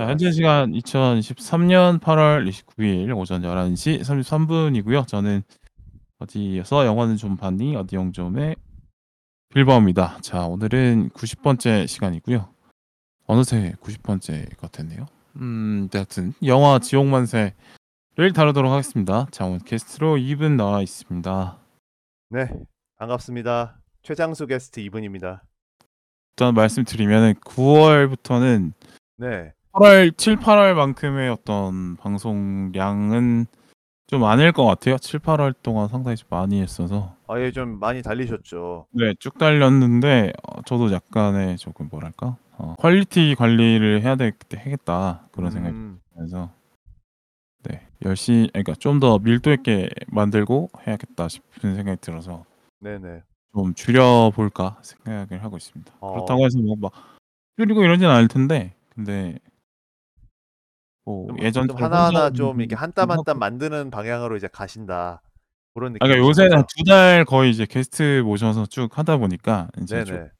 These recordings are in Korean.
자, 현재 시간 2023년 8월 29일 오전 11시 33분이고요. 저는 어디에서 영화는 좀 봤니? 어디 영점의 빌바오입니다. 자, 오늘은 90번째 시간이고요. 어느새 90번째가 됐네요. 음, 하여튼 영화 지옥만세를 다루도록 하겠습니다. 자, 오늘 게스트로 2분 나와 있습니다. 네, 반갑습니다. 최장수 게스트 이분입니다. 일단 말씀드리면 9월부터는 네, 8월 7, 8월만큼의 어떤 방송량은 좀 아닐 것 같아요. 7, 8월 동안 상당히 좀 많이 했어서 아예 좀 많이 달리셨죠. 네, 쭉 달렸는데 어, 저도 약간의 조금 뭐랄까 어, 퀄리티 관리를 해야 되 겠다 그런 생각이 음, 들면서 네 열심히 그러니까 좀 더 밀도 있게 만들고 해야겠다 싶은 생각이 들어서 네네. 좀 줄여볼까 생각을 하고 있습니다. 어. 그렇다고 해서 뭐 막 줄이고 이러진 않을 텐데 근데 뭐 좀, 예전 좀 하나하나 좀 이렇게 한 땀 한 땀 만드는 방향으로 이제 가신다. 그런 느낌. 그러니까 요새는 한두달 거의 이제 게스트 모셔서 쭉 하다 보니까 이제 좀 네네.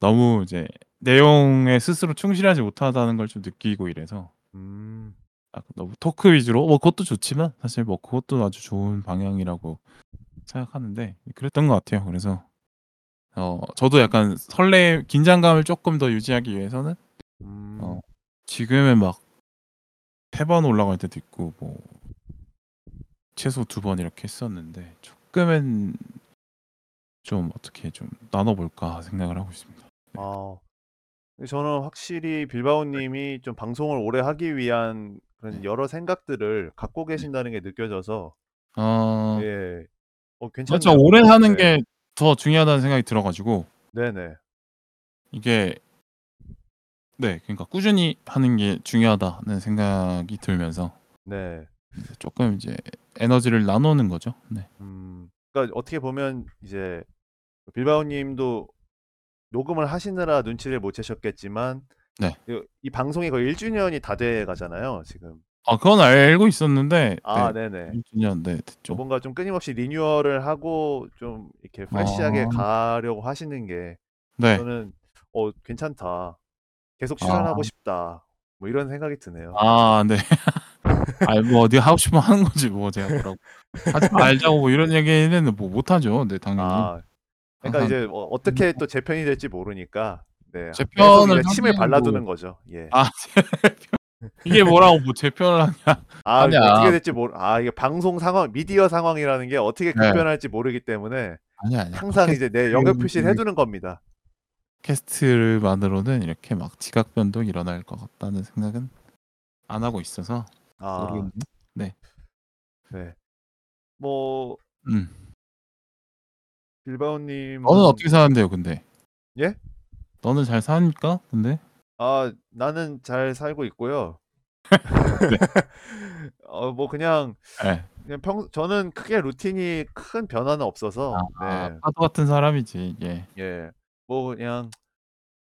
너무 이제 내용에 스스로 충실하지 못하다는 걸 좀 느끼고 이래서 음, 아, 너무 토크 위주로 뭐 그것도 좋지만 사실 뭐 그것도 아주 좋은 방향이라고 생각하는데 그랬던 것 같아요. 그래서 어 저도 약간 설레 긴장감을 조금 더 유지하기 위해서는 음, 어, 지금은 막 세번 올라갈 때도 있고 뭐 최소 두 번 이렇게 했었는데 조금은 좀 어떻게 좀 나눠볼까 생각을 하고 있습니다. 아, 저는 확실히 빌바오님이 좀 방송을 오래 하기 위한 그런 여러 생각들을 갖고 계신다는 게 느껴져서 어, 예, 어. 괜찮네요. 오래 하는 네. 게더 중요하다는 생각이 들어가지고 네네. 이게 네, 그러니까 꾸준히 하는 게 중요하다는 생각이 들면서 네. 조금 이제 에너지를 나누는 거죠. 네. 음, 그러니까 어떻게 보면 이제 빌바오님도 녹음을 하시느라 눈치를 못 채셨겠지만 네. 이, 이 방송이 거의 1주년이 다 돼 가잖아요, 지금. 아, 그건 알고 있었는데 아, 네, 네네. 1주년 네, 됐죠. 뭔가 좀 끊임없이 리뉴얼을 하고 좀 이렇게 프레시하게 아. 가려고 하시는 게 네. 저는 어 괜찮다. 계속 출연하고 아. 싶다. 뭐 이런 생각이 드네요. 아, 네. 아니 뭐 어디 하고 싶으면 하는 거지 뭐 제가 뭐라고 하지 말자고 뭐 이런 얘기는 뭐 못하죠. 네, 당연히. 아, 그러니까 이제 어, 어떻게 또 제 편이 될지 모르니까 네. 제 편을 침을 발라두는 뭐- 거죠. 예. 아, 이게 뭐라고 뭐 제 편을 하냐? 아, 아니야. 어떻게 될지 모르. 아, 이게 방송 상황, 미디어 상황이라는 게 어떻게 네. 급변할지 모르기 때문에 아니야, 아니야. 항상 이제 내 영역 표시를 해두는 겁니다. 팟캐스트만으로는 이렇게 막 지각 변동이 일어날 것 같다는 생각은 안 하고 있어서 아, 모르겠네. 네. 뭐 음. 빌바오 님, 너는 어떻게 사는데요, 근데? 예? 너는 잘 사니까? 근데? 아, 나는 잘 살고 있고요. 어, 뭐 그냥 네. 그냥 평 저는 크게 루틴이 큰 변화는 없어서 아, 네. 파도 같은 사람이지 이게. 예. 뭐 그냥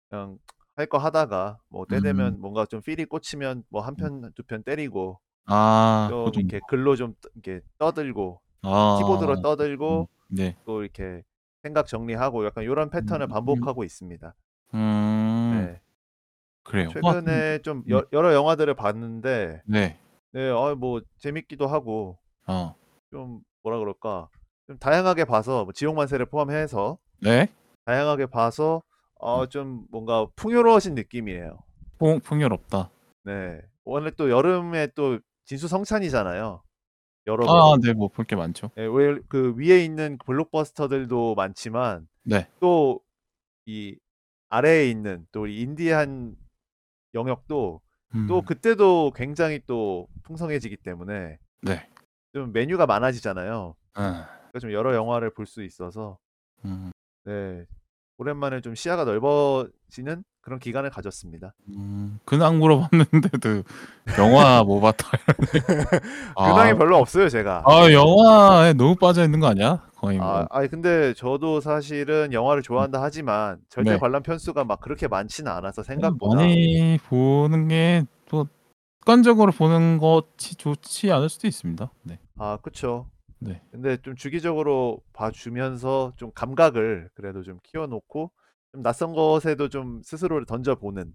그냥 할 거 하다가 뭐 때 음. 되면 뭔가 좀 필이 꽂히면 뭐 한 편 두 편 때리고 아, 좀 그거 좀. 이렇게 글로 좀 떠- 이렇게 떠들고 아, 키보드로 떠들고 네. 또 이렇게 생각 정리하고 약간 요런 패턴을 음. 반복하고 있습니다. 음, 네. 그래요. 최근에 좀 음. 여, 여러 영화들을 봤는데 네. 네, 어, 뭐 재밌기도 하고 어. 좀 뭐라 그럴까? 좀 다양하게 봐서 뭐 지옥만세를 포함해서 네. 다양하게 봐서 어, 좀 뭔가 풍요로워진 느낌이에요. 풍, 풍요롭다. 네. 원래 또 여름에 또 진수성찬이잖아요. 여러 아, 네, 뭐 볼 게 많죠. 예, 왜, 그 위에 있는 블록버스터들도 많지만 네. 또 이 아래에 있는 또 이 인디한 영역도 음, 또 그때도 굉장히 또 풍성해지기 때문에 네. 좀 메뉴가 많아지잖아요. 아, 그러니까 좀 여러 영화를 볼 수 있어서 음, 네. 오랜만에 좀 시야가 넓어지는 그런 기간을 가졌습니다. 음, 근황 물어봤는데도 영화 뭐 봤다. 근황이 아, 별로 없어요, 제가. 아, 영화에 너무 빠져 있는 거 아니야? 거의 뭐. 아, 아니 근데 저도 사실은 영화를 좋아한다 하지만 절대 네. 관람 편수가 막 그렇게 많지는 않아서 생각보다 많이 보는 게 또 습관적으로 보는 것이 좋지 않을 수도 있습니다. 네. 아, 그쵸. 네. 근데 좀 주기적으로 봐주면서 좀 감각을 그래도 좀 키워놓고 좀 낯선 것에도 좀 스스로를 던져보는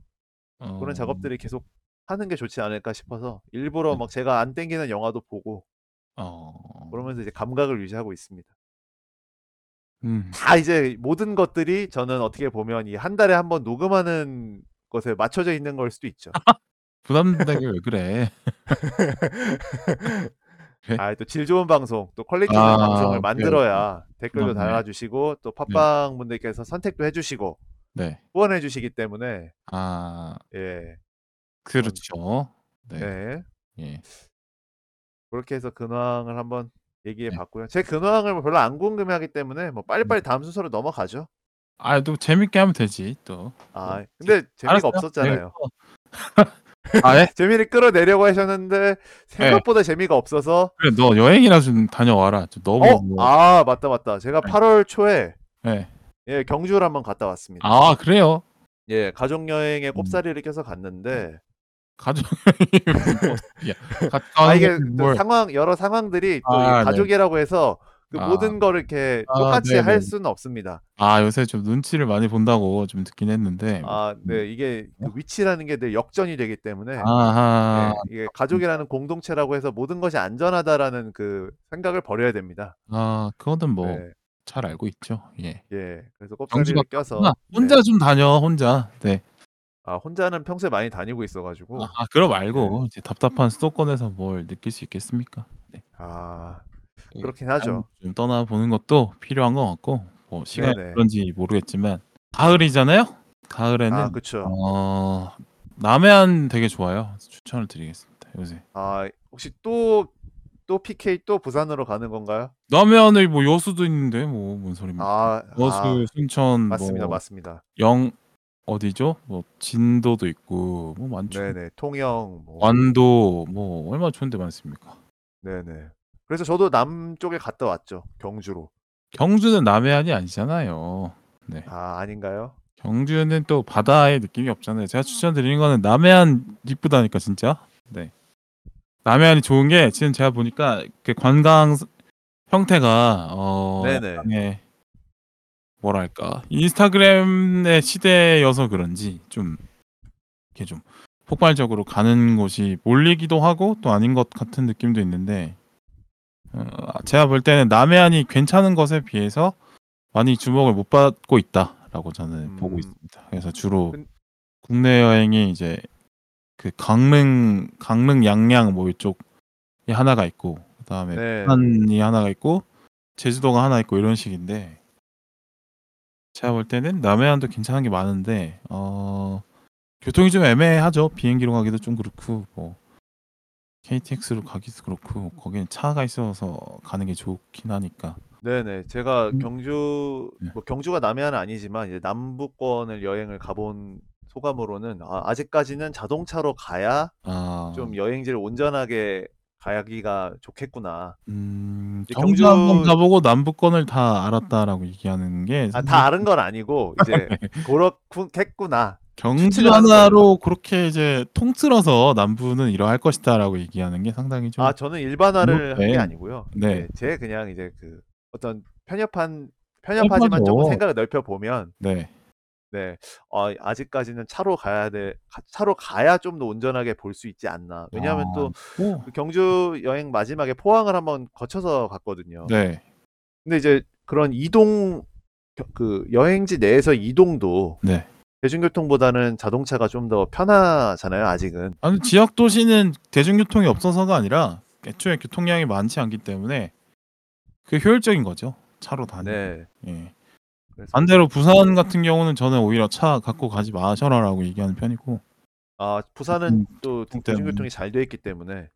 어, 그런 작업들이 계속 하는 게 좋지 않을까 싶어서 일부러 네. 막 제가 안 땡기는 영화도 보고 어. 그러면서 이제 감각을 유지하고 있습니다. 음. 다 이제 모든 것들이 저는 어떻게 보면 이 한 달에 한 번 녹음하는 것에 맞춰져 있는 걸 수도 있죠. 부담되게 왜 그래? 예? 아또 질 좋은 방송, 또 quality 있는 아 방송을 오케이. 만들어야 댓글도 그렇네. 달아주시고 또 네. 팟빵 분들께서 선택도 해주시고 네. 후원해 주시기 때문에 아. 예. 그렇죠. 네. 네. 예. 그렇게 해서 근황을 한번 얘기해 네. 봤고요. 제 근황을 별로 안 궁금해하기 때문에 뭐 네. 빨리빨리 다음 순서로 넘어가죠. 아 또 재밌게 하면 되지 또. 아뭐 근데 재미가 알았어요. 없었잖아요. 네. 아 예? 재미를 끌어내려고 하셨는데 생각보다 재미가 없어서 그래 너 여행이나 좀 다녀와라. 좀 너무 어? 뭐 아 맞다 맞다. 제가 네. 8월 초에 예. 예 경주를 한번 갔다 왔습니다. 아 그래요? 예 가족 여행에 음. 꼽사리를 껴서 갔는데 가족 여행이 야 갔다 아 이게 또뭘 상황 여러 상황들이 또이아 네. 가족이라고 해서 그 아. 모든 거를 이렇게 아 똑같이 네네. 할 수는 없습니다. 아 요새 좀 눈치를 많이 본다고 좀 듣긴 했는데 아 음. 네 이게 그 위치라는 게 늘 역전이 되기 때문에 아하. 예 이게 가족이라는 공동체라고 해서 모든 것이 안전하다라는 그 생각을 버려야 됩니다. 아 그거는 뭐 네. 잘 알고 있죠. 예. 예. 그래서 꼽사리를. 껴서 혼자 네. 좀 다녀 혼자. 네. 아 혼자는 평소에 많이 다니고 있어 가지고 아 그럼 네. 말고 이제 답답한 수도권에서 뭘 느낄 수 있겠습니까? 네. 아 예. 그렇긴 좀 하죠. 좀 떠나 보는 것도 필요한 것 같고 뭐 시간이 네네. 그런지 모르겠지만 가을이잖아요. 가을에는 아 그쵸. 어 남해안 되게 좋아요. 추천을 드리겠습니다. 요새. 아 혹시 또또 PK 또 부산으로 가는 건가요? 남해안에 뭐 여수도 있는데 뭐 뭔 소리입니까? 아 여수, 아 순천 맞습니다, 뭐 맞습니다. 영 어디죠? 뭐 진도도 있고 뭐 많죠. 네네. 통영 뭐 완도 뭐 얼마나 좋은 데 많습니까? 네네. 그래서 저도 남쪽에 갔다 왔죠. 경주로. 경주는 남해안이 아니잖아요. 네. 아 아닌가요? 경주는 또 바다의 느낌이 없잖아요. 제가 추천드리는 거는 남해안 이쁘다니까 진짜. 네. 남해안이 좋은 게 지금 제가 보니까 그 관광 형태가 어 네네. 뭐랄까 인스타그램의 시대여서 그런지 좀 이렇게 좀 폭발적으로 가는 곳이 몰리기도 하고 또 아닌 것 같은 느낌도 있는데 어, 제가 볼 때는 남해안이 괜찮은 것에 비해서 많이 주목을 못 받고 있다라고 저는 보고 음. 있습니다. 그래서 주로 근 국내 여행이 이제 그 강릉 강릉 양양 뭐 이쪽이 하나가 있고 그다음에 네. 부산이 하나가 있고 제주도가 하나 있고 이런 식인데 제가 볼 때는 남해안도 괜찮은 게 많은데 어 교통이 좀 애매하죠. 비행기로 가기도 좀 그렇고 뭐 KTX로 가기도 그렇고 거기는 차가 있어서 가는 게 좋긴 하니까. 네네. 제가 음. 경주 네. 뭐 경주가 남해안은 아니지만 이제 남부권을 여행을 가본 소감으로는 아 아직까지는 자동차로 가야 아. 좀 여행지를 온전하게 가기가 좋겠구나. 음. 이제 경주 한번 경주 가보고 남부권을 다 알았다라고 얘기하는 게 아 다 아는 건 아니고 이제 네. 그렇겠구나. 겁니다. 하나로 그렇게 이제 통틀어서 남부는 이러할 것이다라고 얘기하는 게 상당히 좀 아 저는 일반화를 한게 잘못된 아니고요. 네. 네. 제 그냥 이제 그 어떤 편협한 편협하지만 조금. 생각을 넓혀 보면 네. 네. 어 아직까지는 차로 가야 돼가 차로 가야 좀 더 온전하게 볼 수 있지 않나. 왜냐하면 아. 또뭐그 경주 여행 마지막에 포항을 한번 거쳐서 갔거든요. 네. 근데 이제 그런 이동 겨그 여행지 내에서 이동도 네. 대중교통보다는 자동차가 좀 더 편하잖아요, 아직은. 아니 지역 도시는 대중교통이 없어서가 아니라 애초에 교통량이 많지 않기 때문에 그게 효율적인 거죠. 차로 다니는 네. 게. 예. 그래서 반대로 부산 같은 경우는 저는 오히려 차 갖고 가지 마셔라라고 얘기하는 편이고. 아 부산은 교통 또 교통 때문에. 대중교통이 잘 돼 있기 때문에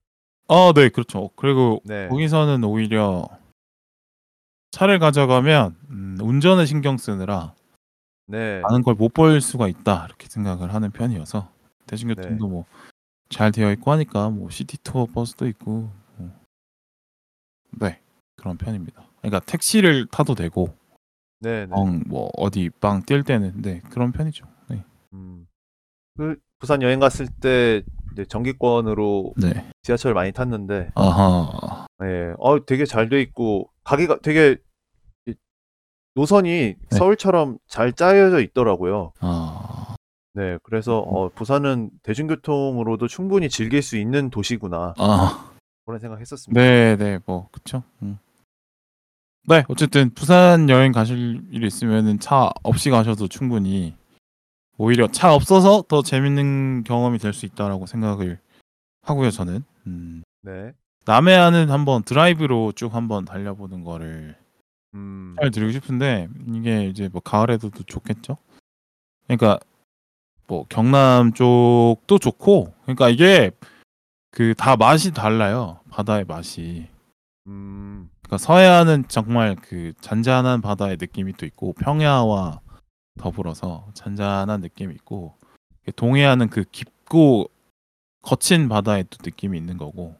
아 네. 그렇죠. 그리고 네. 거기서는 오히려 차를 가져가면 음 운전에 신경 쓰느라 네. 많은 걸 못 볼 수가 있다. 이렇게 생각을 하는 편이어서 네. 대중교통도 뭐잘 되어 있고 하니까 뭐 시티 투어 버스도 있고 뭐 네. 그런 편입니다. 그러니까 택시를 타도 되고 네네. 엉뭐 어디 빵 뛸 때는 네. 그런 편이죠. 네. 음. 그 부산 여행 갔을 때 이제 정기권으로 네. 지하철 많이 탔는데 아하. 예. 어 되게 잘 돼 있고 가기가 되게 이 노선이 네. 서울처럼 잘 짜여져 있더라고요. 아. 네, 그래서 어, 부산은 대중교통으로도 충분히 즐길 수 있는 도시구나 아. 그런 생각했었습니다. 네, 네, 뭐 그쵸. 음. 네, 어쨌든 부산 여행 가실 일 있으면은 차 없이 가셔도 충분히 오히려 차 없어서 더 재밌는 경험이 될 수 있다라고 생각을 하고요, 저는. 음. 네, 남해안은 한번 드라이브로 쭉 한번 달려보는 거를 음, 잘 드리고 싶은데 이게 이제 뭐 가을에도 또 좋겠죠. 그러니까 뭐 경남 쪽도 좋고, 그러니까 이게 그 다 맛이 달라요. 바다의 맛이. 음, 그러니까 서해안은 정말 그 잔잔한 바다의 느낌이 또 있고 평야와 더불어서 잔잔한 느낌이 있고 동해안은 그 깊고 거친 바다의 또 느낌이 있는 거고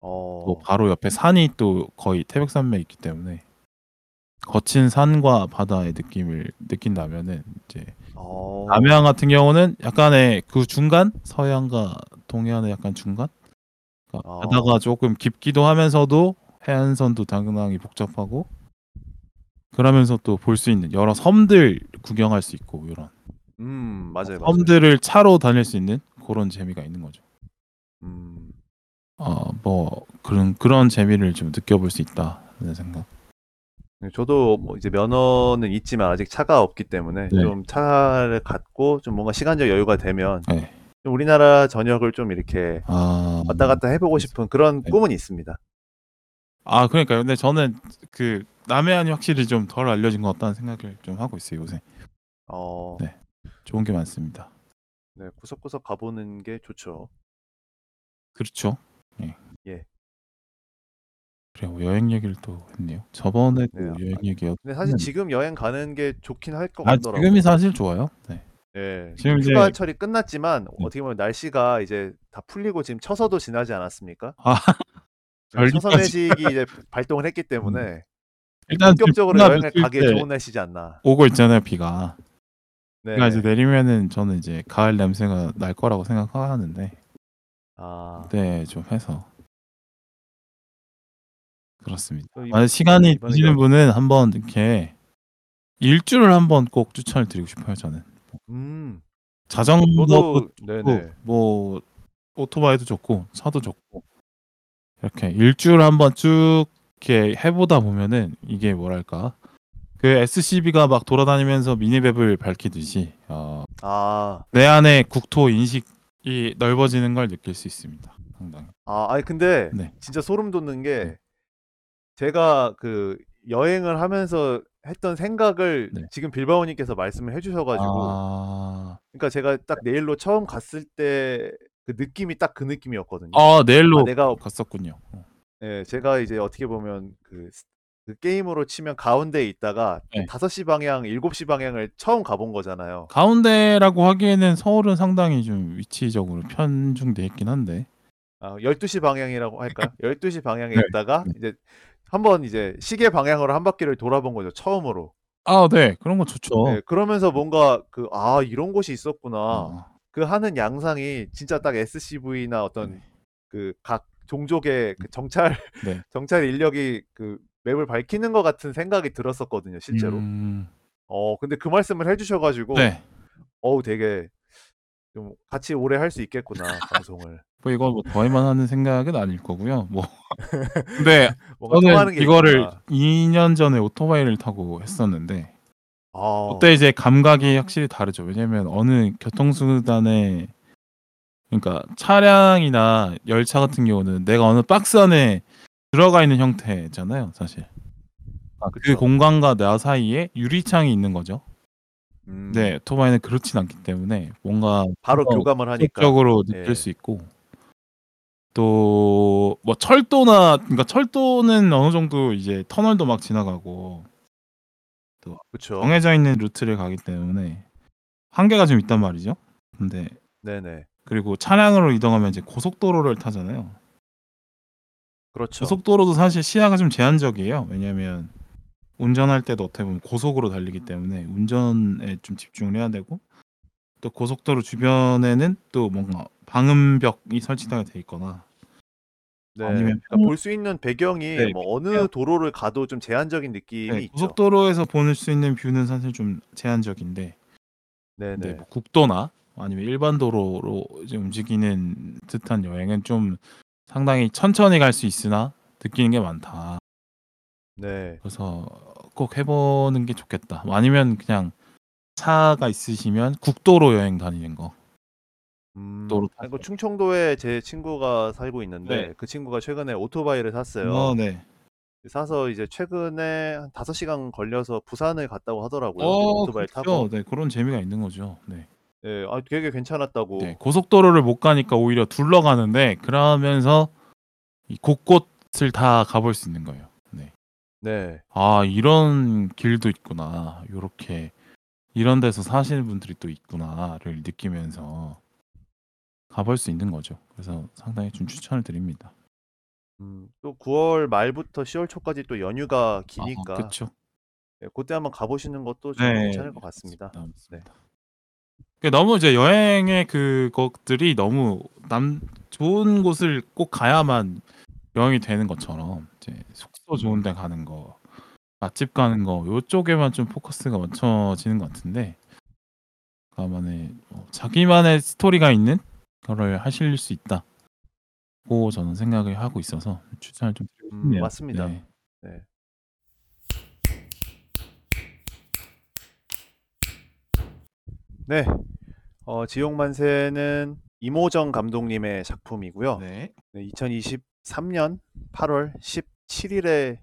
어, 또 바로 옆에 산이 또 거의 태백산맥이 있기 때문에 거친 산과 바다의 느낌을 느낀다면은 이제 어, 남해안 같은 경우는 약간의 그 중간 서해안과 동해안의 약간 중간 그러니까 아. 바다가 조금 깊기도 하면서도 해안선도 당연히 복잡하고 그러면서 또 볼 수 있는 여러 섬들 구경할 수 있고 이런 음, 맞아요, 맞아요. 섬들을 차로 다닐 수 있는 그런 재미가 있는 거죠. 음, 어뭐 그런 그런 재미를 좀 느껴볼 수 있다는 생각. 네, 저도 뭐 이제 면허는 있지만 아직 차가 없기 때문에 네. 좀 차를 갖고 좀 뭔가 시간적 여유가 되면 네. 좀 우리나라 전역을 좀 이렇게 아 왔다 갔다 해보고 싶은 그런 네. 꿈은 있습니다. 아 그러니까요. 근데 저는 그 남해안이 확실히 좀 덜 알려진 것 같다는 생각을 좀 하고 있어요 요새. 어, 네. 좋은 게 많습니다. 네, 구석구석 가보는 게 좋죠. 그렇죠. 예. 예. 그래요. 여행 얘기를 또 했네요. 저번에도 네, 여행 얘기였. 근데 사실 음. 지금 여행 가는 게 좋긴 할 것아 같더라고요. 지금이 사실 좋아요. 네. 예, 지금 이제- 휴가철이 끝났지만 네. 어떻게 보면 날씨가 이제 다 풀리고 지금 처서도 지나지 않았습니까? 아 네, 전기까지. 처선회식이 이제 발동을 했기 때문에 일단 지금 본격적으로 비가 여행을 며칠 가기에 때 좋은 날씨지 않나. 오고 있잖아요 비가. 네. 비가 이제 내리면은 저는 이제 가을 냄새가 날 거라고 생각하는데 아, 네좀 해서 그렇습니다. 만약 시간이 되시는 여- 분은 한번 이렇게 일주를 한번 꼭 추천을 드리고 싶어요 저는. 음, 자전거도 저도 좋고. 뭐 오토바이도 좋고 차도 좋고 이렇게 일주를 한번 쭉 이렇게 해보다 보면은 이게 뭐랄까 그 SCB가 막 돌아다니면서 미니맵을 밝히듯이 어, 아, 내 안에 국토 인식이 넓어지는 걸 느낄 수 있습니다. 상당히. 아, 아니 근데 네. 진짜 소름 돋는 게 네. 제가 그 여행을 하면서 했던 생각을 네. 지금 빌바오님께서 말씀을 해 주셔 가지고 아, 그러니까 제가 딱 내일로 처음 갔을 때 그 느낌이 딱 그 느낌이었거든요. 아 내일로 아, 내가 갔었군요. 어. 예, 제가 이제 어떻게 보면 그, 스- 그 게임으로 치면 가운데에 있다가 네. 5 시 방향, 7 시 방향을 처음 가 본 거잖아요. 가운데라고 하기에는 서울은 상당히 좀 위치적으로 편중돼 있긴 한데. 아, 12 시 방향이라고 할까요? 12 시 방향에 네. 있다가 이제 한번 이제 시계 방향으로 한 바퀴를 돌아본 거죠. 처음으로. 아, 네. 그런 거 좋죠. 네, 그러면서 뭔가 그 아, 이런 곳이 있었구나. 어. 그 하는 양상이 진짜 딱 SCV나 어떤 네. 그각 종족의 그 정찰 네. 정찰 인력이 그 맵을 밝히는 것 같은 생각이 들었었거든요, 실제로. 음, 어, 근데 그 말씀을 해주셔가지고, 네. 어우, 되게 좀 같이 오래 할 수 있겠구나, 방송을. 뭐 이거 뭐 저희만 하는 생각은 아닐 거고요. 뭐 근데 저는 게 이거를 있구나. 2년 전에 오토바이를 타고 했었는데 아, 그때 이제 감각이 확실히 다르죠. 왜냐면 어느 교통수단에 그러니까 차량이나 열차 같은 경우는 내가 어느 박스 안에 들어가 있는 형태잖아요, 사실. 아, 그. 공간과 나 사이에 유리창이 있는 거죠. 음, 네, 오토바이는 그렇진 않기 때문에 뭔가 바로 어, 교감을 하니까. 적으로 느낄 예. 수 있고 또 뭐 철도나 그러니까 철도는 어느 정도 이제 터널도 막 지나가고 그쵸. 정해져 있는 루트를 가기 때문에 한계가 좀 있단 말이죠. 근데 네네. 그리고 차량으로 이동하면 이제 고속도로를 타잖아요. 그렇죠. 고속도로도 사실 시야가 좀 제한적이에요. 왜냐하면 운전할 때도 어떻게 보면 고속으로 달리기 때문에 운전에 좀 집중을 해야 되고 또 고속도로 주변에는 또 뭔가 방음벽이 설치가 돼 있거나 네. 아니면 그러니까 볼수 있는 배경이 네, 뭐 어느 도로를 가도 좀 제한적인 느낌이 네, 있죠. 고속도로에서 볼수 있는 뷰는 사실 좀 제한적인데 네네. 근데 뭐 국도나 아니면 일반 도로로 이제 움직이는 듯한 여행은 좀 상당히 천천히 갈 수 있으나 느끼는 게 많다. 네. 그래서 꼭 해보는 게 좋겠다. 아니면 그냥 차가 있으시면 국도로 여행 다니는 거. 음. 도로 아니 그. 충청도에 제 친구가 살고 있는데 네. 그 친구가 최근에 오토바이를 샀어요. 어, 네. 사서 이제 최근에 한 5 시간 걸려서 부산을 갔다고 하더라고요. 어, 오토바이 그렇죠. 타고. 네, 그런 재미가 있는 거죠. 네. 네. 아 되게 괜찮았다고. 네, 고속도로를 못 가니까 오히려 둘러가는데 그러면서 이 곳곳을 다 가볼 수 있는 거예요. 네. 네. 아 이런 길도 있구나. 요렇게 이런 데서 사시는 분들이 또 있구나를 느끼면서 가볼 수 있는 거죠. 그래서 상당히 좀 추천을 드립니다. 음. 또 9월 말부터 10월 초까지 또 연휴가 기니까 아, 그렇죠. 네, 그때 한번 가보시는 것도 좀 네, 괜찮을 것 같습니다. 맞습니다. 네. 그게 너무 이제 여행의 그것들이 너무 남 좋은 곳을 꼭 가야만 여행이 되는 것처럼 이제 숙소 좋은 데 가는 거, 맛집 가는 거 요쪽에만 좀 포커스가 맞춰지는 것 같은데 그러면은 뭐 자기만의 스토리가 있는 거를 하실 수 있다고 저는 생각을 하고 있어서 추천을 좀 드리고 음, 싶네요. 맞습니다. 네. 네. 네. 어, 지옥만세는 이모정 감독님의 작품이고요. 네. 네, 2023년 8월 17일에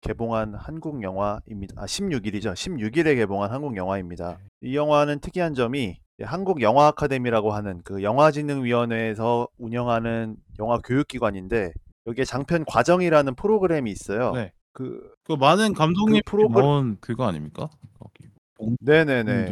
개봉한 한국 영화입니다. 아, 16일이죠. 16일에 개봉한 한국 영화입니다. 이 영화는 특이한 점이 한국 영화 아카데미라고 하는 그 영화진흥위원회에서 운영하는 영화 교육기관인데 여기에 장편 과정이라는 프로그램이 있어요. 네. 그 그 많은 감독님 그 프로그램- 그거 아닙니까? 네네네.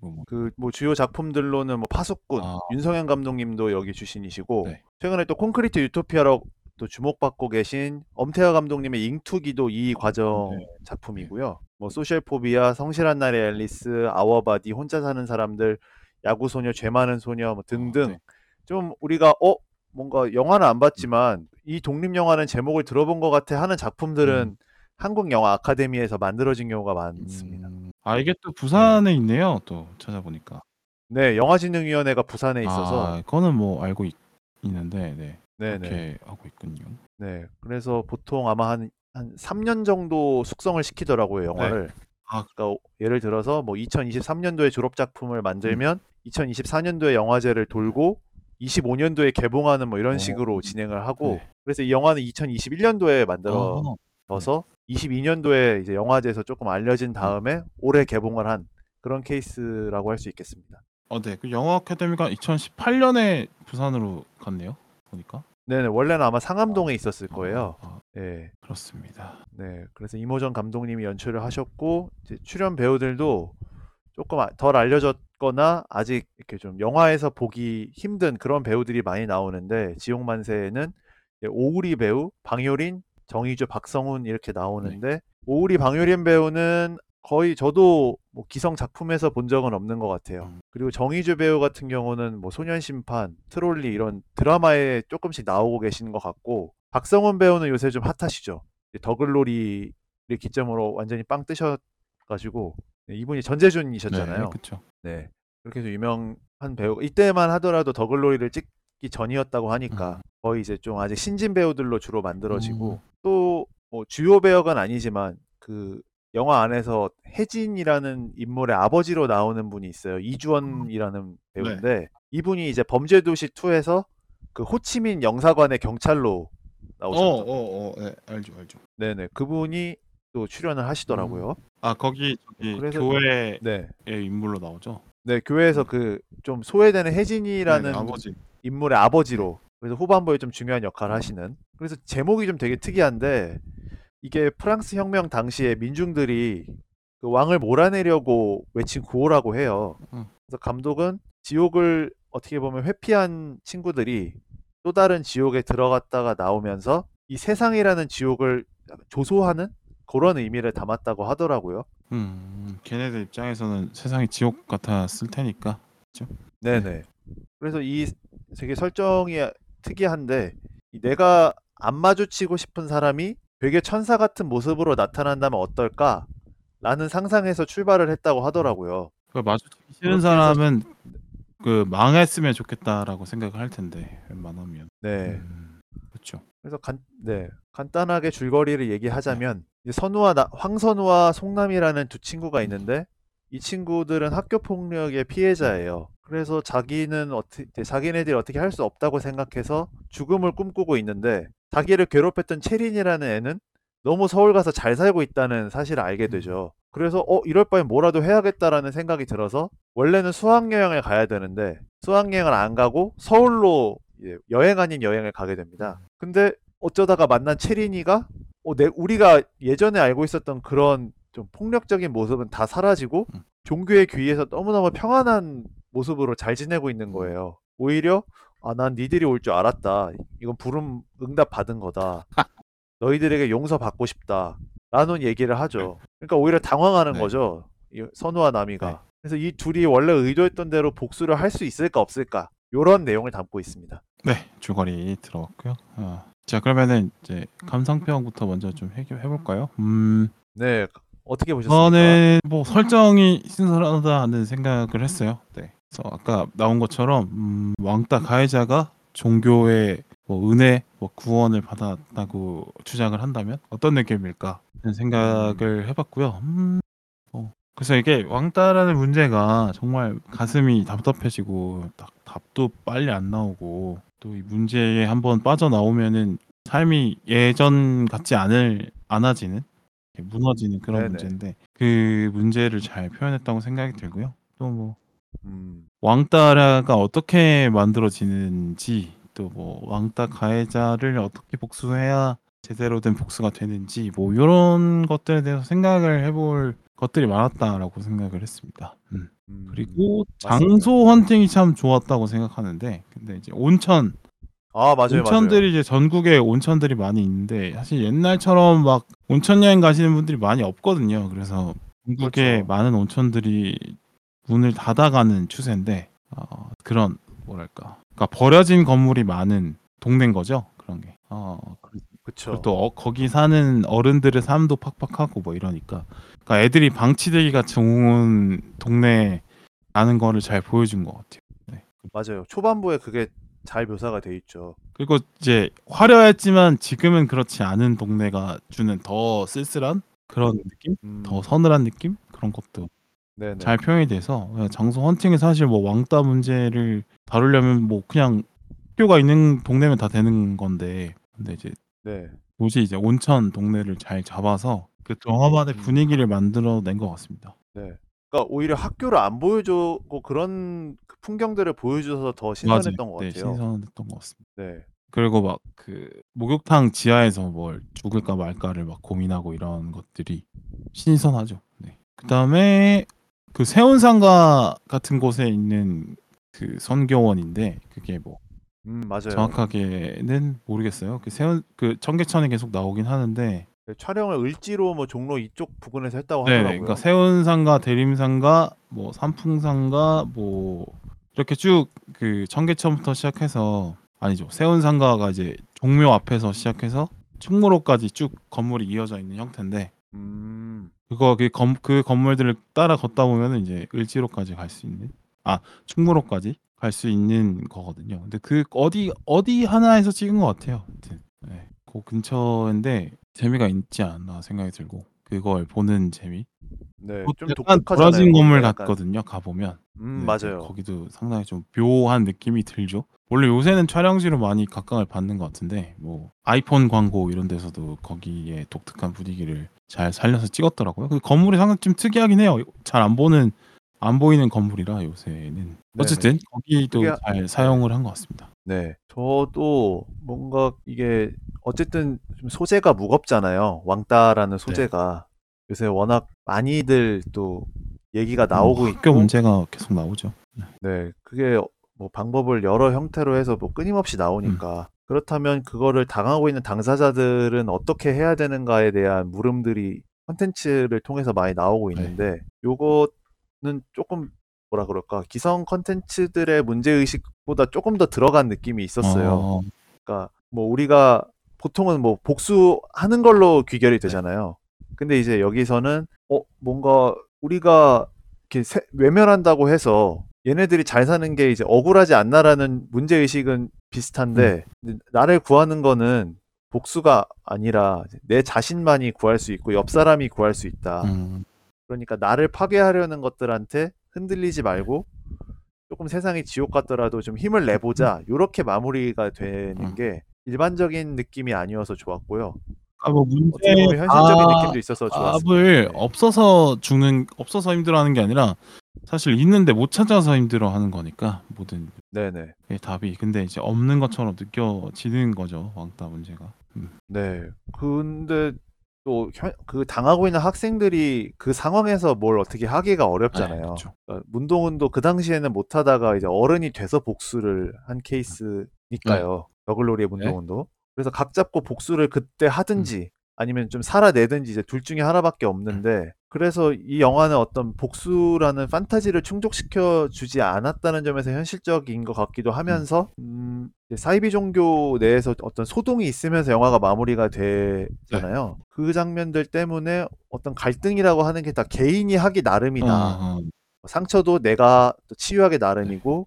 뭐. 그뭐 주요 작품들로는 뭐 파수꾼, 아. 윤성현 감독님도 여기 출신이시고 네. 최근에 또 콘크리트 유토피아로 또 주목받고 계신 엄태화 감독님의 잉투기도 이 과정 네. 작품이고요. 뭐 소셜 포비아, 성실한 나라의 앨리스, 아워바디, 혼자 사는 사람들, 야구 소녀, 죄 많은 소녀 뭐 등등 아, 네. 좀 우리가 어 뭔가 영화는 안 봤지만 이 독립 영화는 제목을 들어본 것 같아 하는 작품들은 음. 한국 영화 아카데미에서 만들어진 경우가 많습니다. 음. 아 이게 또 부산에 있네요. 또 찾아보니까. 네, 영화진흥위원회가 부산에 있어서 아, 그거는 뭐 알고 있, 있는데 네. 네네. 그렇게 하고 있군요. 네, 그래서 보통 아마 한, 한 3년 정도 숙성을 시키더라고요, 영화를. 아. 그러니까 예를 들어서 뭐 2023년도에 졸업 작품을 만들면 2024년도에 영화제를 돌고 25년도에 개봉하는 뭐 이런 어. 식으로 진행을 하고 네. 그래서 이 영화는 2021년도에 만들어져서 아, 22년도에 이제 영화제에서 조금 알려진 다음에 올해 개봉을 한 그런 케이스라고 할 수 있겠습니다. 어, 네. 그 영화 아카데미가 2018년에 부산으로 갔네요. 보니까. 네네, 원래는 아마 상암동에 있었을 거예요. 아, 아, 예. 그렇습니다. 네, 그래서 이모전 감독님이 연출을 하셨고 이제 출연 배우들도 조금 아- 덜 알려졌거나 아직 이렇게 좀 영화에서 보기 힘든 그런 배우들이 많이 나오는데 지옥만세에는 오우리 배우, 방효린, 정의주, 박성훈 이렇게 나오는데 오우리, 방효린 배우는 거의 저도 뭐 기성 작품에서 본 적은 없는 것 같아요. 음. 그리고 정의주 배우 같은 경우는 뭐 소년 심판, 트롤리 이런 드라마에 조금씩 나오고 계시는 것 같고 박성훈 배우는 요새 좀 핫하시죠. 더글로리를 기점으로 완전히 빵 뜨셔가지고 네, 이분이 전재준이셨잖아요. 네, 그렇죠. 네. 그렇게 해서 유명한 배우 이때만 하더라도 더글로리를 찍기 전이었다고 하니까 음. 거의 이제 좀 아직 신진 배우들로 주로 만들어지고 음. 또뭐 주요 배우가 아니지만 그 영화 안에서 혜진이라는 인물의 아버지로 나오는 분이 있어요. 이주원이라는 배우인데 이분이 이제 범죄도시 2에서 그 호치민 영사관의 경찰로 나오셨죠. 어, 어, 어, 네, 알죠, 알죠. 네 네 그분이 또 출연을 하시더라고요. 아, 거기 저기 그래서- 교회의 네. 인물로 나오죠. 네, 교회에서 그 좀 소외되는 혜진이라는 네, 아버지. 인물의 아버지로 그래서 후반부에 좀 중요한 역할을 하시는 그래서 제목이 좀 되게 특이한데 이게 프랑스 혁명 당시에 민중들이 그 왕을 몰아내려고 외친 구호라고 해요. 음. 그래서 감독은 지옥을 어떻게 보면 회피한 친구들이 또 다른 지옥에 들어갔다가 나오면서 이 세상이라는 지옥을 조소하는 그런 의미를 담았다고 하더라고요. 음, 걔네들 입장에서는 세상이 지옥 같았을 테니까. 네네. 그래서 이 되게 설정이 특이한데 이 내가 안 마주치고 싶은 사람이 되게 천사 같은 모습으로 나타난다면 어떨까? 라는 상상에서 출발을 했다고 하더라고요. 그 마주치기 싫은 사람은 그 망했으면 좋겠다라고 생각을 할 텐데 웬만하면. 네. 음, 그렇죠. 그래서 간, 네. 간단하게 줄거리를 얘기하자면 이제 선우와 나, 황선우와 송남이라는 두 친구가 있는데 이 친구들은 학교 폭력의 피해자예요. 그래서 자기는 어떻게 자기네들이 어떻게 할 수 없다고 생각해서 죽음을 꿈꾸고 있는데 자기를 괴롭혔던 채린이라는 애는 너무 서울 가서 잘 살고 있다는 사실을 알게 되죠. 그래서 어 이럴 바엔 뭐라도 해야겠다라는 생각이 들어서 원래는 수학여행을 가야 되는데 수학여행을 안 가고 서울로 여행 아닌 여행을 가게 됩니다. 근데 어쩌다가 만난 채린이가 어, 내, 우리가 예전에 알고 있었던 그런 좀 폭력적인 모습은 다 사라지고 음. 종교의 귀에서 너무너무 평안한 모습으로 잘 지내고 있는 거예요. 오히려 아, 난 니들이 올 줄 알았다. 이건 부름 응답 받은 거다. 너희들에게 용서 받고 싶다. 라는 얘기를 하죠. 그러니까 오히려 당황하는 네. 거죠. 이 선우와 나미가. 네. 그래서 이 둘이 원래 의도했던 대로 복수를 할 수 있을까 없을까? 요런 내용을 담고 있습니다. 네, 줄거리 들어갔고요. 아, 자 그러면은 이제 감상평부터 먼저 좀 해결해 볼까요? 음, 네. 어떻게 보셨습니까? 저는 뭐 설정이 신선하다는 생각을 했어요. 네. 그래서 아까 나온 것처럼 음, 왕따 가해자가 종교의 뭐 은혜, 뭐 구원을 받았다고 주장을 한다면 어떤 느낌일까? 하는 생각을 해봤고요. 음, 어, 그래서 이게 왕따라는 문제가 정말 가슴이 답답해지고 딱 답도 빨리 안 나오고 또 이 문제에 한번 빠져나오면은 삶이 예전 같지 않을 이렇게 무너지는 그런 네네. 문제인데 그 문제를 잘 표현했다고 생각이 들고요. 또 뭐 음, 왕따가 어떻게 만들어지는지 또 뭐 왕따 가해자를 어떻게 복수해야 제대로 된 복수가 되는지 뭐 이런 것들에 대해서 생각을 해볼 것들이 많았다라고 생각을 했습니다. 음. 음, 그리고 맞습니다. 장소 헌팅이 참 좋았다고 생각하는데 근데 이제 온천 아 맞아요 온천들이 이제 전국에 온천들이 많이 있는데 사실 옛날처럼 막 온천 여행 가시는 분들이 많이 없거든요. 그래서 전국에 그렇죠. 많은 온천들이 문을 닫아가는 추세인데 어, 그런 뭐랄까 그러니까 버려진 건물이 많은 동네인 거죠. 그런 게. 어, 그렇죠. 또 어, 거기 사는 어른들의 삶도 팍팍하고 뭐 이러니까 그러니까 애들이 방치되기가 좋은 동네 라는 거를 잘 보여준 것 같아요. 네. 맞아요. 초반부에 그게 잘 묘사가 돼 있죠. 그리고 이제 화려했지만 지금은 그렇지 않은 동네가 주는 더 쓸쓸한 그런 느낌, 음, 더 서늘한 느낌 그런 것도 네네. 잘 표현이 돼서 예, 장소 헌팅이 사실 뭐 왕따 문제를 다루려면 뭐 그냥 학교가 있는 동네면 다 되는 건데 근데 이제 네. 도저히 이제 온천 동네를 잘 잡아서 그 영화만의 음. 분위기를 만들어낸 것 같습니다. 네. 그러니까 오히려 학교를 안 보여주고 그런 그 풍경들을 보여줘서 더 신선했던 것 네, 같아요. 신선했던 것 같습니다. 네. 그리고 막 그 목욕탕 지하에서 뭘 죽을까 말까를 막 고민하고 이런 것들이 신선하죠. 네. 그 다음에 그 세운상가 같은 곳에 있는 그 선교원인데 그게 뭐 음 맞아요. 정확하게는 모르겠어요. 그 세운 그 청계천에 계속 나오긴 하는데 네, 촬영을 을지로 뭐 종로 이쪽 부근에서 했다고 네, 하더라고요. 그러니까 세운상가, 대림상가, 뭐 삼풍상가, 뭐 이렇게 쭉 그 청계천부터 시작해서 아니죠. 세운상가가 이제 종묘 앞에서 시작해서 충무로까지 쭉 건물이 이어져 있는 형태인데 음. 그거 그, 건, 그 건물들을 따라 걷다 보면은 이제 을지로까지 갈 수 있는 아 충무로까지 갈 수 있는 거거든요. 근데 그 어디 어디 하나에서 찍은 것 같아요. 아무튼 네, 그 근처인데 재미가 있지 않나 생각이 들고 그걸 보는 재미. 네. 뭐좀 약간. 버려진 건물 약간. 같거든요. 가 보면 음 맞아요. 거기도 상당히 좀 묘한 느낌이 들죠. 원래 요새는 촬영지로 많이 각광을 받는 것 같은데 뭐 아이폰 광고 이런 데서도 거기에 독특한 분위기를 잘 살려서 찍었더라고요. 그 건물이 상당히 좀 특이하긴 해요. 잘 안 보는 안 보이는 건물이라 요새는 어쨌든 거기도 그게- 잘 사용을 한 것 같습니다. 네. 저도 뭔가 이게 어쨌든 좀 소재가 무겁잖아요. 왕따라는 네. 소재가 요새 워낙 많이들 또 얘기가 나오고 뭐 있고 학교 문제가 계속 나오죠. 네, 그게 뭐 방법을 여러 형태로 해서 뭐 끊임없이 나오니까 그렇다면 그거를 당하고 있는 당사자들은 어떻게 해야 되는가에 대한 물음들이 컨텐츠를 통해서 많이 나오고 네. 있는데 요거는 조금 뭐라 그럴까 기성 컨텐츠들의 문제 의식보다 조금 더 들어간 느낌이 있었어요. 어, 그러니까 뭐 우리가 보통은 뭐 복수하는 걸로 귀결이 되잖아요. 근데 이제 여기서는 어 뭔가 우리가 이렇게 세- 외면한다고 해서 얘네들이 잘 사는 게 이제 억울하지 않나라는 문제 의식은 비슷한데 근데 나를 구하는 거는 복수가 아니라 내 자신만이 구할 수 있고 옆 사람이 구할 수 있다. 음. 그러니까 나를 파괴하려는 것들한테 흔들리지 말고 조금 세상이 지옥 같더라도 좀 힘을 내보자. 요렇게 마무리가 되는 음. 게 일반적인 느낌이 아니어서 좋았고요. 아, 뭐 문제 현실적인 아, 느낌도 있어서 좋았습니다. 답을 네. 없어서 죽는 없어서 힘들어하는 게 아니라 사실 있는데 못 찾아서 힘들어하는 거니까 모든 네네. 게 답이 근데 이제 없는 것처럼 느껴지는 거죠 왕따 문제가. 음. 네. 근데 또 그 당하고 있는 학생들이 그 상황에서 뭘 어떻게 하기가 네, 어렵잖아요. 그렇죠. 그러니까 문동은도 그 당시에는 못 하다가 이제 어른이 돼서 복수를 한 케이스니까요. 더글로리의 문동은도. 그래서 각 잡고 복수를 그때 하든지 아니면 좀 살아내든지 이제 둘 중에 하나밖에 없는데 그래서 이 영화는 어떤 복수라는 판타지를 충족시켜 주지 않았다는 점에서 현실적인 것 같기도 하면서 음, 사이비 종교 내에서 어떤 소동이 있으면서 영화가 마무리가 되잖아요. 그 장면들 때문에 어떤 갈등이라고 하는 게 다 개인이 하기 나름이다. 어, 어. 상처도 내가 또 치유하기 나름이고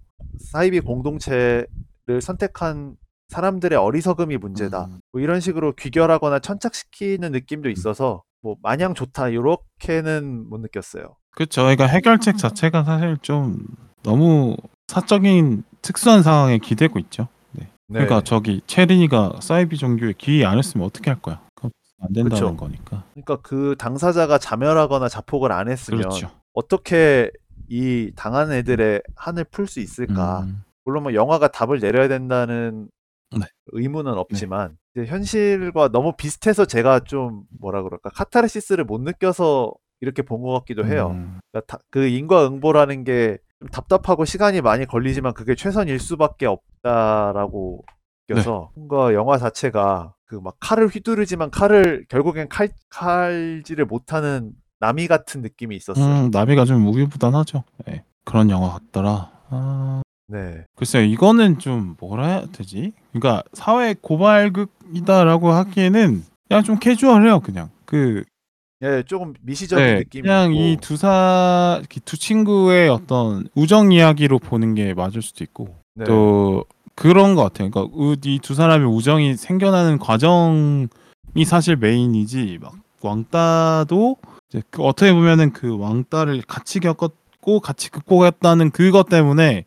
사이비 공동체를 선택한 사람들의 어리석음이 문제다. 음. 뭐 이런 식으로 귀결하거나 천착시키는 느낌도 있어서 뭐 마냥 좋다 이렇게는 못 느꼈어요. 그렇죠. 그러니까 해결책 자체가 사실 좀 너무 사적인 특수한 상황에 기대고 있죠. 네. 네. 그러니까 저기 체린이가 사이비 종교에 기이 안 했으면 어떻게 할 거야? 안 된다는 그쵸. 거니까. 그러니까 그 당사자가 자멸하거나 자폭을 안 했으면 그렇죠. 어떻게 이 당한 애들의 한을 풀 수 있을까? 음. 물론 뭐 영화가 답을 내려야 된다는 네. 의무는 없지만 이제 현실과 너무 비슷해서 제가 좀 뭐라 그럴까 카타르시스를 못 느껴서 이렇게 본 것 같기도 해요. 음. 그러니까 다- 그 인과응보라는 게좀 답답하고 시간이 많이 걸리지만 그게 최선일 수밖에 없다라고 느껴서 뭔가 영화 자체가 그 막 칼을 휘두르지만 칼을 결국엔 칼 칼질을 못하는 나미 같은 느낌이 있었어요. 음, 나비가 좀 우유부단하죠. 네. 그런 영화 같더라. 아, 네, 글쎄요, 이거는 좀 뭐라 해야 되지? 그러니까 사회 고발극이다라고 하기에는 그냥 좀 캐주얼해요, 그냥. 그 예, 조금 미시적인 네, 느낌이 그냥. 이 두 사 두 친구의 어떤 우정 이야기로 보는 게 맞을 수도 있고 네. 또 그런 것 같아요. 그러니까 이 두 사람의 우정이 생겨나는 과정이 사실 main이지 막 왕따도 이제 그 어떻게 보면은 그 왕따를 같이 겪었고 같이 극복했다는 그것 때문에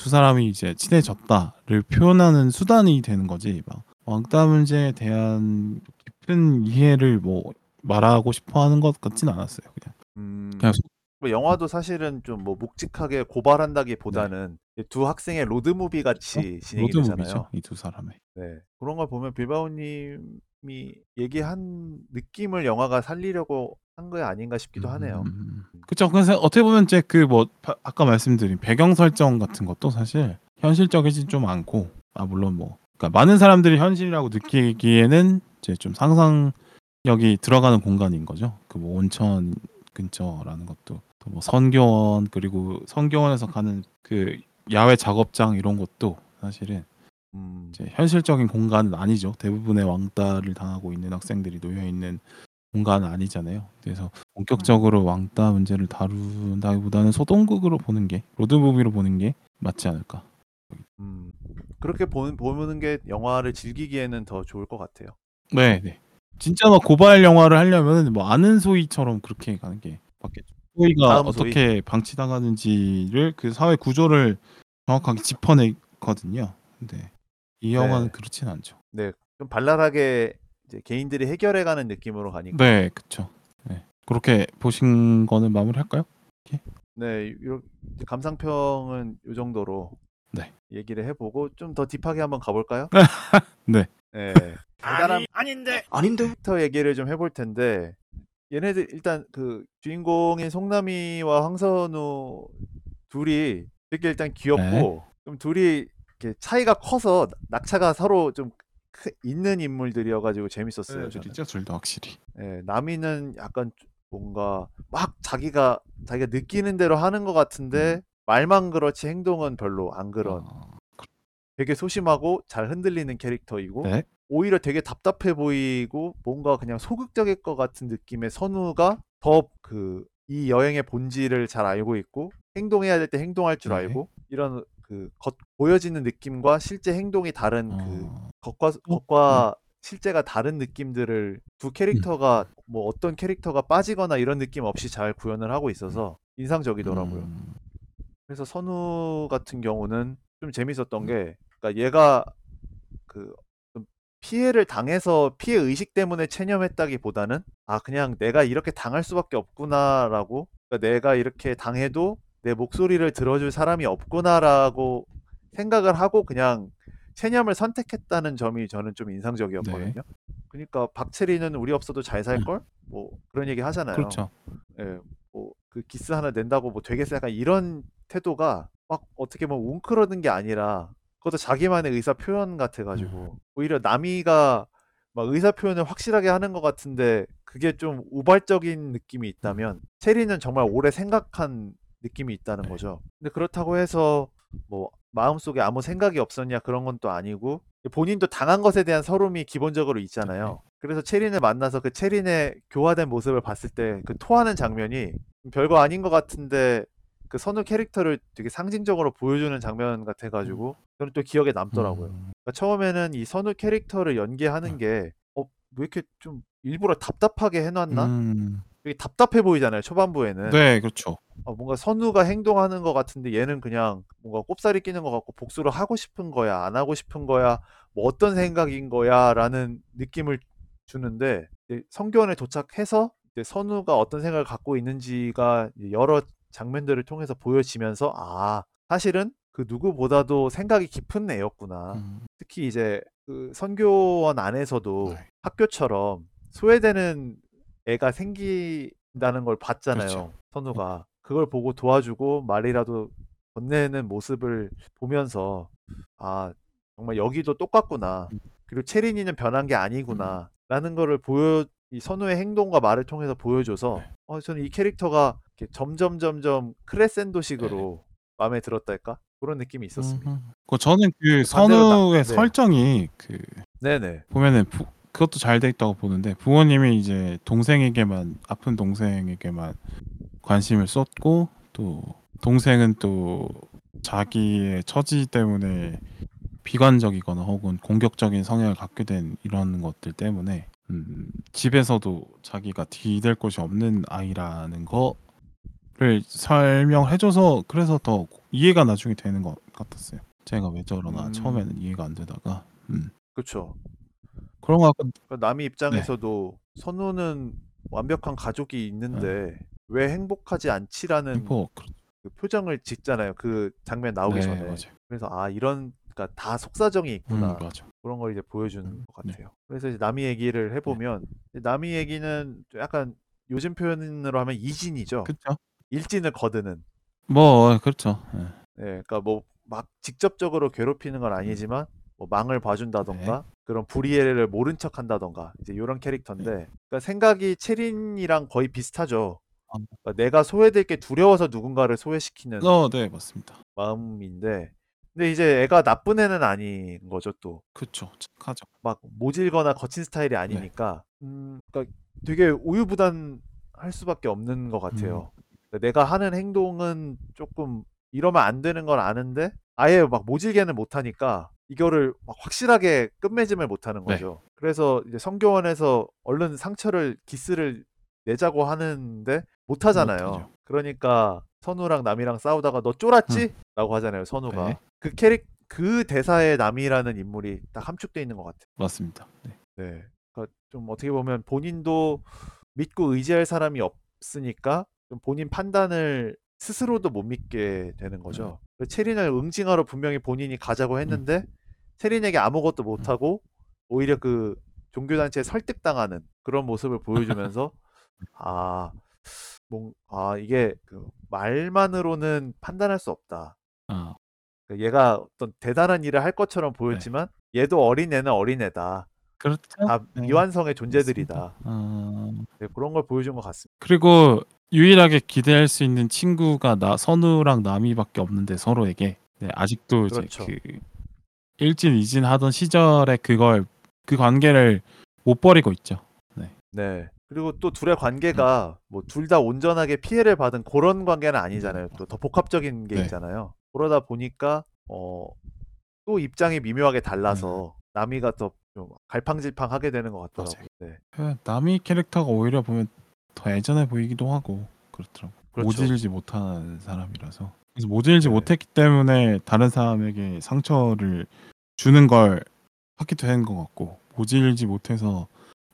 두 사람이 이제 친해졌다를 표현하는 수단이 되는 거지. 막 왕따 문제에 대한 깊은 이해를 뭐 말하고 싶어하는 것 같진 않았어요. 그냥 음, 그냥 뭐 영화도 사실은 좀 뭐 묵직하게 고발한다기보다는 두 학생의 로드무비 같이 진행이 로드무비죠. 되잖아요. 이 두 사람의. 네. 그런 걸 보면 빌바오님이 얘기한 느낌을 영화가 살리려고 한거 아닌가 싶기도 하네요. 음. 그쵸. 그래서 어떻게 보면 이제 그 뭐 아까 말씀드린 배경 설정 같은 것도 사실 현실적이지 좀 않고 아 물론 뭐 그러니까 많은 사람들이 현실이라고 느끼기에는 이제 좀 상상력이 들어가는 공간인 거죠. 그 뭐 온천 근처라는 것도 또 뭐 선교원 그리고 선교원에서 가는 그 야외 작업장 이런 것도 사실은 음, 이제 현실적인 공간은 아니죠. 대부분의 왕따를 당하고 있는 학생들이 놓여 있는 공간은 아니잖아요. 그래서 본격적으로 왕따 문제를 다룬다기보다는 소동극으로 보는 게 로드무비로 보는 게 맞지 않을까. 음, 그렇게 보는, 보는 게 영화를 즐기기에는 더 좋을 것 같아요. 네, 네. 진짜 막 고발 영화를 하려면 뭐 아는 소이처럼 그렇게 가는 게 맞겠죠. 소이. 어떻게 방치당하는지를 그 사회 구조를 정확하게 짚어내거든요. 근데 이 영화는 네. 그렇진 않죠. 네, 좀 발랄하게 이제 개인들이 해결해가는 느낌으로 가니까. 네, 그렇죠. 네. 그렇게 보신 거는 마무리할까요? 네, 요, 이제 감상평은 이 정도로 네. 얘기를 해보고 좀 더 딥하게 한번 가볼까요? 네. 네. 대단한 아닌데 아닌데 캐릭터 얘기를 좀 해볼 텐데 얘네들 일단 그 주인공인 송남이와 황선우 둘이 되게 일단 귀엽고 네. 좀 둘이 이렇게 차이가 커서 낙차가 서로 좀 크- 있는 인물들이어가지고 재밌었어요. 저는. 진짜 둘 다 확실히. 예, 남이는 약간 좀 뭔가 막 자기가 자기가 느끼는 대로 하는 것 같은데 말만 그렇지 행동은 별로 안 그런 어, 되게 소심하고 잘 흔들리는 캐릭터이고 네. 오히려 되게 답답해 보이고 뭔가 그냥 소극적일 것 같은 느낌의 선우가 더 그 이 여행의 본질을 잘 알고 있고 행동해야 될 때 행동할 줄 네. 알고 이런 그 겉 보여지는 느낌과 실제 행동이 다른 그 어. 겉과 겉과 실제가 다른 느낌들을 두 캐릭터가 뭐 어떤 캐릭터가 빠지거나 이런 느낌 없이 잘 구현을 하고 있어서 인상적이더라고요. 음. 그래서 선우 같은 경우는 좀 재밌었던 게 그러니까 얘가 그좀 피해를 당해서 피해 의식 때문에 체념했다기보다는 아 그냥 내가 이렇게 당할 수밖에 없구나라고 그러니까 내가 이렇게 당해도 내 목소리를 들어줄 사람이 없구나라고 생각을 하고 그냥 체념을 선택했다는 점이 저는 좀 인상적이었거든요. 그러니까 박채리는 우리 없어도 잘 살 걸? 뭐 그런 얘기 하잖아요. 그렇죠. 예, 뭐 그 기스 하나 낸다고 뭐 되겠어 약간 이런 태도가 막 어떻게 보면 웅크러든 게 아니라 그것도 자기만의 의사 표현 같아 가지고 오히려 남이가 막 의사 표현을 확실하게 하는 것 같은데 그게 좀 우발적인 느낌이 있다면 체리는 정말 오래 생각한 느낌이 있다는 네. 거죠. 근데 그렇다고 해서 뭐 마음속에 아무 생각이 없었냐 그런 건 또 아니고 본인도 당한 것에 대한 서름이 기본적으로 있잖아요. 그래서 체린을 만나서 그 체린의 교화된 모습을 봤을 때 그 토하는 장면이 별거 아닌 것 같은데 그 선우 캐릭터를 되게 상징적으로 보여주는 장면 같아가지고 저는 또 기억에 남더라고요. 음. 그러니까 처음에는 이 선우 캐릭터를 연기하는 게 어, 왜 이렇게 좀 일부러 답답하게 해놨나? 음. 되게 답답해 보이잖아요, 초반부에는. 네, 그렇죠. 어, 뭔가 선우가 행동하는 것 같은데 얘는 그냥 뭔가 꼽살이 끼는 것 같고 복수를 하고 싶은 거야, 안 하고 싶은 거야, 뭐 어떤 생각인 거야 라는 느낌을 주는데 이제 성교원에 도착해서 이제 선우가 어떤 생각을 갖고 있는지가 이제 여러 장면들을 통해서 보여지면서 아, 사실은 그 누구보다도 생각이 깊은 애였구나. 음. 특히 이제 그 선교원 안에서도 네. 학교처럼 소외되는 애가 생긴다는 걸 봤잖아요. 그렇죠. 선우가 그걸 보고 도와주고 말이라도 건네는 모습을 보면서 아 정말 여기도 똑같구나. 음. 그리고 체린이는 변한 게 아니구나. 라는 거를 보여 이 선우의 행동과 말을 통해서 보여줘서 네. 어 저는 이 캐릭터가 점점 점점 크레센도식으로 마음에 들었달까 그런 느낌이 있었습니다. 그 저는 그 나- 선우의 네. 설정이 그 네네. 보면은 부, 그것도 잘 돼 있다고 보는데 부모님이 이제 동생에게만 아픈 동생에게만 관심을 쏟고 또 동생은 또 자기의 처지 때문에 비관적이거나 혹은 공격적인 성향을 갖게 된 이런 것들 때문에 음, 집에서도 자기가 뒤될 곳이 없는 아이라는 거를 설명해줘서 그래서 더 이해가 나중에 되는 것 같았어요. 제가 왜 저러나 음. 처음에는 이해가 안 되다가 음. 그렇죠. 그런 거 같고 그러니까 남이 네. 입장에서도 선우는 완벽한 가족이 있는데 왜 행복하지 않지라는 뭐 그렇- 그 표정을 짓잖아요. 그 장면 나오기 네, 전에. 맞아요. 그래서 아 이런 그러니까 다 속사정이 음, 있구나 맞아. 그런 걸 이제 보여주는 음, 것 네. 같아요. 그래서 이제 남이 얘기를 해보면 이제 남이 얘기는 좀 약간 요즘 표현으로 하면 이진이죠. 그렇죠. 일진을 거드는. 뭐 그렇죠. 예. 예, 그러니까 뭐 막 직접적으로 괴롭히는 음. 건 아니지만 뭐 망을 네. 봐준다던가 그런 불이해를 모른 척 한다던가 이제 이런 캐릭터인데 네. 그러니까 생각이 체린이랑 거의 비슷하죠. 아. 그러니까 내가 소외될 게 두려워서 누군가를 소외시키는 어, 네 맞습니다. 마음인데 근데 이제 애가 나쁜 애는 아닌 거죠 또. 그렇죠. 착하죠. 막 모질거나 거친 스타일이 아니니까 음, 그러니까 되게 우유부단 할 수밖에 없는 것 같아요. 그러니까 내가 하는 행동은 조금 이러면 안 되는 걸 아는데 아예 막 모질게는 못하니까 이거를 막 확실하게 끝맺음을 못하는 네. 거죠. 그래서 이제 성교원에서 얼른 상처를 기스를 내자고 하는데 못하잖아요. 못하죠. 그러니까 선우랑 남이랑 싸우다가 너 쫄았지? 라고 하잖아요. 선우가 네. 그 캐릭 그 대사에 남이라는 인물이 딱 함축돼 있는 것 같아요. 맞습니다. 네. 네. 그러니까 좀 어떻게 보면 본인도 믿고 의지할 사람이 없으니까 좀 본인 판단을 스스로도 못 믿게 되는 거죠. 그 체린을 응징하러 분명히 본인이 가자고 했는데 체린에게 아무것도 못하고 오히려 그 종교단체에 설득당하는 그런 모습을 보여주면서 아, 뭔, 아 이게 그 말만으로는 판단할 수 없다. 아, 그러니까 얘가 어떤 대단한 일을 할 것처럼 보였지만 얘도 어린애는 어린애다. 그렇죠. 다 네. 미완성의 존재들이다. 아, 네, 그런 걸 보여준 것 같습니다. 그리고 유일하게 기대할 수 있는 친구가 나 선우랑 남이밖에 없는데 서로에게 네, 아직도 이제 그렇죠. 그 일진 이진 하던 시절에 그걸 그 관계를 못 버리고 있죠. 네. 그리고 또 둘의 관계가 뭐 둘 다 온전하게 피해를 받은 그런 관계는 아니잖아요. 또 더 복합적인 게 네. 있잖아요. 그러다 보니까 어, 또 입장이 미묘하게 달라서 나미가 더 좀 갈팡질팡하게 되는 것 같더라고요. 네. 그 남이 캐릭터가 오히려 보면 더 애전해 보이기도 하고 그렇더라고. 그렇죠. 모질지 못한 사람이라서. 그래서 모질지 네. 못했기 때문에 다른 사람에게 상처를 주는 걸 하기도 한 것 같고 모질지 못해서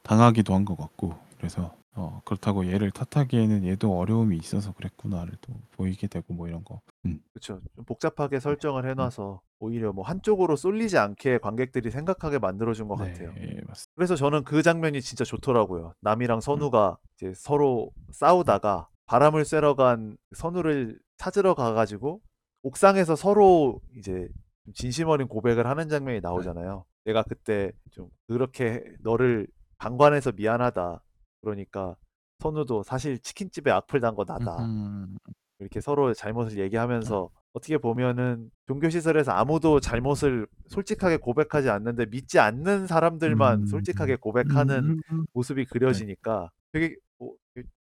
당하기도 한 것 같고 그래서 어, 그렇다고 얘를 탓하기에는 얘도 어려움이 있어서 그랬구나를 또 보이게 되고 뭐 이런 거. 음. 그렇죠. 좀 복잡하게 설정을 해놔서 오히려 뭐 한쪽으로 쏠리지 않게 관객들이 생각하게 만들어준 것 같아요. 네, 맞습니다. 그래서 저는 그 장면이 진짜 좋더라고요. 남이랑 선우가 이제 서로 싸우다가 바람을 쐬러 간 선우를 찾으러 가가지고 옥상에서 서로 이제 좀 진심 어린 고백을 하는 장면이 나오잖아요. 내가 그때 좀 그렇게 너를 방관해서 미안하다. 그러니까 선우도 사실 치킨집에 악플 단 거 나다. 음, 이렇게 서로 잘못을 얘기하면서 어떻게 보면은 종교 시설에서 아무도 잘못을 솔직하게 고백하지 않는데 믿지 않는 사람들만 음, 솔직하게 고백하는 음, 음, 모습이 그려지니까 되게 뭐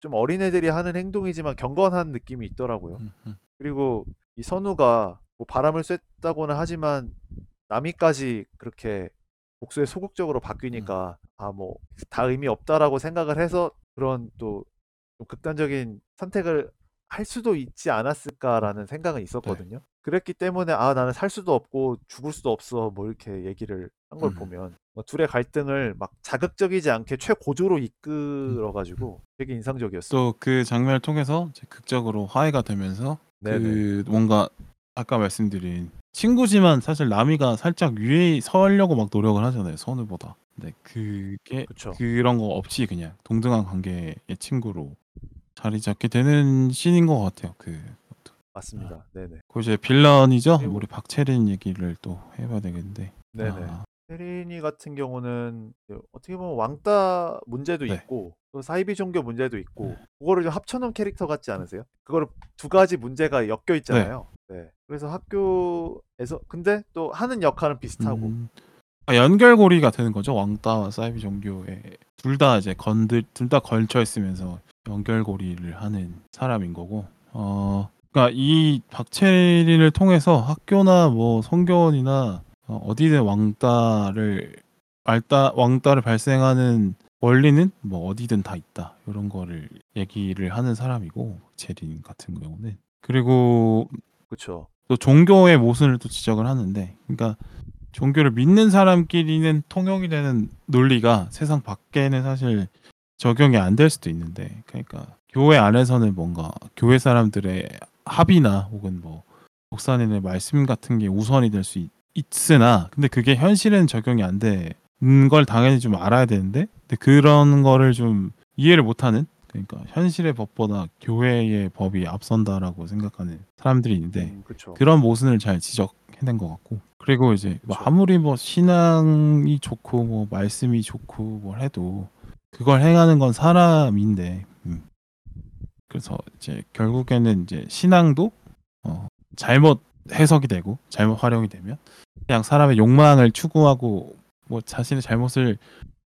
좀 어린애들이 하는 행동이지만 경건한 느낌이 있더라고요. 그리고 이 선우가 뭐 바람을 쐈다고는 하지만 남이까지 그렇게 복수에 소극적으로 바뀌니까 아 뭐 다 의미 없다라고 생각을 해서 그런 또좀 극단적인 선택을 할 수도 있지 않았을까라는 생각은 있었거든요. 그랬기 때문에 아 나는 살 수도 없고 죽을 수도 없어 뭐 이렇게 얘기를 한걸 음. 보면 뭐 둘의 갈등을 막 자극적이지 않게 최고조로 이끌어가지고 되게 인상적이었어요. 또 그 장면을 통해서 극적으로 화해가 되면서 네네. 그 뭔가 아까 말씀드린 친구지만 사실 남이가 살짝 위에 서려고 막 노력을 하잖아요 선우보다. 근데 그게 그쵸. 그런 거 없이 그냥 동등한 관계의 친구로 자리 잡게 되는 씬인 것 같아요. 그 맞습니다. 네네. 그 이제 빌런이죠. 그리고- 우리 박채린 얘기를 또 해봐야 되겠는데. 네네. 아, 세린이 같은 경우는 어떻게 보면 왕따 문제도 네. 있고 또 사이비 종교 문제도 있고 네. 그거를 좀 합쳐놓은 캐릭터 같지 않으세요? 그거를 두 가지 문제가 엮여 있잖아요. 네. 그래서 학교에서 근데 또 하는 역할은 비슷하고 음, 아, 연결고리가 되는 거죠. 왕따와 사이비 종교에 둘 다 이제 건들 둘 다 걸쳐 있으면서 연결고리를 하는 사람인 거고. 어, 그러니까 이 박채린을 통해서 학교나 뭐 성교원이나 어, 어디든 왕따를 말따 왕따를 발생하는 원리는 뭐 어디든 다 있다 이런 거를 얘기를 하는 사람이고 채린 같은 경우는 그리고 그쵸. 또 종교의 모순을 또 지적을 하는데 그러니까 종교를 믿는 사람끼리는 통용이 되는 논리가 세상 밖에는 사실 적용이 안 될 수도 있는데 그러니까 교회 안에서는 뭔가 교회 사람들의 합의나 혹은 뭐 목사님의 말씀 같은 게 우선이 될 수 있으나 근데 그게 현실은 적용이 안 되는 걸 당연히 좀 알아야 되는데 근데 그런 거를 좀 이해를 못하는 그러니까 현실의 법보다 교회의 법이 앞선다라고 생각하는 사람들이 있는데 음. 그런 모순을 잘 지적해낸 것 같고 그리고 이제 뭐. 아무리 뭐 신앙이 좋고 뭐 말씀이 좋고 뭘 해도 그걸 행하는 건 사람인데 음. 그래서 이제 결국에는 이제 신앙도 어, 잘못 해석이 되고 잘못 활용이 되면 그냥 사람의 욕망을 추구하고 뭐 자신의 잘못을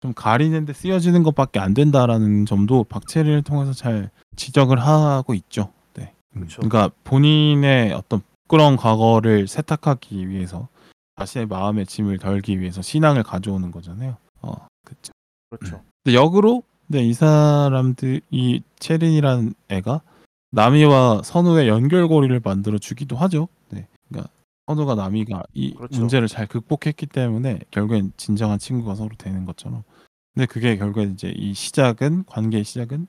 좀 가리는데 쓰여지는 것밖에 안 된다라는 점도 박채리를 통해서 잘 지적을 하고 있죠. 네. 음. 그쵸. 그러니까 본인의 어떤 부끄러운 과거를 세탁하기 위해서 자신의 마음의 짐을 덜기 위해서 신앙을 가져오는 거잖아요. 어, 그렇죠. 그렇죠. 근데 역으로 네, 이 사람들 이 체린이라는 애가 나미와 선우의 연결고리를 만들어 주기도 하죠. 선우가 나미가 이 그렇죠. 문제를 잘 극복했기 때문에 결국엔 진정한 친구가 서로 되는 것처럼. 근데 그게 결국엔 이제 이 시작은 관계의 시작은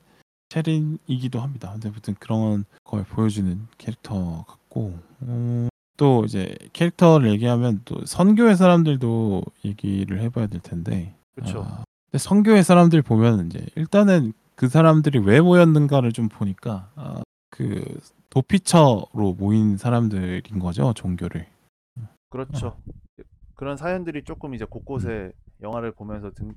체린이기도 합니다. 근데 아무튼 그런 걸 보여주는 캐릭터 같고 음, 또 이제 캐릭터를 얘기하면 또 선교회 사람들도 얘기를 해봐야 될 텐데 그쵸. 아, 근데 선교회 사람들 보면 이제 일단은 그 사람들이 왜 모였는가를 좀 보니까 아, 그 도피처로 모인 사람들인 거죠 종교를. 그렇죠. 그런 사연들이 조금 이제 곳곳에 영화를 보면서 등,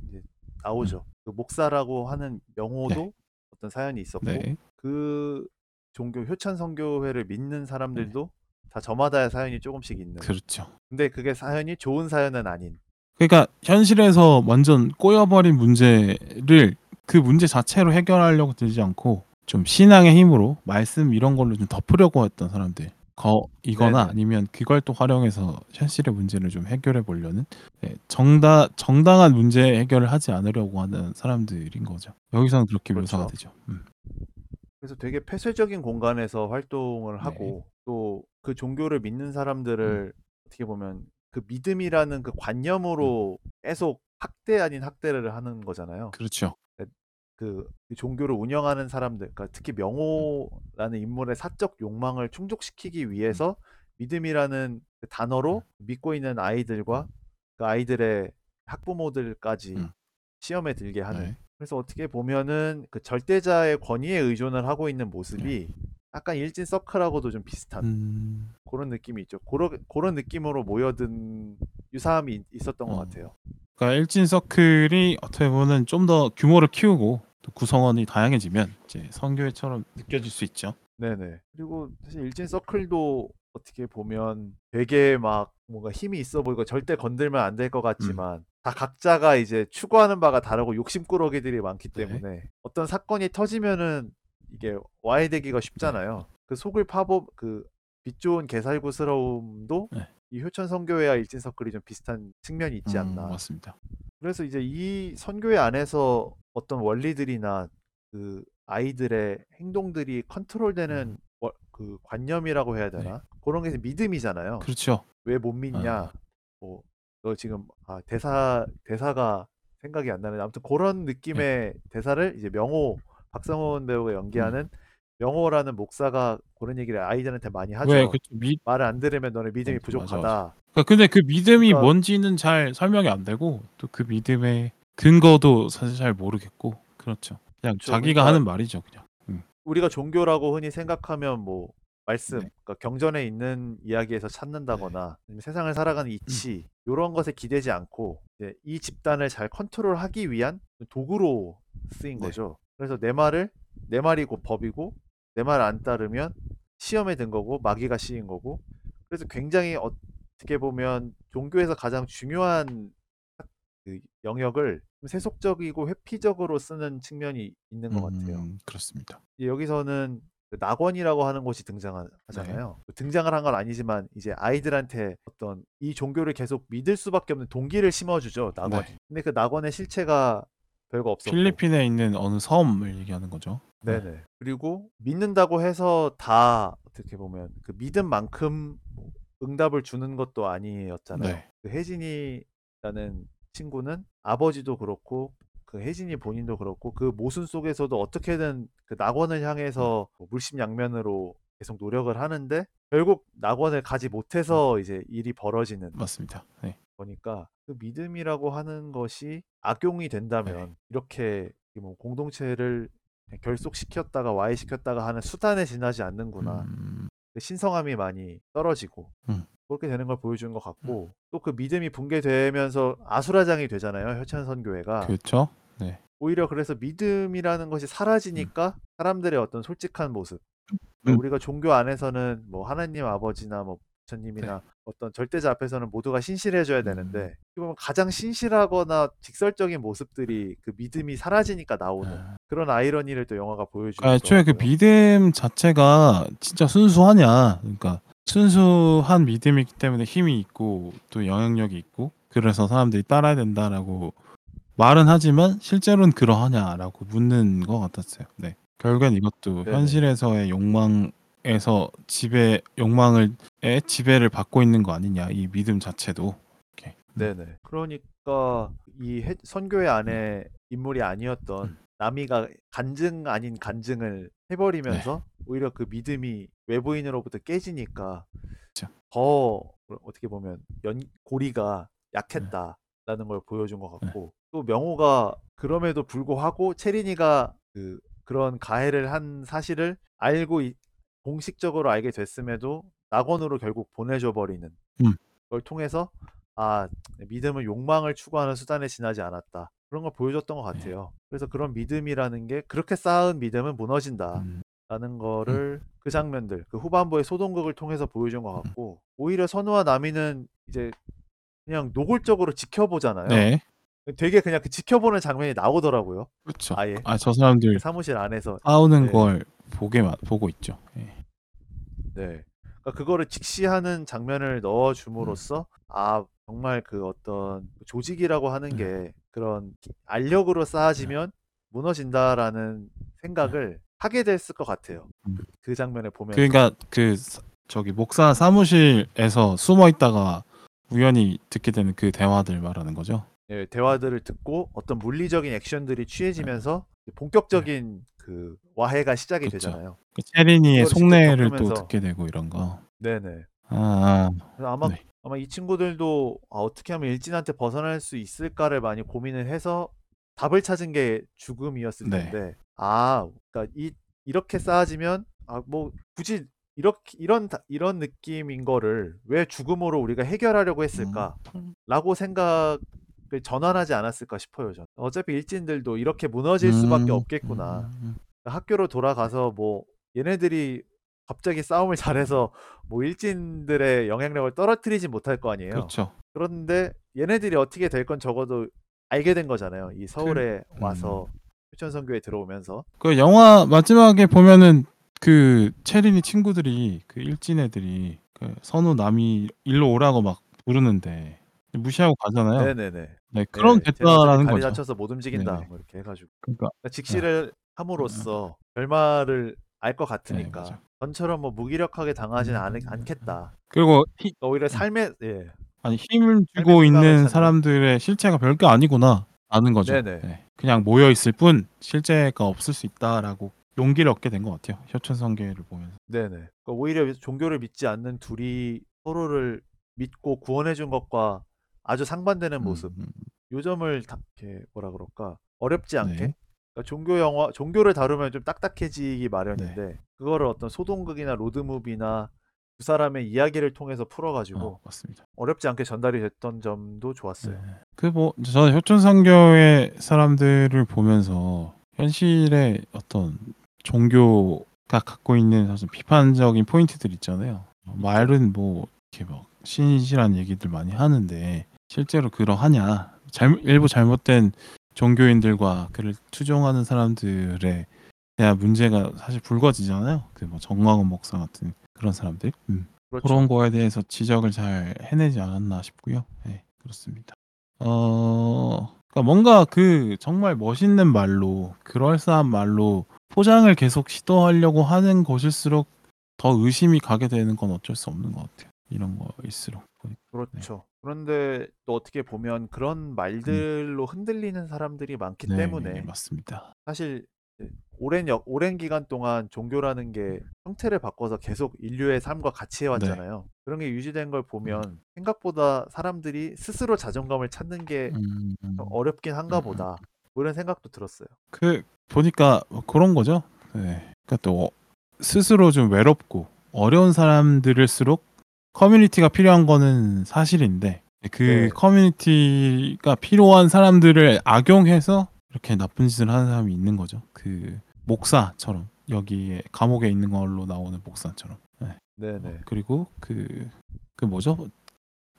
나오죠. 그 목사라고 하는 명호도 네. 어떤 사연이 있었고 네. 그 종교 효찬 성교회를 믿는 사람들도 다 저마다의 사연이 조금씩 있는. 그렇죠. 근데 그게 사연이 좋은 사연은 아닌. 그러니까 현실에서 완전 꼬여버린 문제를 그 문제 자체로 해결하려고 들지 않고 좀 신앙의 힘으로 말씀 이런 걸로 좀 덮으려고 했던 사람들. 거 이거나 네네. 아니면 또 활용해서 현실의 문제를 좀 해결해 보려는 네, 정다 정당한 문제 해결을 하지 않으려고 하는 사람들인 거죠. 여기서는 그렇게 그렇죠. 묘사가 되죠. 음. 그래서 되게 폐쇄적인 공간에서 활동을 네. 하고 또그 종교를 믿는 음. 사람들을 어떻게 보면 그 믿음이라는 그 관념으로 계속 학대 아닌 학대를 하는 거잖아요. 그렇죠. 그, 그 종교를 운영하는 사람들, 그러니까 특히 명호라는 인물의 사적 욕망을 충족시키기 위해서 믿음이라는 그 단어로 믿고 있는 아이들과 그 아이들의 학부모들까지 음. 시험에 들게 하는. 네. 그래서 어떻게 보면은 그 절대자의 권위에 의존을 하고 있는 모습이 약간 일진 서클하고도 좀 비슷한 음. 그런 느낌이 있죠. 그런 그런 느낌으로 모여든 유사함이 있- 있었던 것 어. 같아요. 그러니까 일진 서클이 어떻게 보면 좀 더 규모를 키우고 또 구성원이 다양해지면 이제 성교회처럼 느껴질 수 있죠. 네네. 그리고 사실 일진 서클도 어떻게 보면 되게 막 뭔가 힘이 있어 보이고 절대 건들면 안 될 것 같지만 다 각자가 이제 추구하는 바가 다르고 욕심꾸러기들이 많기 네. 때문에 어떤 사건이 터지면은 이게 와해되기가 쉽잖아요. 그 속을 파보 그 빛 좋은 개살구스러움도 네. 이 효천 선교회와 일진 서클이 좀 비슷한 측면이 있지 음, 않나. 맞습니다. 그래서 이제 이 선교회 안에서 어떤 원리들이나 그 아이들의 행동들이 컨트롤되는 음. 워- 그 관념이라고 해야 되나? 그런 게 믿음이잖아요. 그렇죠. 왜 못 믿냐? 아. 뭐너 지금 아 대사 대사가 생각이 안 나는데 아무튼 그런 느낌의 대사를 이제 명호 박성훈 배우가 연기하는 명호라는 목사가 그런 얘기를 아이들한테 많이 하죠. 왜 그렇죠. 미, 말을 안 들으면 너네 믿음이 어, 맞아, 부족하다. 그러니까 근데 그 믿음이 그러니까- 뭔지는 잘 설명이 안 되고 또 그 믿음의 근거도 사실 잘 모르겠고 그렇죠. 그냥 그렇죠. 자기가 그러니까- 하는 말이죠, 그냥. 우리가 종교라고 흔히 생각하면 뭐 말씀, 네. 그러니까 경전에 있는 이야기에서 찾는다거나 아니면 세상을 살아가는 이치 이런 것에 기대지 않고 이제 이 집단을 잘 컨트롤하기 위한 도구로 쓰인 네. 거죠. 그래서 내 말을 내 말이 곧 법이고 내 말 안 따르면 시험에 든 거고 마귀가 씌인 거고 그래서 굉장히 어떻게 보면 종교에서 가장 중요한 그 영역을 좀 세속적이고 회피적으로 쓰는 측면이 있는 것 같아요. 음, 그렇습니다. 여기서는 그 낙원이라고 하는 곳이 등장하잖아요. 등장을 한 건 아니지만 이제 아이들한테 어떤 이 종교를 계속 믿을 수밖에 없는 동기를 심어주죠. 낙원. 네. 근데 그 낙원의 실체가 별거 없었고. 필리핀에 있는 어느 섬을 얘기하는 거죠. 네네. 그리고 믿는다고 해서 다 어떻게 보면 그 믿음만큼 뭐 응답을 주는 것도 아니었잖아요. 네. 그 혜진이라는 친구는 아버지도 그렇고 그 혜진이 본인도 그렇고 그 모순 속에서도 어떻게든 그 낙원을 향해서 뭐 물심양면으로 계속 노력을 하는데 결국 낙원을 가지 못해서 이제 일이 벌어지는 맞습니다. 네. 거니까 그 믿음이라고 하는 것이 악용이 된다면 이렇게 뭐 공동체를 결속시켰다가 와해시켰다가 하는 수단에 지나지 않는구나. 음, 그 신성함이 많이 떨어지고 음. 그렇게 되는 걸 보여주는 것 같고 또그 믿음이 붕괴되면서 아수라장이 되잖아요 혈천선 교회가 그렇죠. 네. 오히려 그래서 믿음이라는 것이 사라지니까 사람들의 어떤 솔직한 모습 그러니까 음. 우리가 종교 안에서는 뭐 하나님 아버지나 뭐 부처님이나 어떤 절대자 앞에서는 모두가 신실해져야 되는데 네. 음. 보면 가장 신실하거나 직설적인 모습들이 그 믿음이 사라지니까 나오는 아. 그런 아이러니를 또 영화가 보여주는 그러니까 애초에 그. 믿음 자체가 진짜 순수하냐. 그러니까 순수한 믿음이기 때문에 힘이 있고 또 영향력이 있고 그래서 사람들이 따라야 된다라고 말은 하지만 실제로는 그러하냐라고 묻는 것 같았어요. 네. 결국엔 이것도 네네. 현실에서의 욕망 에서 지배 욕망을 에 지배를 받고 있는 거 아니냐 이 믿음 자체도 이렇게. 네네. 그러니까 이 해- 선교회 안에 인물이 아니었던 음. 남이가 간증 아닌 간증을 해버리면서 네. 오히려 그 믿음이 외부인으로부터 깨지니까 그쵸. 더 어떻게 보면 연 고리가 네. 약했다라는 걸 보여준 것 같고 또 명호가 그럼에도 불구하고 체린이가 그 그런 가해를 한 사실을 알고 이- 공식적으로 알게 됐음에도 낙원으로 결국 보내줘 버리는 음. 걸 통해서 아 믿음은 욕망을 추구하는 수단에 지나지 않았다 그런 걸 보여줬던 것 네. 같아요. 그래서 그런 믿음이라는 게 그렇게 쌓은 믿음은 무너진다. 음, 라는 거를 그 장면들 그 후반부의 소동극을 통해서 보여준 것 같고 오히려 선우와 나미는 이제 그냥 노골적으로 지켜보잖아요. 네. 되게 그냥 그 지켜보는 장면이 나오더라고요. 그렇죠. 아예. 아 저 사람들 그 사무실 안에서. 싸우는 네. 걸 보게 마- 보고 있죠. 예. 네. 그러니까 그거를 직시하는 장면을 넣어 줌으로써 아 정말 그 어떤 조직이라고 하는 네. 게 그런 기- 알력으로 쌓아지면 무너진다라는 생각을 하게 됐을 것 같아요. 음. 그 장면을 보면 그러니까 그 사- 저기 목사 사무실에서 숨어 있다가 우연히 듣게 되는 그 대화들 말하는 거죠. 예, 대화들을 듣고 어떤 물리적인 액션들이 취해지면서 본격적인 그 와해가 시작이 그쵸. 되잖아요. 그 체린이의 속내를 또 겪으면서. 듣게 되고 이런 거. 네네. 아, 그래서 아마 네. 아마 이 친구들도 아, 어떻게 하면 일진한테 벗어날 수 있을까를 많이 고민을 해서 답을 찾은 게 죽음이었을 네. 텐데 아, 그러니까 이 이렇게 쌓아지면 아 뭐 굳이 이렇게 이런 다- 이런 느낌인 거를 왜 죽음으로 우리가 해결하려고 했을까라고 생각을 전환하지 않았을까 싶어요. 저는. 어차피 일진들도 이렇게 무너질 수밖에 음, 없겠구나. 음, 학교로 돌아가서 뭐 얘네들이 갑자기 싸움을 잘해서 뭐 일진들의 영향력을 떨어뜨리지 못할 거 아니에요. 그렇죠. 그런데 얘네들이 어떻게 될 건 적어도 알게 된 거잖아요. 이 서울에 음. 와서 휴천선교에 들어오면서. 그 영화 마지막에 보면은 그 체린이 친구들이 그 일진 애들이 그 선우 남이 일로 오라고 막 부르는데 무시하고 가잖아요. 네네네. 네, 그럼 네, 됐다라는 다리 거죠. 다쳐서 못 움직인다. 네네. 뭐 이렇게 해가지고. 그러니까 그러니까 직시를 함으로써 결말을 알것 같으니까. 네, 맞아. 전처럼 뭐 무기력하게 당하지는 않, 음. 않겠다. 그리고 히, 그러니까 오히려 삶의 예. 아니 힘을 주고 있는. 사람들의 실체가 별게 아니구나 아는 거죠. 네네. 네. 그냥 모여 있을 뿐 실체가 없을 수 있다라고 용기를 얻게 된 것 같아요. 효천성계를 보면서. 네네. 그러니까 오히려 종교를 믿지 않는 둘이 서로를 믿고 구원해 준 것과 아주 상반되는 모습. 음, 음. 요 점을 다, 이렇게 뭐라 그럴까 어렵지 않게. 네. 그러니까 종교 영화, 종교를 다루면 좀 딱딱해지기 네. 마련인데 그거를 어떤 소동극이나 로드무비나 두 사람의 이야기를 통해서 풀어가지고 어, 맞습니다. 어렵지 않게 전달이 됐던 점도 좋았어요. 네. 그뭐 저는 효천성교의 사람들을 보면서 현실의 어떤 종교가 갖고 있는 사실 비판적인 포인트들 있잖아요. 말은 뭐 이렇게 막 신실한 얘기들 많이 하는데 실제로 그러하냐? 잘 일부 잘못된 종교인들과 그를 추종하는 사람들의 대한 문제가 사실 불거지잖아요. 그 뭐 정광훈 목사 같은 그런 사람들. 음. 그렇죠. 그런 거에 대해서 지적을 잘 해내지 않았나 싶고요. 네, 그렇습니다. 어, 그러니까 뭔가 그 정말 멋있는 말로 그럴싸한 말로 포장을 계속 시도하려고 하는 것일수록 더 의심이 가게 되는 건 어쩔 수 없는 것 같아요. 이런 거일수록. 그렇죠. 그런데 또 어떻게 보면 그런 말들로 흔들리는 사람들이 많기 네, 때문에 네, 맞습니다. 사실 오랜 역, 오랜 기간 동안 종교라는 게 형태를 바꿔서 계속 인류의 삶과 같이 해왔잖아요. 그런 게 유지된 걸 보면 생각보다 사람들이 스스로 자존감을 찾는 게 음, 좀 어렵긴 한가 보다. 뭐 이런 생각도 들었어요. 그 보니까 뭐 그런 거죠. 네. 그러니까 또 어- 스스로 좀 외롭고 어려운 사람들일수록 커뮤니티가 필요한 거는 사실인데 그 네. 커뮤니티가 필요한 사람들을 악용해서 이렇게 나쁜 짓을 하는 사람이 있는 거죠. 그 목사처럼 여기에 감옥에 있는 걸로 나오는 목사처럼. 네. 네네. 그리고 그그 뭐죠?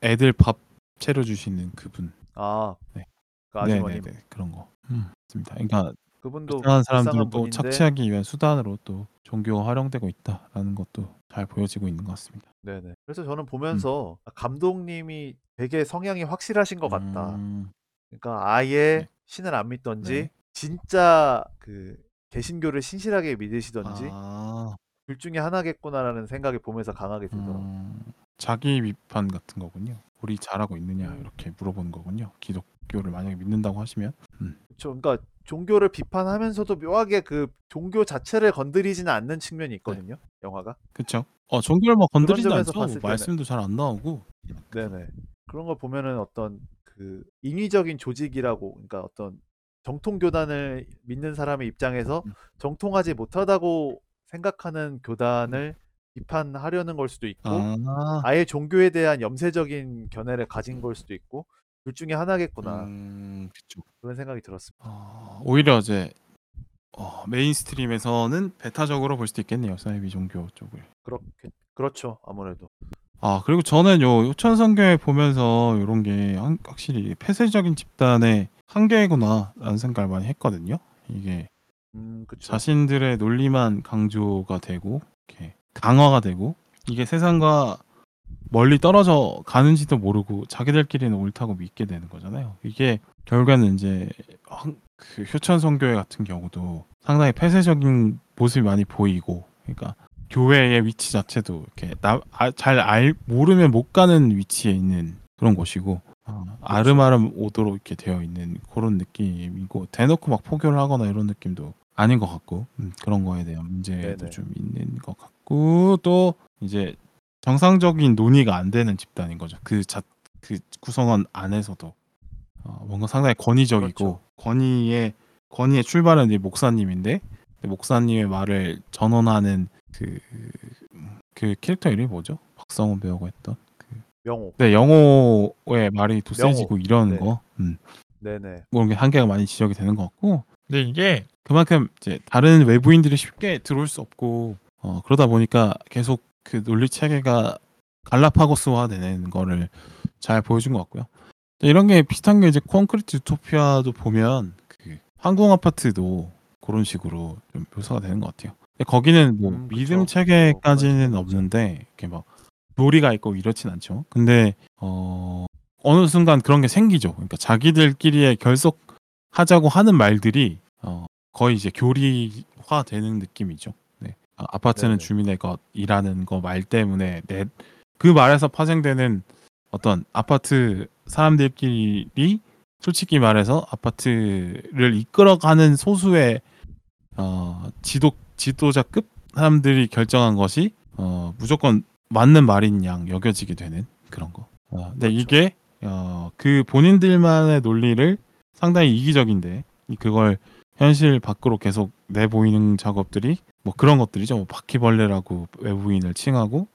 애들 밥 차려 주시는 그분. 아, 네. 그 아주머니. 네네네 그런 거. 음, 맞습니다. 그러니까 그분도 불쌍한 사람들을 또 분인데 착취하기 위한 수단으로 또 종교가 활용되고 있다라는 것도 잘 보여지고 있는 것 같습니다. 네네. 그래서 저는 보면서 아, 감독님이 되게 성향이 확실하신 것 같다. 음, 그러니까 아예 네. 신을 안 믿던지 네. 진짜 그 개신교를 신실하게 믿으시던지 아, 둘 중에 하나겠구나라는 생각이 보면서 강하게 들더라고요. 음, 자기 비판 같은 거군요. 우리 잘하고 있느냐 음. 이렇게 물어보는 거군요. 기독교를 만약에 믿는다고 하시면, 음, 그렇죠. 그러니까 종교를 비판하면서도 묘하게 그 종교 자체를 건드리지는 않는 측면이 있거든요. 영화가. 그렇죠. 어 종교를 막 건드리지 않죠. 봤을 말씀도 잘 안 나오고. 네네. 그런 걸 보면은 어떤 그 인위적인 조직이라고, 그러니까 어떤 정통 교단을 믿는 사람의 입장에서 음. 정통하지 못하다고 생각하는 교단을 비판하려는 걸 수도 있고, 아, 아예 종교에 대한 염세적인 견해를 가진 걸 수도 있고, 둘 중에 하나겠구나 음, 그렇죠. 그런 생각이 들었습니다. 어, 오히려 이제 어, mainstream에서는 배타적으로 볼 수도 있겠네요. 사이비 종교 쪽을. 그렇게 그렇죠 아무래도. 아 그리고 저는 요 효천선교회 보면서 이런 게 확- 확실히 폐쇄적인 집단의 한계구나라는 생각을 많이 했거든요. 이게 음, 그쵸. 자신들의 논리만 강조가 되고 이렇게 강화가 되고 이게 세상과 멀리 떨어져 가는지도 모르고 자기들끼리는 옳다고 믿게 되는 거잖아요. 이게 결국에는 이제 황- 그 효천 선교회 같은 경우도 상당히 폐쇄적인 모습이 많이 보이고, 그러니까 교회의 위치 자체도 이렇게 아, 잘 알 모르면 못 가는 위치에 있는 그런 곳이고 어, 아름아름 오도록 이렇게 되어 있는 그런 느낌이고 대놓고 막 포교를 하거나 이런 느낌도 아닌 것 같고 음, 그런 거에 대한 문제도 네네. 좀 있는 것 같고 또 이제 정상적인 논의가 안 되는 집단인 거죠. 그 자, 그 구성원 안에서도 어, 뭔가 상당히 권위적이고 그렇죠. 권위의 권위의 출발은 이제 목사님인데 그 목사님의 말을 전언하는 그, 그 캐릭터 이름이 뭐죠? 박성훈 배우가 했던 명호. 네 영호의 말이 더 명호. 세지고 이런 네. 거 음, 네네. 그런 게 한계가 많이 지적이 되는 것 같고 근데 이게 그만큼 이제 다른 외부인들이 쉽게 들어올 수 없고 어, 그러다 보니까 계속 그 논리 체계가 갈라파고스화 되는 거를 잘 보여준 것 같고요. 이런 게 비슷한 게 이제 콘크리트 유토피아도 보면 그 항공 아파트도 그런 식으로 좀 묘사가 되는 것 같아요. 거기는 뭐 음. 믿음 뭐 체계까지는 없는데 이렇게 막 도리가 있고 이렇진 않죠. 근데 어 어느 순간 그런 게 생기죠. 그러니까 자기들끼리의 결속하자고 하는 말들이 어 거의 이제 교리화 되는 느낌이죠. 네. 아, 아파트는 네네. 주민의 것이라는 거 말 때문에 내, 그 말에서 파생되는 어떤 아파트 사람들끼리 솔직히 말해서 아파트를 이끌어가는 소수의 어, 지도 지도자급 사람들이 결정한 것이 어, 무조건 맞는 말인 양 여겨지게 되는 그런 거. 어, 근데 그렇죠. 이게 어, 그 본인들만의 논리를 상당히 이기적인데 이- 그걸 현실 밖으로 계속 내보이는 작업들이 뭐 그런 것들이죠. 뭐 바퀴벌레라고 외부인을 칭하고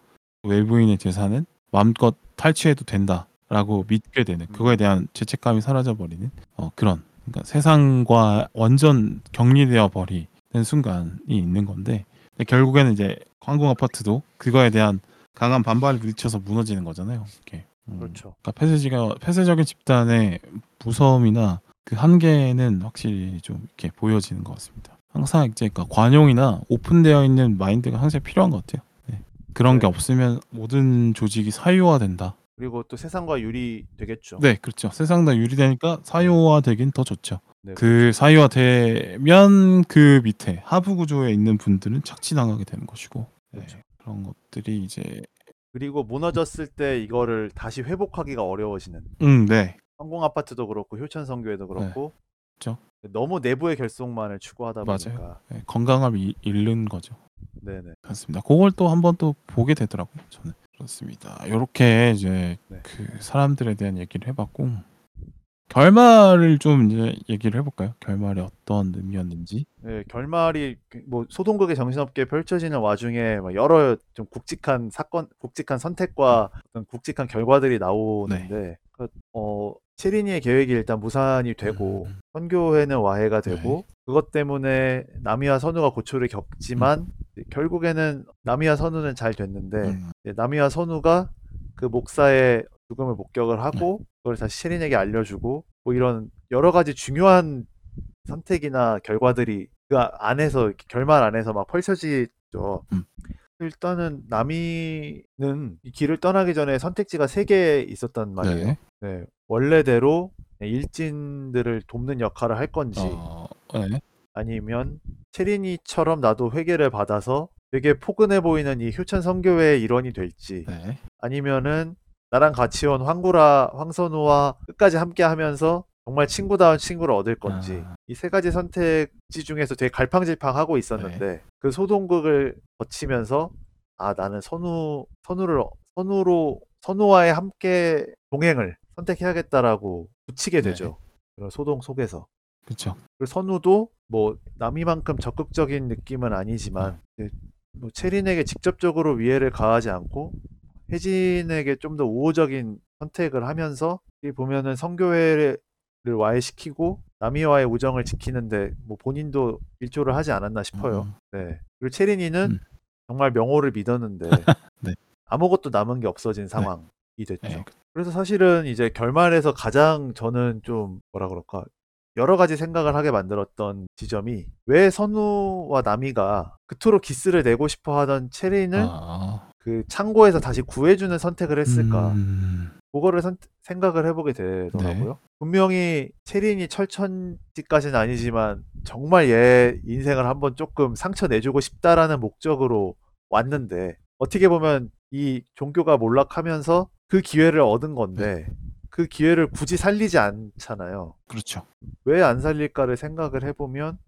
외부인의 재산은 마음껏 탈취해도 된다라고 믿게 되는 그거에 대한 죄책감이 사라져 버리는 어, 그런 그러니까 세상과 완전 격리되어 버리는 순간이 있는 건데 결국에는 이제 항공 아파트도 그거에 대한 강한 반발을 부딪혀서 무너지는 거잖아요. 이렇게. 음, 그렇죠. 그러니까 폐쇄지가 폐쇄적인 집단의 무서움이나 그 한계는 확실히 좀 이렇게 보여지는 것 같습니다. 항상 이제 그러니까 관용이나 오픈되어 있는 마인드가 항상 필요한 것 같아요. 네. 그런 게 네. 없으면 모든 조직이 사유화된다. 그리고 또 세상과 유리 되겠죠. 네, 그렇죠. 세상 다 유리되니까 사유화되긴 더 좋죠. 네, 그 사유화되면 그 밑에 하부 구조에 있는 분들은 착취당하게 되는 것이고 네, 그렇죠. 그런 것들이 이제 그리고 무너졌을 때 이거를 다시 회복하기가 어려워지는 음, 네, 항공 아파트도 그렇고 효천 성교회도 그렇고 그렇죠. 너무 내부의 결속만을 추구하다 맞아요. 보니까 네, 건강함을 잃- 잃는 거죠. 네네 그렇습니다. 그걸 또 한번 또 보게 되더라고요. 저는 그렇습니다. 이렇게 이제 네. 그 사람들에 대한 얘기를 해봤고 결말을 좀 이제 얘기를 해볼까요? 결말이 어떤 의미였는지. 네, 결말이 그- 뭐 소동극의 정신없게 펼쳐지는 와중에 막 여러 좀 굵직한 사건, 굵직한 선택과 어떤 굵직한 결과들이 나오는데 그, 어, 체리니의 계획이 일단 무산이 되고 음. 선교회는 와해가 되고 네. 그것 때문에 남이와 선우가 고초를 겪지만 결국에는 남이와 선우는 잘 됐는데 음, 남이와 선우가 그 목사의 죽음을 목격을 하고 그걸 다시 체린에게 알려주고 뭐 이런 여러 가지 중요한 선택이나 결과들이 그 아- 안에서 결말 안에서 막 펼쳐지죠. 음. 일단은 나미는 이 길을 떠나기 전에 선택지가 세 개 있었단 말이에요. 네. 네. 원래대로 일진들을 돕는 역할을 할 건지 어, 네. 아니면 체린이처럼 나도 회개를 받아서 되게 포근해 보이는 이 효천 성교회의 일원이 될지 네. 아니면은 나랑 같이 온 황구라 황선우와 끝까지 함께 하면서 정말 친구다운 친구를 얻을 건지 아. 이세 가지 선택지 중에서 되게 갈팡질팡하고 있었는데 네. 그 소동극을 거치면서 아 나는 선우 선우를 선우로 선우와의 함께 동행을 선택해야겠다라고 붙이게 네. 되죠. 그런 소동 속에서. 그렇죠. 그리고 선우도 뭐 남이만큼 적극적인 느낌은 아니지만 이제 뭐 체린에게 직접적으로 위해를 가하지 않고 혜진에게 좀 더 우호적인 선택을 하면서 이 보면은 성교회를 와해시키고 남이와의 우정을 지키는데 뭐 본인도 일조를 하지 않았나 싶어요. 음. 네. 그리고 체린이는 음. 정말 명호를 믿었는데 네. 아무것도 남은 게 없어진 상황이 됐죠. 네. 그래서 사실은 이제 결말에서 가장 저는 좀 뭐라 그럴까 여러 가지 생각을 하게 만들었던 지점이 왜 선우와 나미가 그토록 기스를 내고 싶어 하던 체린을 아. 그 창고에서 다시 구해주는 선택을 했을까? 음. 그거를 선- 생각을 해보게 되더라고요. 분명히 체린이 철천지까지는 아니지만 정말 얘 인생을 한번 조금 상처 내주고 싶다라는 목적으로 왔는데 어떻게 보면 이 종교가 몰락하면서 그 기회를 얻은 건데 그 기회를 굳이 살리지 않잖아요. 그렇죠. 왜 안 살릴까를 생각을 해보면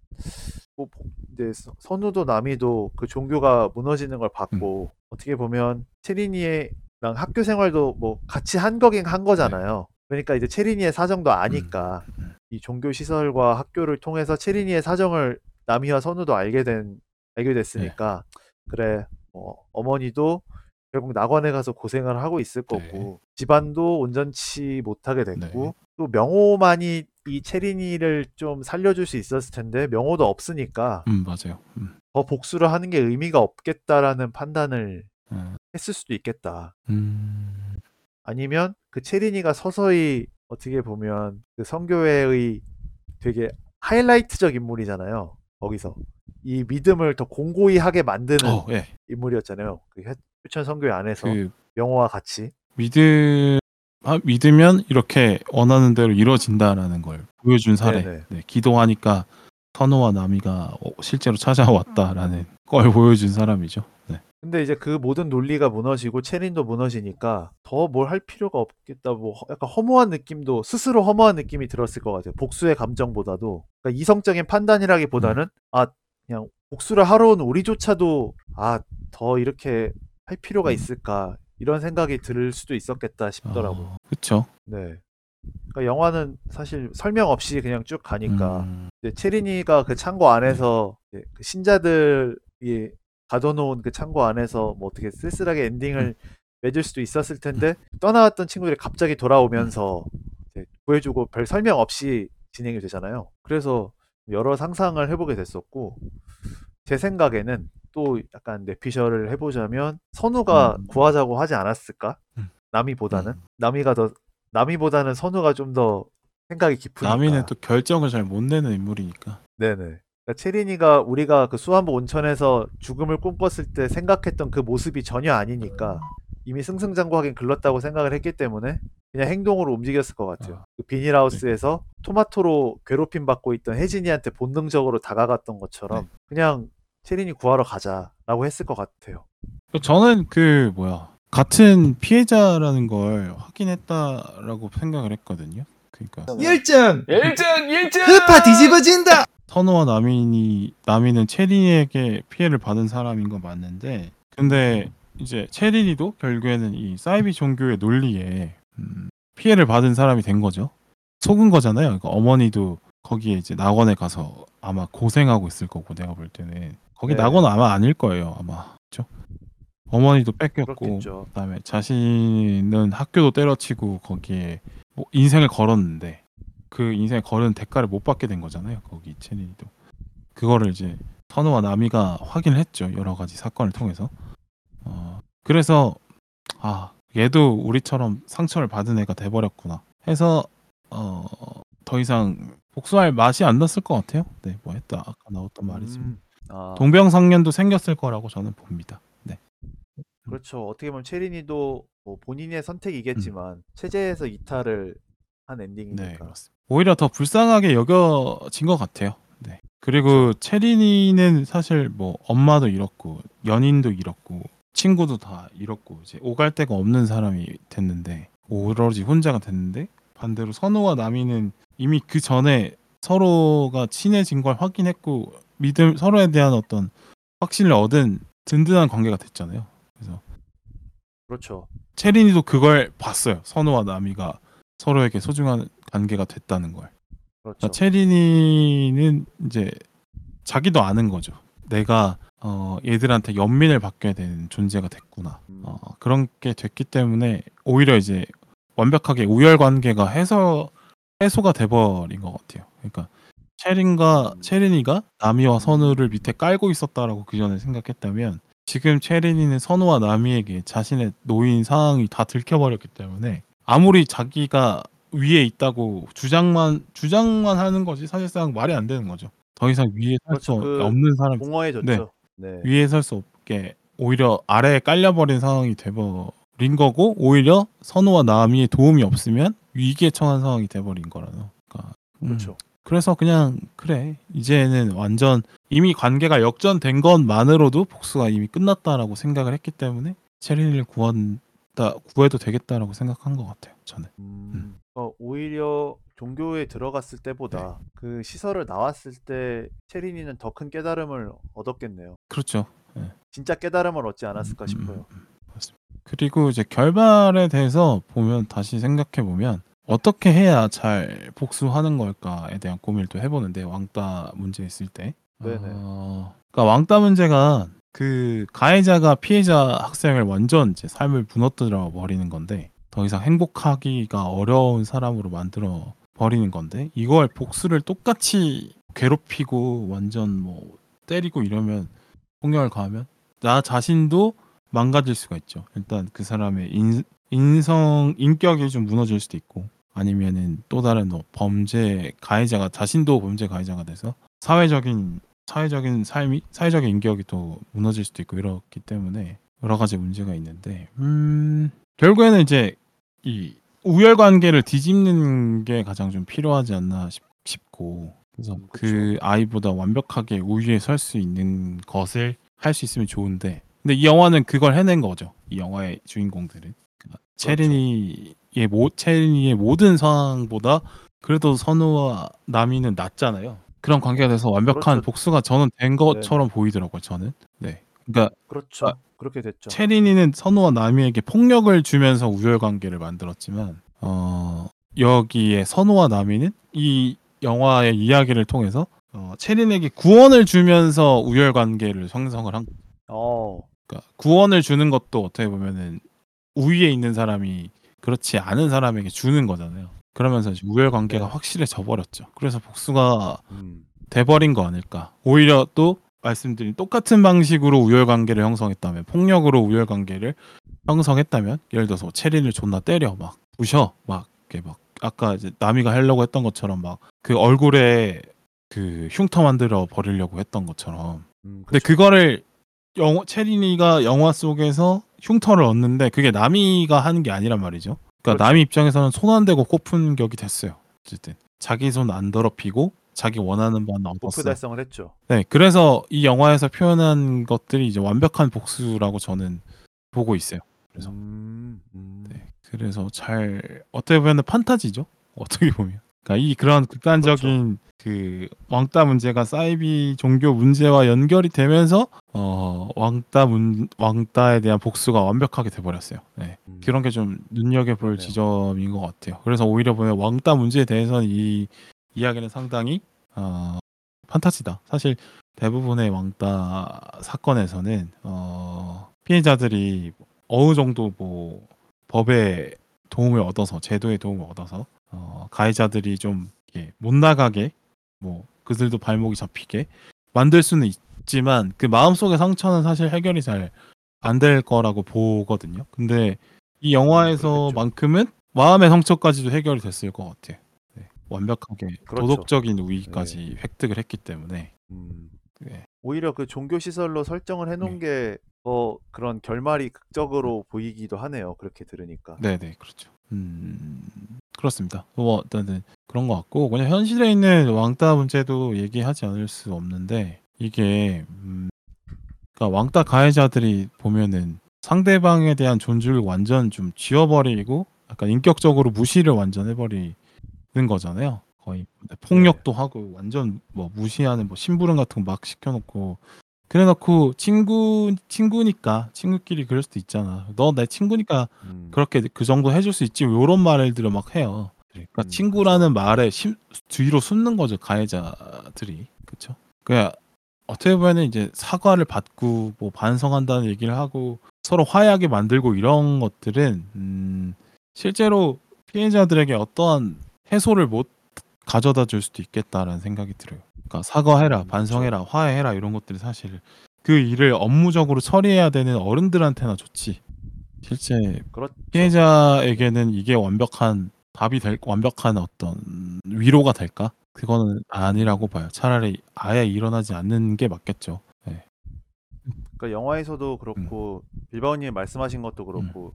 뭐 이제 서- 선우도 나미도 그 종교가 무너지는 걸 봤고 어떻게 보면 체린이 랑 학교 생활도 뭐 같이 한 거긴 한 거잖아요. 그러니까 이제 체린이의 사정도 아니까 음. 이 종교 시설과 학교를 통해서 체린이의 사정을 나미와 선우도 알게 된 알게 됐으니까 그래 뭐 어머니도 결국 낙원에 가서 고생을 하고 있을 네. 거고 집안도 온전치 못하게 됐고 네. 또 명호만이 이 체린이를 좀 살려줄 수 있었을 텐데 명호도 없으니까 음 맞아요. 음. 더 복수를 하는 게 의미가 없겠다라는 판단을 음. 했을 수도 있겠다. 음. 아니면 그 체린이가 서서히 어떻게 보면 그 성교회의 되게 하이라이트적 인물이잖아요. 거기서 이 믿음을 더 공고히 하게 만드는 어, 예. 인물이었잖아요. 그 해- 휴천 성교회 안에서 그 명호와 같이. 믿음 아, 믿으면 이렇게 원하는 대로 이루어진다라는 걸 보여준 사례. 네, 기도하니까 선우와 나미가 어, 실제로 찾아왔다라는 걸 보여준 사람이죠. 네. 근데 이제 그 모든 논리가 무너지고 체린도 무너지니까 더 뭘 할 필요가 없겠다. 뭐 허- 약간 허무한 느낌도 스스로 허무한 느낌이 들었을 것 같아요. 복수의 감정보다도 그러니까 이성적인 판단이라기보다는 아 그냥 복수를 하러 온 우리조차도 아 더 이렇게 할 필요가 음. 있을까 이런 생각이 들 수도 있었겠다 싶더라고요. 어, 그렇죠. 네. 그러니까 영화는 사실 설명 없이 그냥 쭉 가니까 음, 이제 체린이가 그 창고 안에서 이제 그 신자들 이 가둬놓은 그 창고 안에서 뭐 어떻게 쓸쓸하게 엔딩을 맺을 수도 있었을 텐데 떠나왔던 친구들이 갑자기 돌아오면서 구해주고 별 설명 없이 진행이 되잖아요. 그래서 여러 상상을 해보게 됐었고 제 생각에는 또 약간 뇌피셜을 해보자면 선우가 음. 구하자고 하지 않았을까? 음. 남이보다는 음. 남이가 더 남이보다는 선우가 좀 더 생각이 깊으니까. 나미는 또 결정을 잘 못 내는 인물이니까. 네네. 그러니까 체린이가 우리가 그 수안보 온천에서 죽음을 꿈꿨을 때 생각했던 그 모습이 전혀 아니니까 이미 승승장구하긴 글렀다고 생각을 했기 때문에 그냥 행동으로 움직였을 것 같아요. 아. 그 비닐하우스에서 토마토로 괴롭힘 받고 있던 혜진이한테 본능적으로 다가갔던 것처럼 네. 그냥 체린이 구하러 가자라고 했을 것 같아요. 저는 그 뭐야 같은 피해자라는 걸 확인했다라고 생각을 했거든요. 그러니까 1점 1등 1등 흡파 뒤집어진다 선우와 나민이 나민은 체린이에게 피해를 받은 사람인 건 맞는데 근데 이제 체린이도 결국에는 이 사이비 종교의 논리에 음, 피해를 받은 사람이 된 거죠. 속은 거잖아요. 그러니까 어머니도 거기에 이제 낙원에 가서 아마 고생하고 있을 거고 내가 볼 때는 거기 네. 낙원 아마 아닐 거예요. 아마 그렇죠. 어머니도 뺏겼고 그렇겠죠. 그다음에 자신은 학교도 때려치고 거기에 뭐 인생을 걸었는데 그 인생을 걸은 대가를 못 받게 된 거잖아요. 거기 체린이도 그거를 이제 선우와 나미가 확인을 했죠. 여러 가지 사건을 통해서. 어, 그래서 아 얘도 우리처럼 상처를 받은 애가 돼버렸구나 해서 어, 더 이상 복수할 맛이 안 났을 것 같아요. 네, 뭐 했다 아까 나왔던 말이지. 음, 아, 동병상련도 생겼을 거라고 저는 봅니다. 네. 그렇죠. 어떻게 보면 체린이도 뭐 본인의 선택이겠지만 체제에서 이탈을 한 네, 엔딩이니까. 그렇습니다. 오히려 더 불쌍하게 여겨진 것 같아요. 네. 그리고 체린이는 사실 뭐 엄마도 잃었고 연인도 잃었고 친구도 다 잃었고 이제 오갈 데가 없는 사람이 됐는데 오로지 혼자가 됐는데 반대로 선우와 나미는 이미 그 전에 서로가 친해진 걸 확인했고 믿음 서로에 대한 어떤 확신을 얻은 든든한 관계가 됐잖아요. 그래서 그렇죠. 체린이도 그걸 봤어요. 선우와 나미가 서로에게 소중한 관계가 됐다는 걸. 그렇죠. 그러니까 체린이는 이제 자기도 아는 거죠. 내가 어, 얘들한테 연민을 받게 된 존재가 됐구나. 음. 어, 그런 게 됐기 때문에 오히려 이제 완벽하게 우열 관계가 해소 해소가 돼버린 것 같아요. 그러니까 체린과 음. 체린이가 나미와 선우를 밑에 깔고 있었다라고 그 전에 생각했다면 지금 체린이는 선우와 나미에게 자신의 노인 상황이 다 들켜버렸기 때문에 아무리 자기가 위에 있다고 주장만 주장만 하는 거지 사실상 말이 안 되는 거죠. 더 이상 위에 설수 그렇죠. 그 없는 사람 공허해졌죠. 네. 위에 설 수 없게 오히려 아래에 깔려버린 상황이 돼버린 거고 오히려 선우와 남이의 도움이 없으면 위기에 처한 상황이 돼버린 거라서 그러니까 음, 그렇죠. 그래서 그냥 그래 이제는 완전 이미 관계가 역전된 것만으로도 복수가 이미 끝났다라고 생각을 했기 때문에 체린이를 구한 다 구해도 되겠다라고 생각한 것 같아요 저는 음, 어, 오히려 종교에 들어갔을 때보다 네. 그 시설을 나왔을 때 체린이는 더 큰 깨달음을 얻었겠네요. 그렇죠 진짜 깨달음을 얻지 않았을까 음, 음, 싶어요. 음, 맞습니다. 그리고 이제 결말에 대해서 보면 다시 생각해 보면 어떻게 해야 잘 복수하는 걸까에 대한 고민을 또 해보는데 왕따 문제 있을 때. 네네. 어, 그러니까 왕따 문제가 그 가해자가 피해자 학생을 완전 이제 삶을 무너뜨려 버리는 건데 더 이상 행복하기가 어려운 사람으로 만들어 버리는 건데 이걸 복수를 똑같이 괴롭히고 완전 뭐 때리고 이러면 폭력을 가하면 나 자신도 망가질 수가 있죠. 일단 그 사람의 인, 인성 인격이 좀 무너질 수도 있고 아니면은 또 다른 뭐 범죄 가해자가 자신도 범죄 가해자가 돼서 사회적인 사회적인 삶이 사회적인 인격이 또 무너질 수도 있고 이렇기 때문에 여러 가지 문제가 있는데 음 결국에는 이제 이 우열 관계를 뒤집는 게 가장 좀 필요하지 않나 싶, 싶고 그래서 음, 그 아이보다 완벽하게 우위에 설 수 있는 것을 할 수 있으면 좋은데 근데 이 영화는 그걸 해낸 거죠. 이 영화의 주인공들은. 그러니까 체린이의 모 체린이의 모든 상황보다 그래도 선우와 남이는 낫잖아요 그런 관계가 돼서 완벽한 그렇죠. 복수가 저는 된 것처럼 보이더라고요 저는 네 그러니까 그렇죠. 아, 그렇게 됐죠. 체린이는 선우와 나미에게 폭력을 주면서 우열 관계를 만들었지만 어 여기에 선우와 나미는 이 영화의 이야기를 통해서 어, 체린에게 구원을 주면서 우열 관계를 형성을 한 어, 그러니까 구원을 주는 것도 어떻게 보면은 우위에 있는 사람이 그렇지 않은 사람에게 주는 거잖아요. 그러면서 이제 우열 관계가 네. 확실해져 버렸죠. 그래서 복수가 음, 돼버린 거 아닐까. 오히려 또 말씀드린 똑같은 방식으로 우열 관계를 형성했다면 폭력으로 우열 관계를 형성했다면 예를 들어서 체린을 존나 때려 막 부셔 막 이렇게 막 아까 이제 나미가 하려고 했던 것처럼 막 그 얼굴에 그 흉터 만들어 버리려고 했던 것처럼 음, 근데 그쵸. 그거를 영화 체린이가 영화 속에서 흉터를 얻는데 그게 나미가 하는 게 아니란 말이죠. 그러니까 그렇죠. 나미 입장에서는 손 안 대고 코푼 격이 됐어요. 어쨌든 자기 손 안 더럽히고 자기 원하는 바는 목표 얻었어. 달성을 했죠. 네, 그래서 이 영화에서 표현한 것들이 이제 완벽한 복수라고 저는 보고 있어요. 그래서 음, 음, 네, 그래서 잘 어떻게 보면 판타지죠. 어떻게 보면. 그러니까 이 그런 극단적인 그 왕따 문제가 사이비 종교 문제와 연결이 되면서 어 왕따 문 왕따에 대한 복수가 완벽하게 돼 버렸어요. 네. 음. 그런 게 좀 눈여겨 볼 그러네요. 지점인 것 같아요. 그래서 오히려 보면 왕따 문제에 대해서는 이 이야기는 상당히 어, 판타지다. 사실 대부분의 왕따 사건에서는 어, 피해자들이 어느 정도 뭐 법의 도움을 얻어서 제도의 도움을 얻어서 어, 가해자들이 좀 못 나가게 뭐 그들도 발목이 잡히게 만들 수는 있지만 그 마음속의 상처는 사실 해결이 잘 안 될 거라고 보거든요. 근데 이 영화에서만큼은 마음의 상처까지도 해결이 됐을 것 같아요. 네, 완벽하게 그렇죠. 도덕적인 우위까지 획득을 했기 때문에 음. 네. 오히려 그 종교 시설로 설정을 해놓은 게 어, 그런 결말이 극적으로 보이기도 하네요. 그렇게 들으니까. 네네 그렇죠. 음 그렇습니다. 뭐 일단은 그런 것 같고 그냥 현실에 있는 왕따 문제도 얘기하지 않을 수 없는데 이게 음, 그러니까 왕따 가해자들이 보면은 상대방에 대한 존중을 완전 좀 지워버리고 약간 인격적으로 무시를 완전 해버리는 거잖아요. 거의 폭력도 하고 완전 뭐 무시하는 뭐 심부름 같은 거 막 시켜놓고 그래 놓고 친구 친구니까 친구끼리 그럴 수도 있잖아. 너 내 친구니까 음. 그렇게 그 정도 해 줄 수 있지 요런 말들을 막 해요. 그러니까 음, 친구라는 말에 심, 뒤로 숨는 거죠 가해자들이 그렇죠. 그냥 어떻게 보면은 이제 사과를 받고 뭐 반성한다는 얘기를 하고 서로 화해하게 만들고 이런 것들은 음, 실제로 피해자들에게 어떠한 해소를 못 가져다 줄 수도 있겠다라는 생각이 들어요. 그러니까 사과해라, 음, 반성해라, 화해해라 이런 것들이 사실 그 일을 업무적으로 처리해야 되는 어른들한테나 좋지. 실제 그렇 피해자에게는 이게 완벽한 답이 될 완벽한 어떤 위로가 될까? 그거는 아니라고 봐요. 차라리 아예 일어나지 않는 게 맞겠죠. 네. 그러니까 영화에서도 그렇고 음. 빌바오님이 말씀하신 것도 그렇고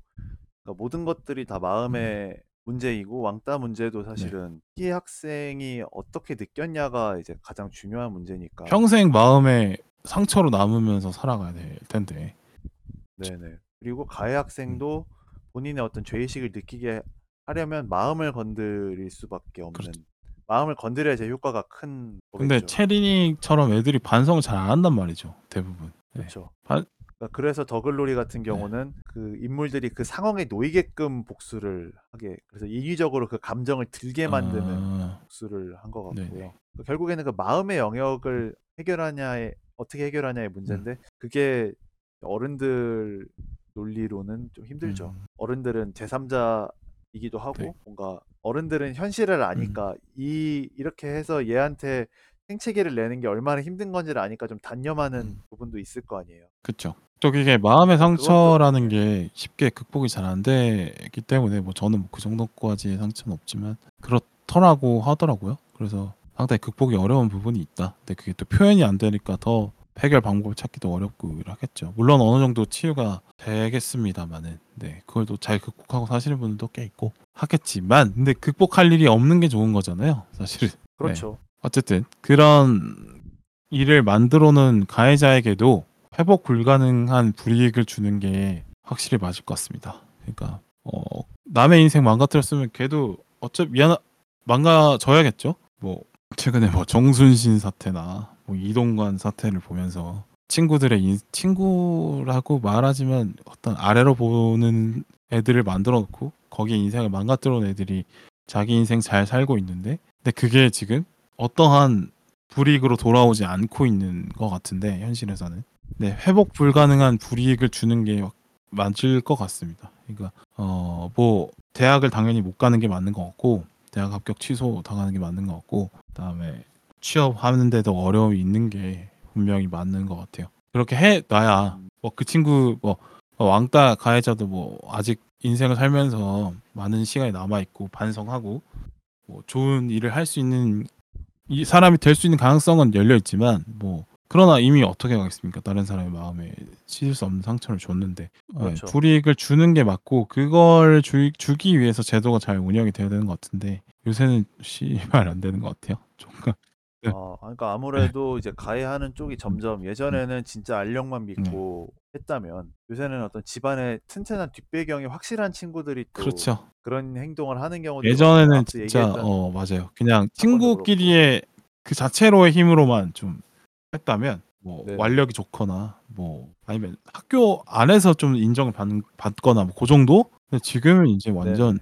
그러니까 모든 것들이 다 마음의 문제이고 왕따 문제도 사실은 피해 학생이 어떻게 느꼈냐가 이제 가장 중요한 문제니까. 평생 마음에 상처로 남으면서 살아가야 될 텐데. 네네. 그리고 가해 학생도 본인의 어떤 죄의식을 느끼게 하려면 마음을 건드릴 수밖에 없는. 그렇죠. 마음을 건드려야 제 효과가 큰 근데 거겠죠. 체리닉처럼 애들이 반성을 잘 안 한단 말이죠. 대부분. 네. 그렇죠. 반- 그러니까 그래서 더글로리 같은 경우는 그 인물들이 그 상황에 놓이게끔 복수를 하게 그래서 인위적으로 그 감정을 들게 만드는 아, 복수를 한 것 같고요. 네네. 그러니까 결국에는 그 마음의 영역을 해결하냐의 어떻게 해결하냐의 문제인데 음. 그게 어른들 논리로는 좀 힘들죠. 음. 어른들은 제3자이기도 하고 네. 음. 뭔가 어른들은 현실을 아니까 이 이렇게 해서 얘한테 생채기를 내는 게 얼마나 힘든 건지를 아니까 좀 단념하는 음. 부분도 있을 거 아니에요. 그쵸. 또 이게 마음의 그것도- 상처라는 게 쉽게 극복이 잘 안 되기 때문에 뭐 저는 그 정도까지의 상처는 없지만 그렇더라고 하더라고요. 그래서 상당히 극복이 어려운 부분이 있다. 근데 그게 또 표현이 안 되니까 더 해결 방법을 찾기도 어렵고 이러겠죠. 물론 어느 정도 치유가 되겠습니다만은 네 그걸 또 잘 극복하고 사시는 분들도 꽤 있고 하겠지만 근데 극복할 일이 없는 게 좋은 거잖아요. 사실은. 그렇죠. 어쨌든 그런 일을 만들어 놓은 가해자에게도 회복 불가능한 불이익을 주는 게 확실히 맞을 것 같습니다. 그러니까 어, 남의 인생 망가뜨렸으면 걔도 어차피 미안 망가져야겠죠. 뭐 최근에 뭐 정순신 사태나 뭐 이동관 사태를 보면서 친구들의 인, 친구라고 말하지만 어떤 아래로 보는 애들을 만들어 놓고 거기에 인생을 망가뜨려 놓은 애들이 자기 인생 잘 살고 있는데 근데 그게 지금 어떠한 불이익으로 돌아오지 않고 있는 것 같은데 현실에서는 네 회복 불가능한 불이익을 주는 게 맞을 것 같습니다. 그러니까 어 뭐 대학을 당연히 못 가는 게 맞는 것 같고 대학 합격 취소 당하는 게 맞는 것 같고 그다음에 취업하는데도 어려움이 있는 게 분명히 맞는 것 같아요. 그렇게 해 놔야 뭐 그 친구 뭐 왕따 가해자도 뭐 아직 인생을 살면서 많은 시간이 남아 있고 반성하고 뭐 좋은 일을 할 수 있는 이 사람이 될 수 있는 가능성은 열려 있지만 뭐 그러나 이미 어떻게 하겠습니까? 다른 사람의 마음에 씻을 수 없는 상처를 줬는데 네, 그렇죠. 불이익을 주는 게 맞고 그걸 주, 주기 위해서 제도가 잘 운영이 돼야 되는 것 같은데 요새는 씨발 안 되는 것 같아요. 조금 네. 어, 그러니까 아무래도 이제 가해하는 쪽이 음. 점점 예전에는 진짜 알력만 믿고 했다면 요새는 어떤 집안의 튼튼한 뒷배경이 확실한 친구들이 또 그렇죠. 그런 행동을 하는 경우도 예전에는 진짜 어 맞아요. 그냥 친구끼리의 그 자체로의 힘으로만 좀 했다면 뭐 네네. 완력이 좋거나 뭐 아니면 학교 안에서 좀 인정을 받, 받거나 뭐그 정도? 근데 지금은 이제 완전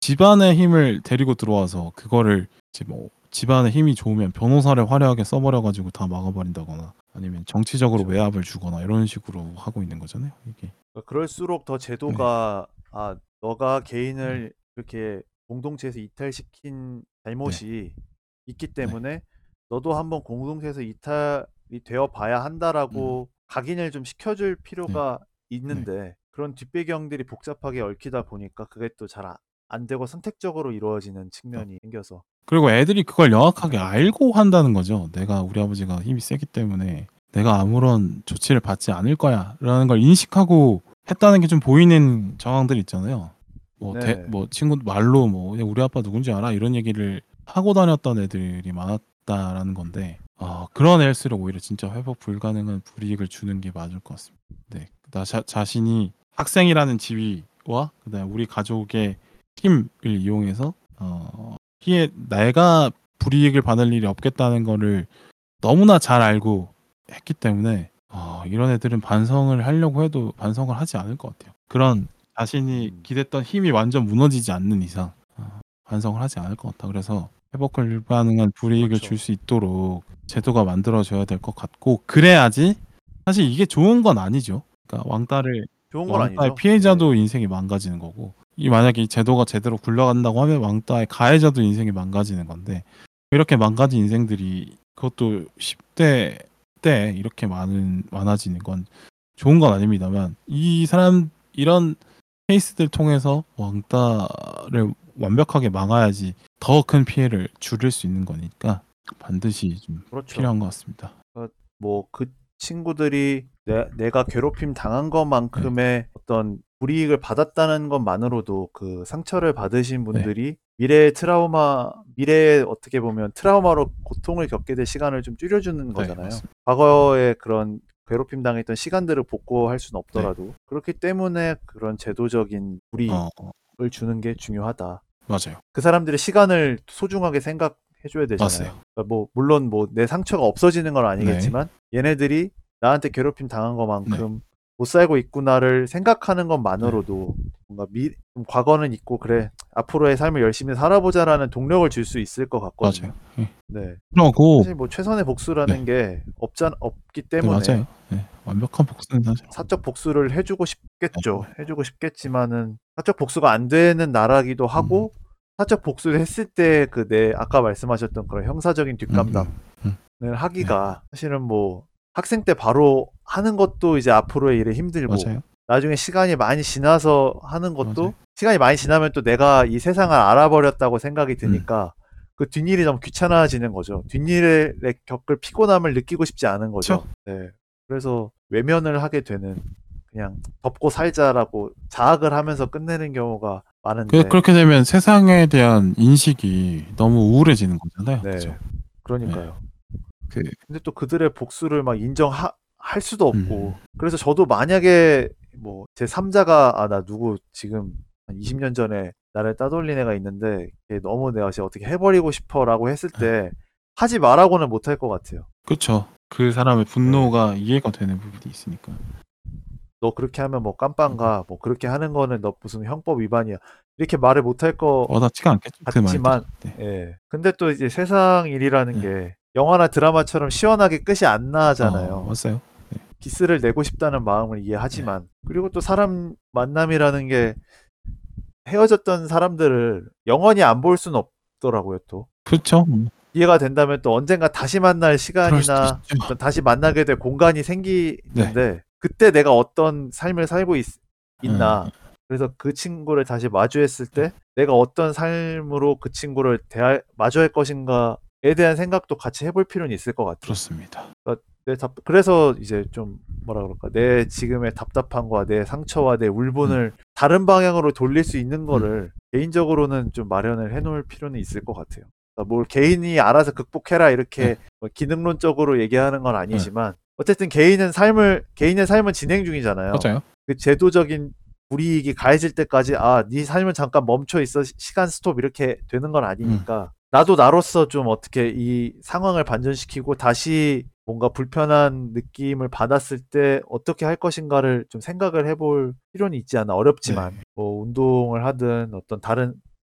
집안의 힘을 데리고 들어와서 그거를 이제 뭐 집안의 힘이 좋으면 변호사를 화려하게 써버려 가지고 다 막아버린다거나 아니면 정치적으로 그렇죠. 외압을 주거나 이런 식으로 하고 있는 거잖아요. 이게 그럴수록 더 제도가 아 너가 개인을 이렇게 공동체에서 이탈시킨 잘못이 있기 때문에 너도 한번 공동체에서 이탈이 되어 봐야 한다라고 각인을 좀 시켜줄 필요가 있는데 그런 뒷배경들이 복잡하게 얽히다 보니까 그게 또 잘 안 되고 선택적으로 이루어지는 측면이 생겨서 그리고 애들이 그걸 명확하게 알고 한다는 거죠. 내가 우리 아버지가 힘이 세기 때문에 내가 아무런 조치를 받지 않을 거야라는 걸 인식하고 했다는 게 좀 보이는 정황들 있잖아요. 뭐, 네. 대, 뭐 친구 말로 뭐 야, 우리 아빠 누군지 알아 이런 얘기를 하고 다녔던 애들이 많았 다라는 건데 어, 그런 애일수록 오히려 진짜 회복 불가능한 불이익을 주는 게 맞을 것 같습니다. 네, 나 자, 자신이 학생이라는 지위와 그다음 우리 가족의 힘을 이용해서 어, 피해 내가 불이익을 받을 일이 없겠다는 거를 너무나 잘 알고 했기 때문에 어, 이런 애들은 반성을 하려고 해도 반성을 하지 않을 것 같아요. 그런 자신이 음. 기댔던 힘이 완전 무너지지 않는 이상 어, 반성을 하지 않을 것 같다. 그래서 회복 불가능한 불이익을 그렇죠. 줄수 있도록 제도가 만들어져야 될 것 같고 그래야지 사실 이게 좋은 건 아니죠. 그러니까 왕따를 좋은 건 왕따의 아니죠. 피해자도 네. 인생이 망가지는 거고 이 만약에 이 제도가 제대로 굴러간다고 하면 왕따의 가해자도 인생이 망가지는 건데 이렇게 망가진 인생들이 그것도 10대 때 이렇게 많은 많아지는 건 좋은 건 아닙니다만 이 사람 이런 케이스들 통해서 왕따를 완벽하게 막아야지 더 큰 피해를 줄일 수 있는 거니까 반드시 좀 그렇죠. 필요한 것 같습니다. 뭐그 친구들이 내, 내가 괴롭힘 당한 네. 것만큼의 어떤 불이익을 받았다는 것만으로도 그 상처를 받으신 네. 분들이 미래의 트라우마, 미래에 어떻게 보면 트라우마로 고통을 겪게 될 시간을 좀 줄여주는 네, 거잖아요. 맞습니다. 과거에 그런 괴롭힘 당했던 시간들을 복구할 수는 네. 없더라도 그렇기 때문에 그런 제도적인 불이익을 어, 주는 게 중요하다. 맞아요. 그 사람들의 시간을 소중하게 생각해줘야 되잖아요. 맞아요. 그러니까 뭐 물론 뭐 내 상처가 없어지는 건 아니겠지만 네. 얘네들이 나한테 괴롭힘 당한 것만큼 못 살고 있구나를 생각하는 것만으로도 네. 뭔가 미, 좀 과거는 있고 그래 앞으로의 삶을 열심히 살아보자라는 동력을 줄 수 있을 것 같거든요. 맞아요. 예. 네. 그러고 사실 뭐 최선의 복수라는 게 없잖 없기 네, 때문에 맞아요. 네, 완벽한 복수는 사실 사적 복수를 해주고 싶겠죠. 네. 해주고 싶겠지만은 사적 복수가 안 되는 나라기도 하고 음. 사적 복수를 했을 때 그 내 아까 말씀하셨던 그런 형사적인 뒷감당을 음, 음, 하기가 사실은 뭐 학생 때 바로 하는 것도 이제 앞으로의 일에 힘들고 맞아요. 나중에 시간이 많이 지나서 하는 것도 맞아요. 시간이 많이 지나면 또 내가 이 세상을 알아버렸다고 생각이 드니까 음. 그 뒷일이 좀 귀찮아지는 거죠. 뒷일에 겪을 피곤함을 느끼고 싶지 않은 거죠. 네. 그래서 외면을 하게 되는 그냥 덮고 살자라고 자학을 하면서 끝내는 경우가 많은데 그, 그렇게 되면 세상에 대한 인식이 너무 우울해지는 거잖아요. 네. 그죠? 그러니까요. 그, 근데 또 그들의 복수를 막 인정할 수도 없고 음. 그래서 저도 만약에 뭐 제 3자가 아 나 누구 지금 한 20년 전에 나를 따돌린 애가 있는데 걔 너무 내가 진짜 어떻게 해버리고 싶어라고 했을 때 하지 말라고는 못할 것 같아요. 그렇죠. 그 사람의 네. 분노가 이해가 되는 부분이 있으니까. 너 그렇게 하면 뭐 깜빵가 뭐 그렇게 하는 거는 너 무슨 형법 위반이야 이렇게 말을 못할 거 와닿지가 않겠죠. 그 같지만. 네. 예. 근데 또 이제 세상 일이라는 네. 게 영화나 드라마처럼 시원하게 끝이 안 나잖아요. 어, 맞아요. 기스를 내고 싶다는 마음을 이해하지만 그리고 또 사람 만남이라는 게 헤어졌던 사람들을 영원히 안 볼 수는 없더라고요 또 그렇죠. 음, 이해가 된다면 또 언젠가 다시 만날 시간이나 다시 만나게 될 공간이 생기는데 그때 내가 어떤 삶을 살고 있, 나 음. 그래서 그 친구를 다시 마주했을 때 내가 어떤 삶으로 그 친구를 대할 마주할 것인가에 대한 생각도 같이 해볼 필요는 있을 것 같아요. 그렇습니다. 내 답, 그래서 이제 좀 뭐라 그럴까 내 지금의 답답함과 내 상처와 내 울분을 다른 방향으로 돌릴 수 있는 거를 개인적으로는 좀 마련을 해놓을 필요는 있을 것 같아요. 그러니까 뭘 개인이 알아서 극복해라 이렇게 뭐 기능론적으로 얘기하는 건 아니지만 어쨌든 개인은 삶을 개인의 삶은 진행 중이잖아요. 맞아요. 그 제도적인 불이익이 가해질 때까지 아 네 삶은 잠깐 멈춰 있어 시- 시간 스톱 이렇게 되는 건 아니니까 나도 나로서 좀 어떻게 이 상황을 반전시키고 다시 뭔가 불편한 느낌을 받았을 때 어떻게 할 것인가를 좀 생각을 해볼 필요는 있지 않나 어렵지만 네. 뭐 운동을 하든 어떤 다른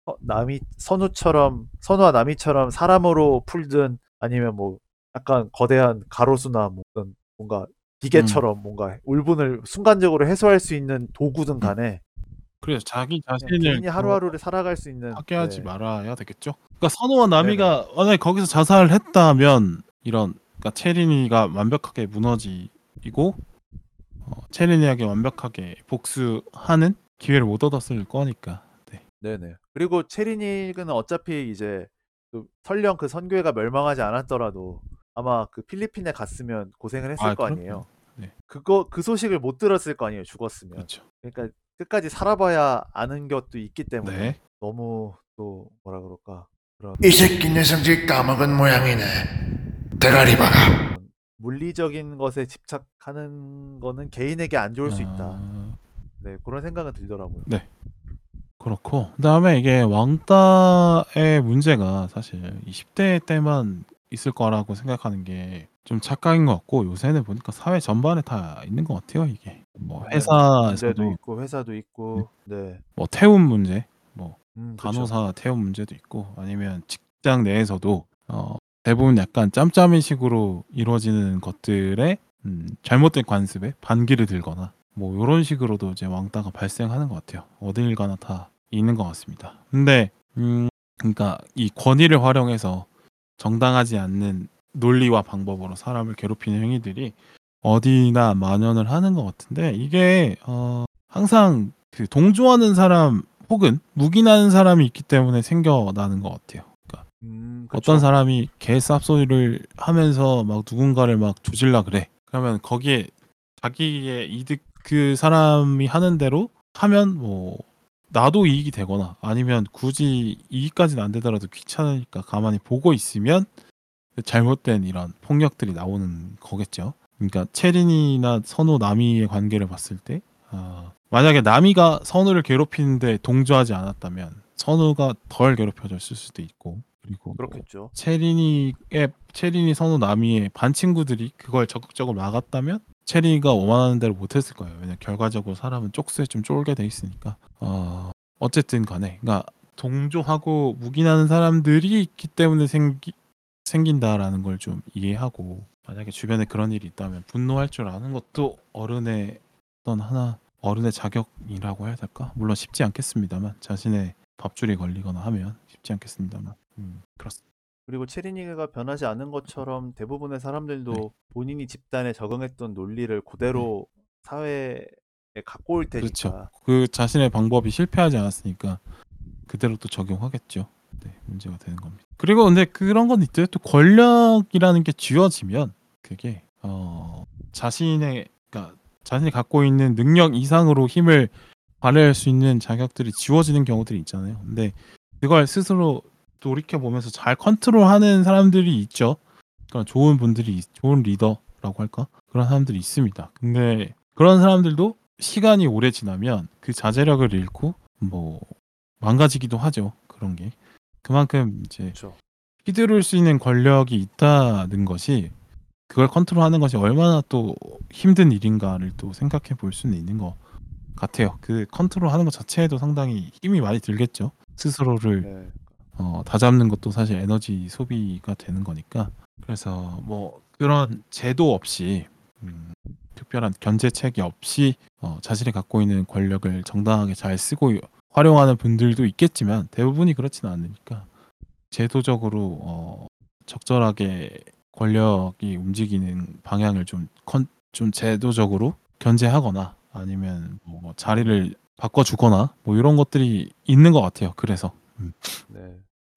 어, 남이 선우처럼 선우와 남이처럼 사람으로 풀든 아니면 뭐 약간 거대한 가로수나 뭐 어떤 뭔가 기계처럼 뭔가 울분을 순간적으로 해소할 수 있는 도구든 간에 그래서 자기 그냥 자신을 개인이 하루하루를 살아갈 수 있는 파괴하지 네. 말아야 되겠죠. 그러니까 선호와 나미가 만약에 거기서 자살을 했다면 이런 그러니까 체린이가 완벽하게 무너지고 어, 체린이에게 완벽하게 복수하는 기회를 못 얻었을 거니까. 네. 네네. 그리고 체리닉은 어차피 이제 그 설령 그 선교회가 멸망하지 않았더라도 아마 그 필리핀에 갔으면 고생을 했을 아, 거 그럼요. 아니에요. 네. 그거 그 소식을 못 들었을 거 아니에요. 죽었으면. 그렇죠. 그러니까 끝까지 살아봐야 아는 것도 있기 때문에 네. 너무 또 뭐라 그럴까 그런 이 새끼 녀석들 까먹은 모양이네. 대가리 박아. 물리적인 것에 집착하는 거는 개인에게 안 좋을 수 있다. 아, 네 그런 생각은 들더라고요. 그렇고 그다음에 이게 왕따의 문제가 사실 20대 때만 있을 거라고 생각하는 게 좀 착각인 것 같고 요새는 보니까 사회 전반에 다 있는 것 같아요 이게 뭐 네, 회사에서도 있고 회사도 있고 네. 뭐 태움 문제 뭐 음. 간호사 태움 문제도 있고 아니면 직장 내에서도 어, 대부분 약간 짬짬이 식으로 이루어지는 것들에 음, 잘못된 관습에 반기를 들거나 뭐 이런 식으로도 이제 왕따가 발생하는 것 같아요. 어딜 가나 다 있는 것 같습니다. 근데 음, 그러니까 이 권위를 활용해서 정당하지 않는 논리와 방법으로 사람을 괴롭히는 행위들이 어디나 만연을 하는 것 같은데 이게 어, 항상 그 동조하는 사람 혹은 묵인하는 사람이 있기 때문에 생겨나는 것 같아요. 그러니까 음, 어떤. 사람이 개 쌉소리를 하면서 막 누군가를 막 조질라 그래. 그러면 거기에 자기의 이득 그 사람이 하는 대로 하면 뭐 나도 이익이 되거나 아니면 굳이 이익까지는 안 되더라도 귀찮으니까 가만히 보고 있으면 잘못된 이런 폭력들이 나오는 거겠죠. 그러니까 체린이나 선우 나미의 관계를 봤을 때 아, 만약에 나미가 선우를 괴롭히는데 동조하지 않았다면 선우가 덜 괴롭혀졌을 수도 있고 그리고 뭐 그렇겠죠. 체린이의 체린이 선우 나미의 반 친구들이 그걸 적극적으로 막았다면 체린이가 원하는 대로 못했을 거예요. 왜냐 면 결과적으로 사람은 쪽수에 좀 쫄게 돼 있으니까. 어 어쨌든 간에 그러니까 동조하고 묵인하는 사람들이 있기 때문에 생기, 생긴다라는 걸 좀 이해하고 만약에 주변에 그런 일이 있다면 분노할 줄 아는 것도 어른의 어떤 하나 어른의 자격이라고 해야 될까? 물론 쉽지 않겠습니다만 자신의 밥줄이 걸리거나 하면 쉽지 않겠습니다만 음, 그렇습니다. 그리고 체리니가 변하지 않은 것처럼 대부분의 사람들도 본인이 집단에 적응했던 논리를 그대로 사회에 갖고 올 테니까. 그렇죠. 그 자신의 방법이 실패하지 않았으니까 그대로 또 적용하겠죠. 네, 문제가 되는 겁니다. 그리고 근데 그런 건 있죠. 또 권력이라는 게 쥐어지면 그게 어 자신의 그러니까 자신이 갖고 있는 능력 이상으로 힘을 발휘할 수 있는 자격들이 지워지는 경우들이 있잖아요. 근데 그걸 스스로 돌이켜 보면서 잘 컨트롤하는 사람들이 있죠. 그러니까 좋은 분들이 있- 좋은 리더라고 할까 그런 사람들이 있습니다. 근데 그런 사람들도 시간이 오래 지나면 그 자제력을 잃고 뭐 망가지기도 하죠. 그런 게 그만큼 이제 그렇죠. 휘두를 수 있는 권력이 있다는 것이 그걸 컨트롤하는 것이 얼마나 또 힘든 일인가를 또 생각해 볼 수는 있는 것 같아요. 그 컨트롤하는 것 자체에도 상당히 힘이 많이 들겠죠. 스스로를 네. 어, 다 잡는 것도 사실 에너지 소비가 되는 거니까 그래서 뭐 그런 제도 없이 음, 특별한 견제책이 없이 어, 자신이 갖고 있는 권력을 정당하게 잘 쓰고 활용하는 분들도 있겠지만 대부분이 그렇지는 않으니까 제도적으로 어, 적절하게 권력이 움직이는 방향을 좀, 컨, 좀 제도적으로 견제하거나 아니면 뭐 자리를 바꿔주거나 뭐 이런 것들이 있는 것 같아요. 그래서 음. 네.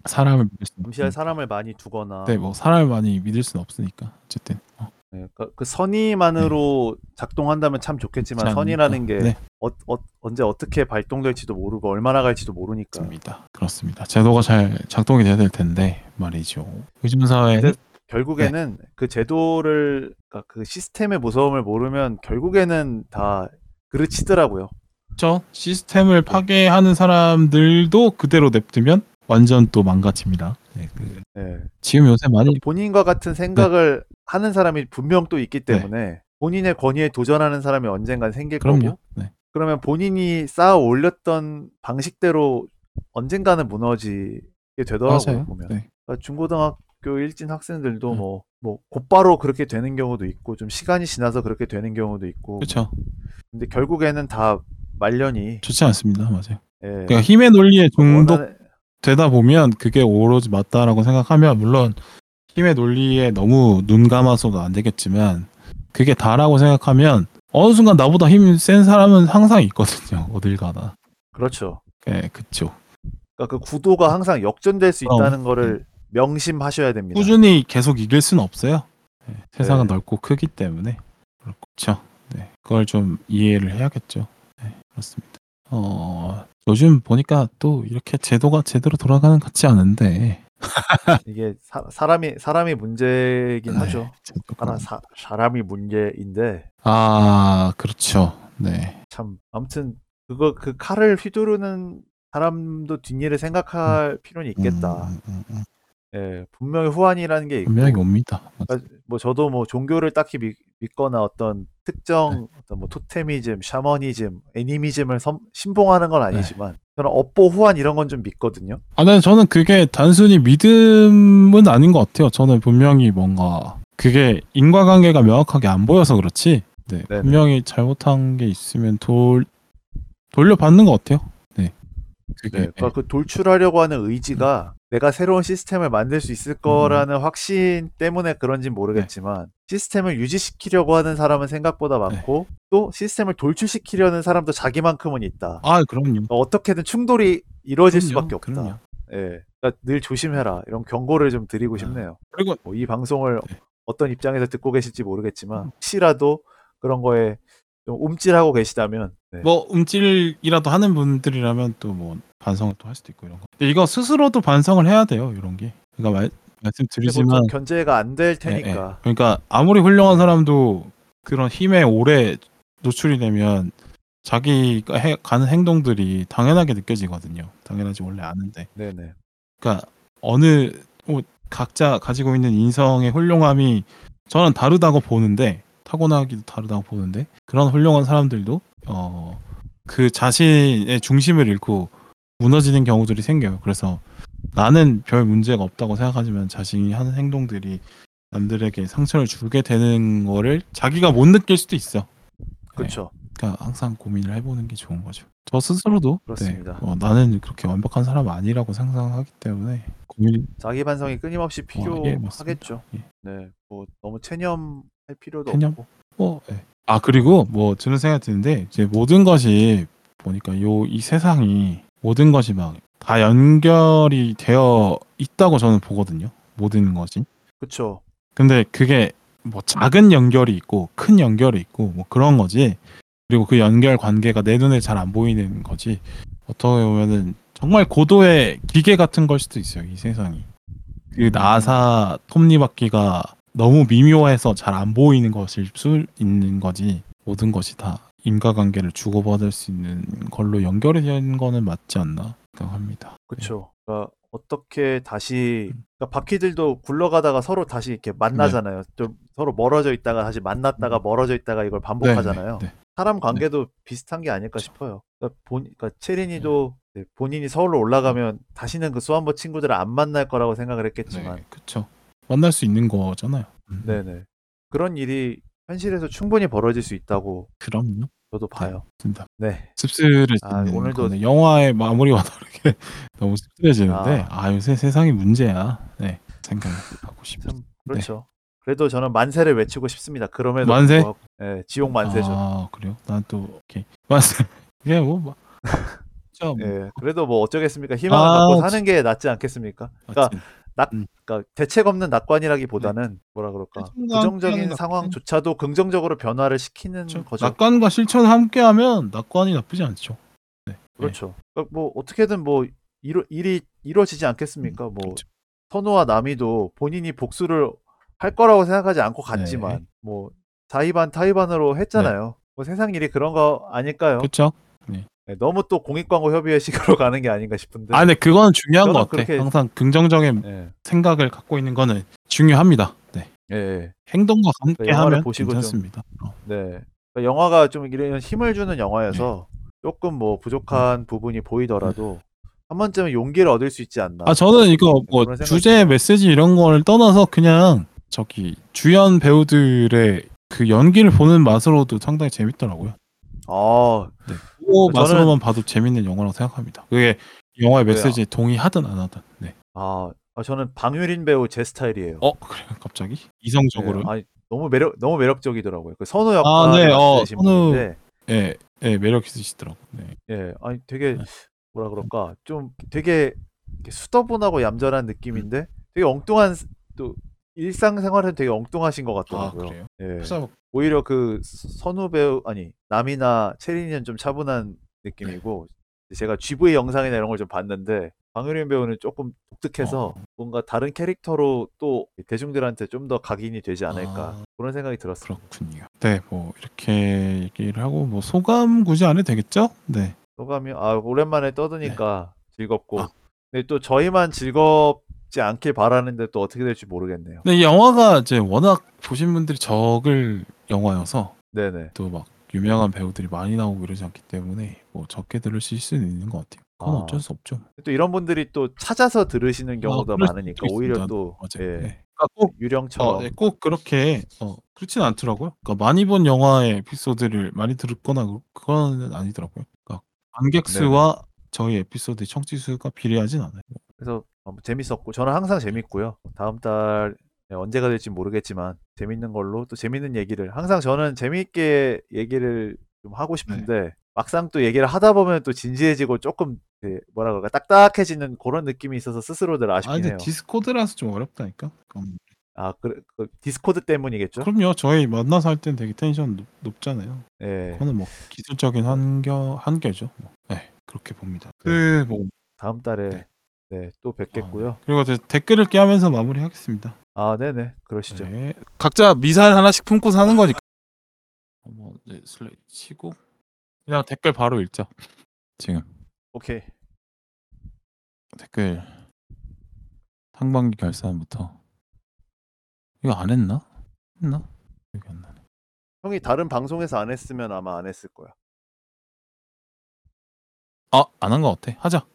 사람을 믿을 수 감시할 없 사람을 많이 두거나 네, 뭐 사람을 많이 믿을 수는 없으니까 어쨌든 어, 네, 그, 그 선의만으로 작동한다면 참 좋겠지만 그렇지 선이라는 게 않으니까. 네, 어, 어, 언제 어떻게 발동될지도 모르고 얼마나 갈지도 모르니까 그렇습니다. 그렇습니다. 제도가 잘 작동이 돼야 될 텐데 말이죠. 요즘 사회는 근데 결국에는 그 제도를 그러니까 그 시스템의 무서움을 모르면 결국에는 다 그르치더라고요. 그렇죠. 시스템을 파괴하는 사람들도 그대로 냅두면 완전 또 망가집니다. 네, 그 네. 지금 요새 많이 본인과 같은 생각을 네. 하는 사람이 분명 또 있기 때문에 본인의 권위에 도전하는 사람이 언젠간 생길 그럼요. 거고 네. 그러면 본인이 쌓아 올렸던 방식대로 언젠가는 무너지게 되더라고요. 보면 네. 그러니까 중고등학교 일진 학생들도 음. 뭐, 뭐 곧바로 그렇게 되는 경우도 있고 좀 시간이 지나서 그렇게 되는 경우도 있고 그렇죠. 근데 결국에는 다 말년이 좋지 않습니다. 맞아요. 예, 그러니까 힘의 논리에 중독 원하는- 되다 보면 그게 오로지 맞다라고 생각하면 물론 힘의 논리에 너무 눈 감아서도 안 되겠지만 그게 다라고 생각하면 어느 순간 나보다 힘 센 사람은 항상 있거든요. 어딜 가나. 그렇죠 예, 그쵸. 그러니까 그 구도가 항상 역전될 수 그럼. 있다는 거를 명심하셔야 됩니다 꾸준히 계속 이길 수는 없어요. 예, 세상은 네. 넓고 크기 때문에 그렇죠. 네, 그걸 좀 이해를 해야겠죠. 네, 그렇습니다. 어, 요즘 보니까 또 이렇게 제도가 제대로 돌아가는 것 같지 않은데. 이게 사, 사람이 사람이 문제긴 네, 하죠. 하나 사, 사람이 문제인데 아, 그렇죠. 네. 참 아무튼 그거 그 칼을 휘두르는 사람도 뒷일을 생각할 필요는 있겠다. 음, 음, 음. 예, 분명히 후환이라는 게 있고 분명히 옵니다. 그러니까 뭐 저도 뭐 종교를 딱히 믿, 믿거나 어떤 네. 특정 어떤 뭐 토테미즘, 샤머니즘, 애니미즘을 섬- 신봉하는 네. 건 아니지만 저는 업보 후환 이런 건 좀 믿거든요. 아, 네, 저는 그게 단순히 믿음은 아닌 것 같아요. 저는 분명히 뭔가 그게 인과관계가 명확하게 안 보여서 그렇지. 네. 분명히 잘못한 게 있으면 돌 돌려받는 것 같아요. 네, 그게 네, 그러니까 그 돌출하려고 하는 의지가 내가 새로운 시스템을 만들 수 있을 거라는 확신 때문에 그런진 모르겠지만 시스템을 유지시키려고 하는 사람은 생각보다 많고 또 시스템을 돌출시키려는 사람도 자기만큼은 있다. 아 그럼요. 그러니까 어떻게든 충돌이 이루어질 그럼요, 수밖에 없다. 그럼요. 예. 그러니까 늘 조심해라. 이런 경고를 좀 드리고 아. 싶네요. 그리고 뭐이 방송을 네. 어떤 입장에서 듣고 계실지 모르겠지만 음. 혹시라도 그런 거에 좀 움찔하고 계시다면 네. 뭐 움찔이라도 하는 분들이라면 또 뭐 반성을 또 할 수도 있고 이런 거. 근데 이거 스스로도 반성을 해야 돼요. 이런 게. 그러니까 말, 뭐 말씀드리지만 좀 견제가 안될 예, 예. 테니까. 그러니까 아무리 훌륭한 사람도 그런 힘에 오래 노출이 되면 자기가 해, 가는 행동들이 당연하게 느껴지거든요. 당연하지 원래 아는데. 네네. 그러니까 어느 뭐 각자 가지고 있는 인성의 훌륭함이 저는 다르다고 보는데 타고나기도 다르다고 보는데 그런 훌륭한 사람들도 어 그 자신의 중심을 잃고 무너지는 경우들이 생겨요. 그래서 나는 별 문제가 없다고 생각하지만 자신이 하는 행동들이 남들에게 상처를 주게 되는 거를 자기가 못 느낄 수도 있어. 그렇죠. 그러니까 항상 고민을 해보는 게 좋은 거죠. 저 스스로도 그렇습니다. 네, 어, 나는 그렇게 완벽한 사람 아니라고 상상하기 때문에 고민 자기 반성이 끊임없이 예, 맞습니다. 필요하겠죠. 예. 네. 뭐 너무 체념할 필요도 체념? 없고. 뭐, 예. 아 그리고 뭐 드는 생각이 드는데 이제 모든 것이 보니까 요 이 세상이 모든 것이 막 다 연결이 되어 있다고 저는 보거든요. 모든 것이. 그렇죠. 근데 그게 뭐 작은 연결이 있고 큰 연결이 있고 뭐 그런 거지. 그리고 그 연결 관계가 내 눈에 잘 안 보이는 거지. 어떻게 보면은 정말 고도의 기계 같은 걸 수도 있어요. 이 세상이. 그 나사 톱니바퀴가 너무 미묘해서 잘 안 보이는 것일 수 있는 거지. 모든 것이 다 인과관계를 주고받을 수 있는 걸로 연결이 된 거는 맞지 않나 생각합니다. 그렇죠. 그러니까 어떻게 다시 음. 그러니까 바퀴들도 굴러가다가 서로 다시 이렇게 만나잖아요. 좀 서로 멀어져 있다가 다시 만났다가 멀어져 있다가 이걸 반복하잖아요. 네, 네. 사람 관계도 비슷한 게 아닐까 싶어요. 그러니까 본, 그러니까 체린이도 네, 본인이 서울로 올라가면 다시는 그 수험부 친구들을 안 만날 거라고 생각을 했겠지만, 네, 그렇죠. 만날 수 있는 거잖아요. 음. 네, 네. 그런 일이 현실에서 충분히 벌어질 수 있다고 그럼요. 저도 봐요. 맞습니다. 네, 습스를 아, 오늘도- 거는 영화의 마무리와 다르게 너무 씁쓸해지는데 아. 아. 요새 세상이 문제야. 네 생각하고 싶습니다. 참 그렇죠. 그래도 저는 만세를 외치고 싶습니다. 그럼에도 만세? 불구하고, 네, 지옥 만세죠. 아 그래요? 난또 오케이 만세. 이게 뭐 뭐. 예, 그래도 뭐 어쩌겠습니까? 희망을 아, 갖고 진- 사는 게 낫지 않겠습니까? 그러니까 맞지. 그러니까 대책 없는 낙관이라기보다는 뭐라 그럴까 부정적인. 상황조차도 긍정적으로 변화를 시키는 그렇죠. 거죠. 낙관과 실천을 함께하면 낙관이 나쁘지 않죠. 네. 그렇죠. 그러니까 뭐 어떻게든 뭐 이루, 일이 이루어지지 않겠습니까? 뭐 그렇죠. 선우와 남이도 본인이 복수를 할 거라고 생각하지 않고 네. 갔지만 뭐 자의반 타의반으로 했잖아요. 뭐 세상 일이 그런 거 아닐까요? 그렇죠. 네, 너무 또 공익광고 협의회식으로 가는 게 아닌가 싶은데. 아 근데 그거는 중요한 저는 것 같아. 그렇게- 항상 긍정적인 예, 생각을 갖고 있는 거는 중요합니다. 네. 예, 예. 행동과 함께 그 하면 보시고 좀- 괜찮습니다. 어. 네. 그러니까 영화가 좀 이런 힘을 주는 영화여서 조금 뭐 부족한 부분이 보이더라도 한 번쯤은 용기를 얻을 수 있지 않나. 아 저는 이거 뭐 그런 생각이 주제. 메시지 이런 걸 떠나서 그냥 저기 주연 배우들의 그 연기를 보는 맛으로도 상당히 재밌더라고요. 아, 그 저는- 맛으로만 봐도 재밌는 영화라고 생각합니다. 그게 영화의 네. 메시지에 동의하든 안 하든. 네. 아, 아, 저는 방유린 배우 제 스타일이에요. 어 그래요 갑자기 이성적으로. 네, 아니, 너무 매력 너무 매력적이더라고요. 그 선우 역할을 아, 네, 어, 선우- 예, 예 매력 있으시더라고. 네. 예, 아니 되게 네. 뭐라 그럴까 좀 되게 수더분하고 얌전한 느낌인데 되게 엉뚱한 스- 또 일상생활은 되게 엉뚱하신 것아 같더라고요. 그래요. 예. 그래서 오히려 그 선우 배우 아니 남이나 체린이는 좀 차분한 느낌이고 제가 GV 영상이나 이런 걸 좀 봤는데 방효린 배우는 조금 독특해서 어. 뭔가 다른 캐릭터로 또 대중들한테 좀 더 각인이 되지 않을까 아. 그런 생각이 들었어요. 그렇군요. 네, 뭐 이렇게 얘기를 하고 뭐 소감 굳이 안 해도 되겠죠? 네. 소감이 아 오랜만에 떠드니까 즐겁고 아. 근데 또 저희만 즐겁 지 않길 바라는데 또 어떻게 될지 모르겠네요. 근데 이 영화가 이제 워낙 보신 분들이 적을 영화여서 네네. 또 막 유명한 배우들이 많이 나오고 이러지 않기 때문에 뭐 적게 들으실 수는 있는 것 같아요. 그건 아. 어쩔 수 없죠. 또 이런 분들이 또 찾아서 들으시는 경우도 아, 많으니까 오히려. 또 맞아요. 예, 네. 그러니까 꼭, 유령처럼 어, 네, 꼭 그렇게 어, 그렇지는 않더라고요. 그러니까 많이 본 영화의 에피소드를 많이 들었거나 그- 그건 아니더라고요. 그러니까 관객 수와 저희 에피소드의 청취 수가 비례하진 않아요. 그래서 어, 재밌었고 저는 항상 재밌고요. 다음 달 네, 언제가 될지 모르겠지만 재밌는 걸로 또 재밌는 얘기를 항상 저는 재밌게 얘기를 좀 하고 싶은데 막상 또 얘기를 하다 보면 또 진지해지고 조금 그 뭐라 그럴까 딱딱해지는 그런 느낌이 있어서 스스로들 아 아쉽긴 근데 해요. 디스코드라서 좀 어렵다니까. 그럼. 아, 그, 그 디스코드 때문이겠죠? 그럼요. 저희 만나서 할땐 되게 텐션 높, 높잖아요. 예. 그거는 뭐 기술적인 한겨 한계죠. 뭐. 네 그렇게 봅니다. 그 뭐 다음 달에 네. 네, 또 뵙겠고요. 그리고 이제 댓글 읽기 하면서 마무리하겠습니다. 아, 네네. 그러시죠. 네. 각자 미사일 하나씩 품고 사는 거니까. 어, 뭐 이제 슬레이 치고 그냥 댓글 바로 읽자. 지금 오케이. 댓글 상반기 결산부터 이거 안 했나? 했나? 기억이 안 나네. 형이 다른 방송에서 안 했으면 아마 안 했을 거야. 아, 안 한 거 같아. 하자.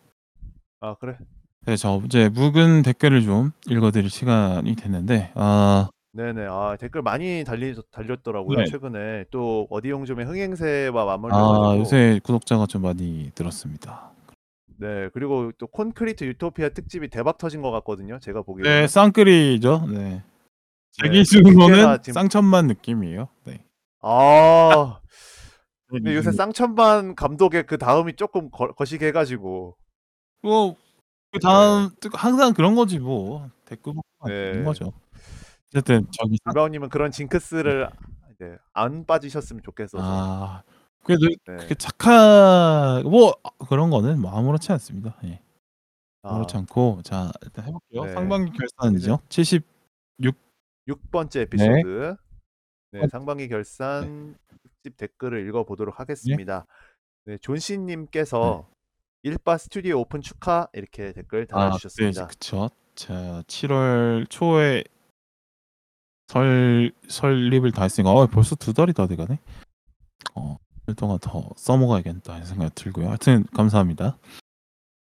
아, 그래? 네, 저 이제 묵은 댓글을 좀 읽어드릴 시간이 됐는데, 아, 네네. 아, 댓글 많이 달리, 달렸더라고요. 네. 최근에. 또 어디 용점의 흥행세와 아 맞물려가지고. 요새 구독자가 좀 많이 늘었습니다. 네. 그리고 또 콘크리트 유토피아 특집이 대박 터진 것 같거든요. 제가 보기에. 네, 쌍끌이죠. 네. 제 네, 기준으로는 지금- 쌍천만 느낌이에요. 네. 아, 근데 요새 음, 쌍천만 감독의 그 다음이 조금 거, 거시기 해가지고. 뭐, 그 다음, 항상 그런 거지 뭐. 댓글 네. 그런 거죠. 어쨌든, 저기, 쌍- 불바오님은 그런 징크스를 이제 안 빠지셨으면 좋겠어서. 아, 그래도 네. 그렇게 착한, 뭐, 그런 거는 뭐 아무렇지 않습니다. 예. 아, 아무렇지 않고, 자, 일단 해볼게요. 네. 상반기 결산이죠. 70, 6번째 에피소드. 네, 상반기 결산 특집 댓글을 읽어보도록 하겠습니다. 네, 존씨님께서 일바 스튜디오 오픈 축하 이렇게 댓글 아, 달아주셨습니다. 네, 그쵸. 자, 7월 초에 설 설립을 다 했으니까 어, 벌써 두 달이 다 돼가네. 어, 일 동안 더 써먹어야겠다 하는 생각 들고요. 하여튼 감사합니다.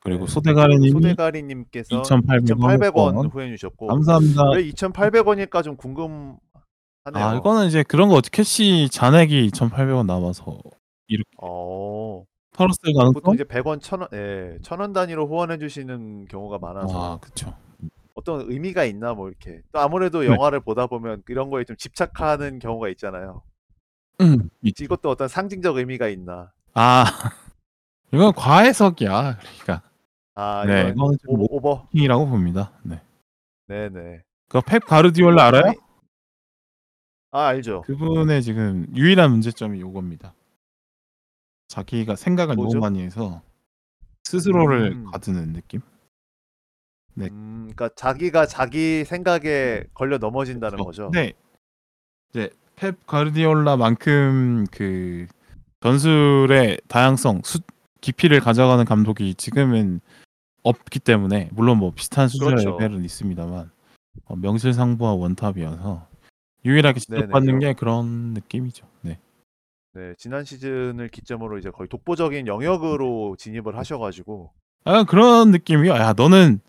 그리고 네. 소대가리님이 소대가리님께서 2,800 2,800원 원. 후원해 주셨고 감사합니다. 왜 2,800원일까 좀 궁금하네요. 아, 이거는 이제 그런 거 캐시 잔액이 2,800원 남아서 어, 털었을 보통 가능성? 이제 100원, 1,000원, 예, 1,000원 단위로 후원해 주시는 경우가 많아서 아, 그쵸. 어떤 의미가 있나 뭐 이렇게 또 아무래도 네. 영화를 보다 보면 이런 거에 좀 집착하는 경우가 있잖아요. 음, 이- 이것도 어떤 상징적 의미가 있나? 아, 이건 과해석이야. 그러니까 아, 네, 이건 이거는 좀 오버, 오버. 모킹이라고 봅니다. 네. 네네. 그펩 가르디올라 알아요? 아 알죠. 그분의 지금 유일한 문제점이 요겁니다. 자기가 생각을 뭐죠? 너무 많이 해서 스스로를 음. 가두는 느낌? 네. 음, 그러니까 자기가 자기 생각에 걸려 넘어진다는 거죠. 네. 이제 펩 가르디올라만큼 그 전술의 다양성, 수, 깊이를 가져가는 감독이 지금은 없기 때문에 물론 뭐 비슷한 수준의 그렇죠. 레벨은 있습니다만 어, 명실상부와 원탑이어서 유일하게 네네, 지적받는. 게 그런 느낌이죠. 네. 네, 지난 시즌을 기점으로 이제 거의 독보적인 영역으로 진입을 하셔가지고 약간 그런 느낌이야. 야, 너는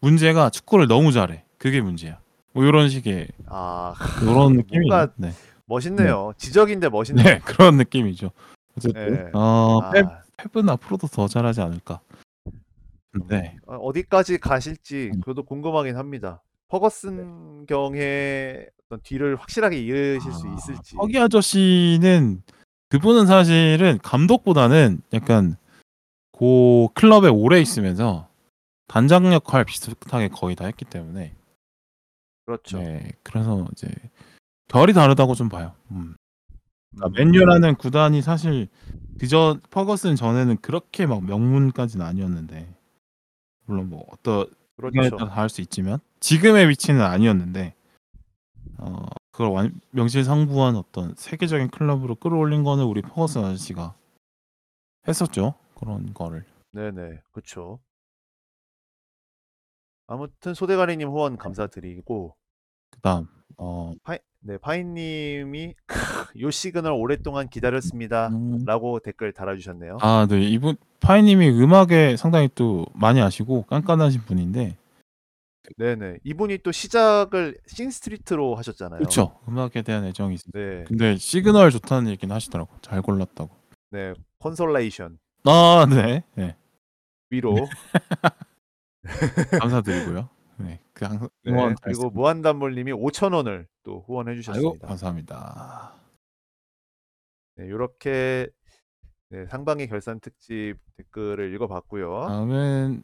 문제가 축구를 너무 잘해. 그게 문제야. 뭐 이런 식의 아 이런 느낌이 뭔가 네. 멋있네요. 지적인데 멋있네요. 네, 그런 느낌이죠. 어쨌든 네. 어, 아, 펩, 펩은 앞으로도 더 잘하지 않을까. 네. 어, 어디까지 가실지 음. 그것도 궁금하긴 합니다. 퍼거슨 경의 어떤 뒤를 확실하게 이으실 수 아, 있을지. 허기 아저씨는 그분은 사실은 감독보다는 약간 고 클럽에 오래 있으면서 단장 역할 비슷하게 거의 다 했기 때문에 그렇죠. 네, 그래서 이제 결이 다르다고 좀 봐요. 음. 그러니까 음, 맨유라는 구단이 사실 그저 퍼거슨 전에는 그렇게 막 명문까지는 아니었는데 물론 뭐 어떤 그렇죠. 다를 수 있지만 지금의 위치는 아니었는데 어 그걸 완, 명실상부한 어떤 세계적인 클럽으로 끌어올린 거는 우리 퍼거슨 아저씨가 했었죠 그런 거를 네네, 그렇죠. 아무튼 소대가리님 후원 감사드리고 그다음 어 파이, 네 파이님이 "크, 요 시그널 오랫동안 기다렸습니다. 음, 라고 댓글 달아주셨네요. 아, 네 이분 파이님이 음악에 상당히 또 많이 아시고 깐깐하신 분인데 네네. 이분이 또 시작을 싱스트리트로 하셨잖아요. 그렇죠 음악에 대한 애정이 있어요. 네, 근데 시그널 좋다는 얘기는 하시더라고 잘 골랐다고. 네, consolation 아, 네. 네. 위로. 감사드리고요. 네, 그 항상 네, 응원 잘 그리고 씁니다. 무한단물님이 5천 원을 또 후원해 아이고 주셨습니다. 감사합니다. 네, 이렇게 네, 상반기 결산 특집 댓글을 읽어봤고요. 다음은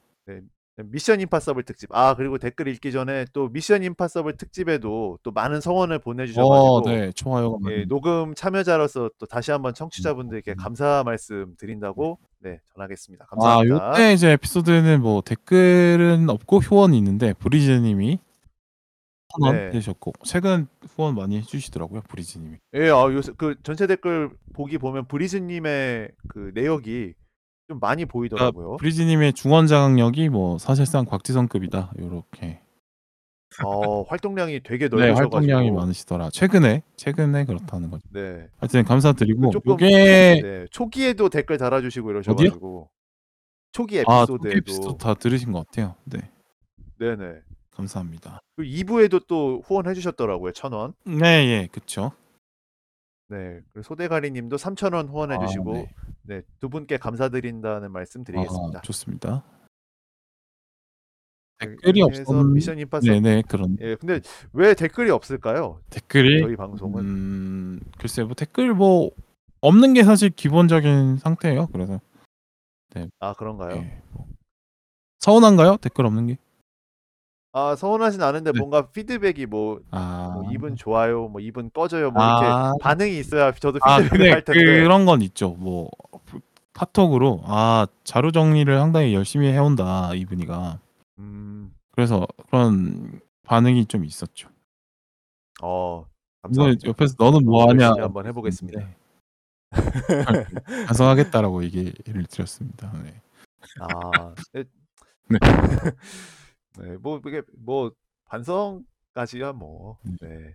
미션 임파서블 특집. 아 그리고 댓글 읽기 전에 또 미션 임파서블 특집에도 또 많은 성원을 보내주셔가지고 어, 네, 좋아요가 예, 많이 녹음 참여자로서 또 다시 한번 청취자분들께 음. 감사 말씀 드린다고 네 전하겠습니다. 아, 감사합니다. 요때 이제 에피소드는 뭐 댓글은 없고 후원이 있는데 브리즈 님이 천원 네. 해주셨고 최근 후원 많이 해주시더라고요 브리즈 님이. 예, 아, 요새 그 전체 댓글 보기 보면 브리즈 님의 그 내역이 좀 많이 보이더라고요. 브리즈님의 중원 장악력이 뭐 사실상 박지성급이다 요렇게. 어, 활동량이 되게 네, 넓으셔가지고. 활동량이 많으시더라. 최근에 최근에 그렇다는 거죠. 네. 하여튼 감사드리고 조금 요게 네, 초기에도 댓글 달아주시고 이러셔가지고 초기 아 에피소드에도 에피소드 다 들으신 것 같아요. 네, 네네. 감사합니다. 그리고 2부에도 또 후원해 주셨더라고요. 천 원. 네, 예, 그쵸. 네. 그리고 소대가리님도 3천 원 후원해 아, 주시고 네. 네. 두 분께 감사드린다는 말씀 드리겠습니다. 아, 좋습니다. 네, 댓글이 해서 없었. 미션 임파서. 네네 그런 예, 근데 왜 댓글이 없을까요? 댓글이 저희 방송은 음, 글쎄 뭐 댓글 뭐 없는 게 사실 기본적인 상태예요. 그래서 아 그런가요? 예, 뭐. 서운한가요? 댓글 없는 게? 아 서운하진 않은데 네. 뭔가 피드백이 뭐, 아, 뭐 이분 좋아요, 뭐 이분 꺼져요, 뭐 아. 이렇게 반응이 있어야 저도 아 피드백을 근데 할 텐데. 그런 건 있죠. 뭐 카톡으로 아 자료 정리를 상당히 열심히 해온다 이분이가. 음, 그래서 그런 반응이 좀 있었죠. 어, 이거 감사합니다. 옆에서 너는 뭐 하냐? 열심히 한번 해보겠습니다. 네. 반성하겠다라고 얘기를 드렸습니다. 네. 아, 네. 네. 네, 뭐 이게 뭐 반성까지야 뭐, 음. 네,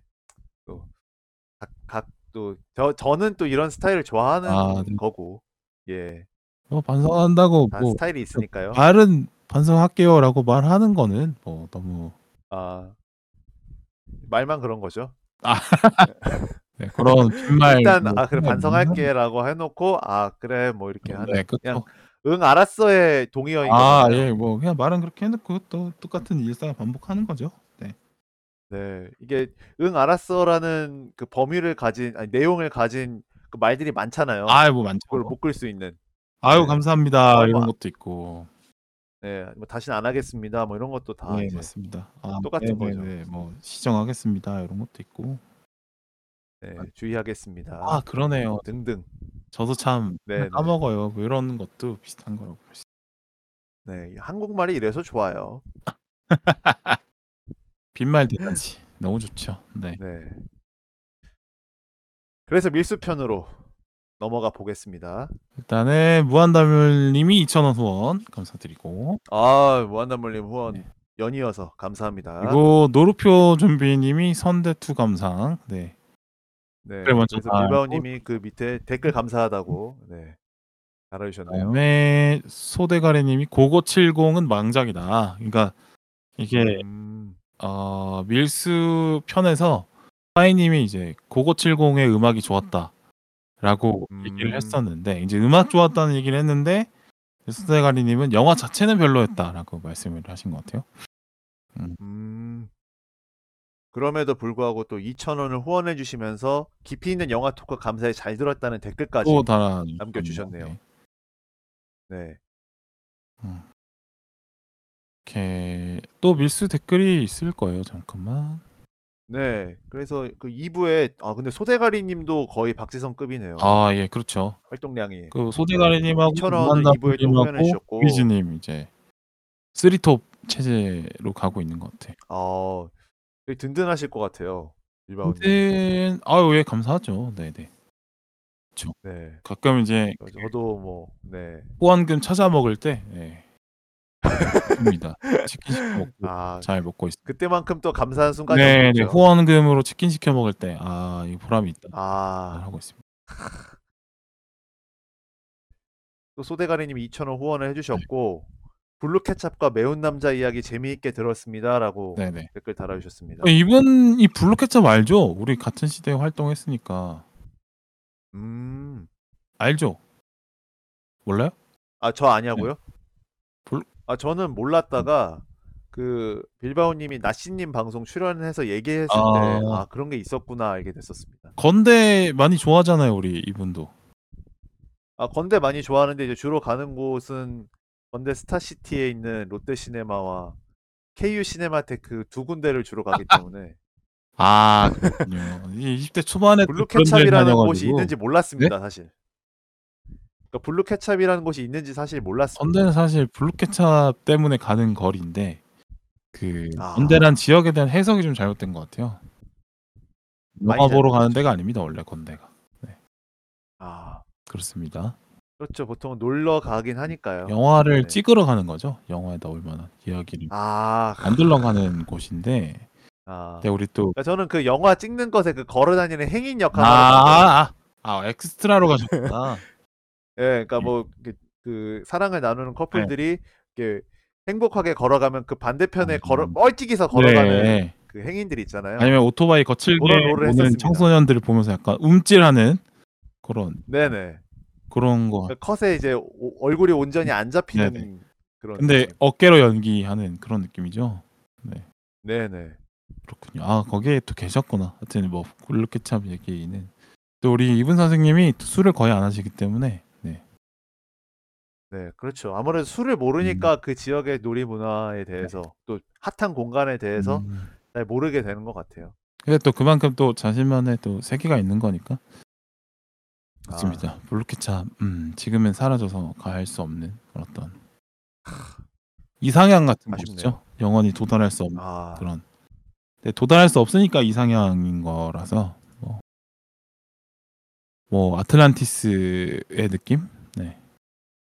또각각또저 저는 또 이런 스타일을 좋아하는 아, 네. 거고, 예, 뭐 반성한다고 다뭐 스타일이 있으니까요. 말은 반성할게요라고 말하는 거는 뭐 너무 아, 말만 그런 거죠. 네, 그런 빈말 일단 뭐 아 그래 반성할게라고 해놓고 아 그래 뭐 이렇게 하는 네, 그쵸. 그냥 응 알았어의 동의어인 아, 거잖아요. 예, 뭐 그냥 말은 그렇게 해놓고 또 똑같은 일상을 반복하는 거죠. 네. 네, 이게 응 알았어라는 그 범위를 가진 아니, 내용을 가진 그 말들이 많잖아요. 아, 뭐 많죠. 그걸 묶을 수 있는. 아유, 네. 감사합니다. 어, 이런 뭐, 것도 있고. 네, 뭐 다시는 안 하겠습니다. 뭐 이런 것도 다 네, 이제 맞습니다. 아, 똑같은 네, 네, 거죠. 네, 뭐 시정하겠습니다. 이런 것도 있고. 네, 주의하겠습니다. 아, 그러네요. 등등. 저도 참 네, 네. 까먹어요. 뭐 이런 것도 비슷한 거라고 볼 수. 네, 한국말이 이래서 좋아요. 빈말 대잔치 너무 좋죠. 네. 네. 그래서 밀수편으로 넘어가 보겠습니다. 일단은 무한다물님이 2,000원 후원 감사드리고 아, 무한단물님 후원 네. 연이어서 감사합니다. 그리고 노루표 좀비님이 선대투 감상. 네. 네, 그래, 먼저 그래서 다 빌바오님이 그 밑에 댓글 감사하다고 네 달아주셨네요. 그다음에 소대가리님이 고고 70은 망작이다. 그러니까 이게 음, 어, 밀수 편에서 파이님이 이제 고고 70의 음악이 좋았다라고 음. 얘기를 했었는데 이제 음악 좋았다는 얘기를 했는데 소대가리님은 영화 자체는 별로였다라고 말씀을 하신 것 같아요. 음. 그럼에도 불구하고 또 2,000원을 후원해 주시면서 깊이 있는 영화 토크 감사히 잘 들었다는 댓글까지. 또 달아 남겨주셨네요. 네. 이렇게 또 밀수 댓글이 있을 거예요. 잠깐만. 네. 그래서 그 2부에 아 근데 소대가리 님도 거의 박지성급이네요. 아, 예, 그렇죠. 활동량이. 그 소대가리 님하고 2,000원 을 이부에 또 후원해 주셨고. 브리즈님 이제 three top 체제로 가고 있는 것 같아. 어. 되게 든든하실 것 같아요. 근데 아유 예 감사하죠. 네네. 네. 가끔 이제 저도 뭐 네. 후원금 찾아 먹을 때 예. 입니다. 치킨 시켜 먹고 아, 잘 먹고 있습니다. 그때만큼 또 감사한 순간이 네. 네 후원금으로 치킨 시켜 먹을 때 아 이 보람이 있다. 아, 하고 있습니다. 또 소대가리님이 2,000원 후원을 해주셨고 블루 케찹과 매운 남자 이야기 재미있게 들었습니다라고 네네. 댓글 달아주셨습니다. 어, 이분 이 블루케찹 알죠? 우리 같은 시대에 활동했으니까 음, 알죠? 몰라요? 아 저 아냐고요? 블- 아 저는 몰랐다가 그 빌바오님이 나씨님 방송 출연해서 얘기했을 아. 때아 그런 게 있었구나 알게 됐었습니다. 건대 많이 좋아하잖아요, 우리 이분도. 아 건대 많이 좋아하는데 이제 주로 가는 곳은 건대 스타시티에 있는 롯데시네마와 KU 시네마테크 두 군데를 주로 가기 때문에 아, 그렇군요. 이 20대 초반에 또 그런 데를 블루케찹이라는 곳이 다녀가지고. 있는지 몰랐습니다 사실. 그러니까 블루케찹이라는 곳이 있는지 사실 몰랐습니다. 건대는 사실 블루케찹 때문에 가는 거리인데 그 아. 건대란 지역에 대한 해석이 좀 잘못된 것 같아요. 영화 많이 보러 가는 잘못됐죠. 데가 아닙니다, 원래 건대가. 아 그렇습니다. 그렇죠. 보통 놀러 가긴 하니까요. 영화를 네. 찍으러 가는 거죠. 영화에 나올 만한 이야기를 아, 만들러 가는 곳인데, 아. 근데 우리 또 그러니까 저는 그 영화 찍는 것에 그 걸어다니는 행인 역할을 아, 하는 아, 아, 엑스트라로 가셨구나. 예, 그러니까 뭐 그, 그 사랑을 나누는 커플들이 이렇게 행복하게 걸어가면 그 반대편에 음. 걸어 멀찍이서 걸어가는 네. 그 행인들 있잖아요. 아니면 오토바이 거칠게 오는. 청소년들을 보면서 약간 움찔하는 그런 네네. 그런 거. 그 컷에 이제 오- 얼굴이 온전히 안 잡히는 네네. 그런. 근데 느낌. 어깨로 연기하는 그런 느낌이죠. 네네. 그렇군요. 아 거기에 또 계셨구나. 하여튼 뭐 블루케찹 얘기는 또 우리 이분 선생님이 또 술을 거의 안 하시기 때문에 네. 네, 그렇죠. 아무래도 술을 모르니까 음. 그 지역의 놀이 문화에 대해서 또 핫한 공간에 대해서 음. 잘 모르게 되는 것 같아요. 근데 또 그만큼 또 자신만의 또 세계가 있는 거니까 아. 좋습니다. 블루케찹 음, 지금은 사라져서 갈수 없는 어떤 이상향 같은. 곳이죠. 영원히 도달할 수 없는 아, 그런. 근데 도달할 수 없으니까 이상향인 거라서 뭐, 뭐 아틀란티스의 느낌,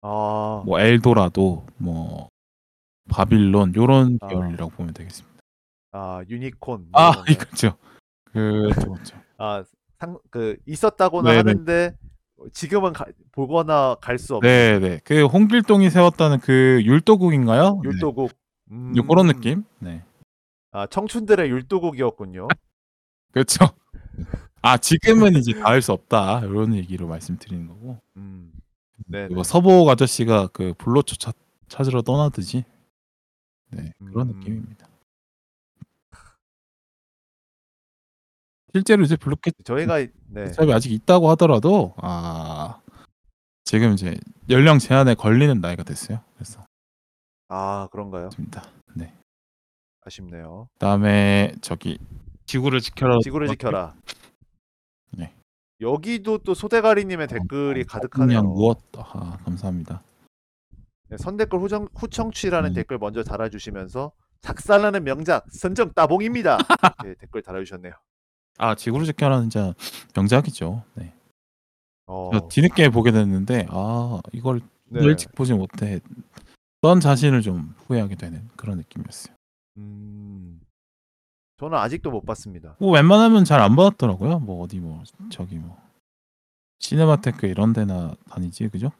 아, 뭐 엘도라도, 뭐 바빌론 요런 아. 계열이라고 보면 되겠습니다. 아, 유니콘. 뭐 아? 이거죠. 그렇죠. 그렇죠. 아, 상, 그 있었다고는 네네. 하는데 지금은 가, 보거나 갈 수 없는 네, 네. 그 홍길동이 세웠다는 그 율도국인가요? 율도국. 네. 음, 요 그런 느낌? 네. 아, 청춘들의 율도국이었군요. 그렇죠. 아, 지금은 이제 닿을 수 없다. 이런 얘기로 말씀드리는 거고. 음. 네. 뭐 서복 아저씨가 그 불로초 찾, 찾으러 떠나듯이 네 그런 음. 느낌입니다. 실제로 이제 블루캣 저희가 네. 샵이 아직 있다고 하더라도 아 지금 이제 연령 제한에 걸리는 나이가 됐어요. 그래서 아, 그런가요? 좋습니다. 네. 아쉽네요. 그다음에 저기 지구를 지켜라. 지구를 지켜라. 네. 여기도 또 소대가리 님의 댓글이 그냥 가득하네요. 무엇? 아, 감사합니다. 네, 선댓글 후정, 후청취라는 음. 댓글 먼저 달아주시면서 작살나는 명작 선정 따봉입니다. 이렇게 댓글 달아주셨네요. 아 지구를 지켜라는 진짜 명작이죠. 네. 어, 저 뒤늦게 보게 됐는데 아 이걸 네. 일찍 보지 못해 던 자신을 좀 후회하게 되는 그런 느낌이었어요. 음, 저는 아직도 못 봤습니다. 뭐 웬만하면 잘 안 받았더라고요. 뭐 어디 뭐 저기 뭐 시네마테크 이런 데나 다니지 그죠?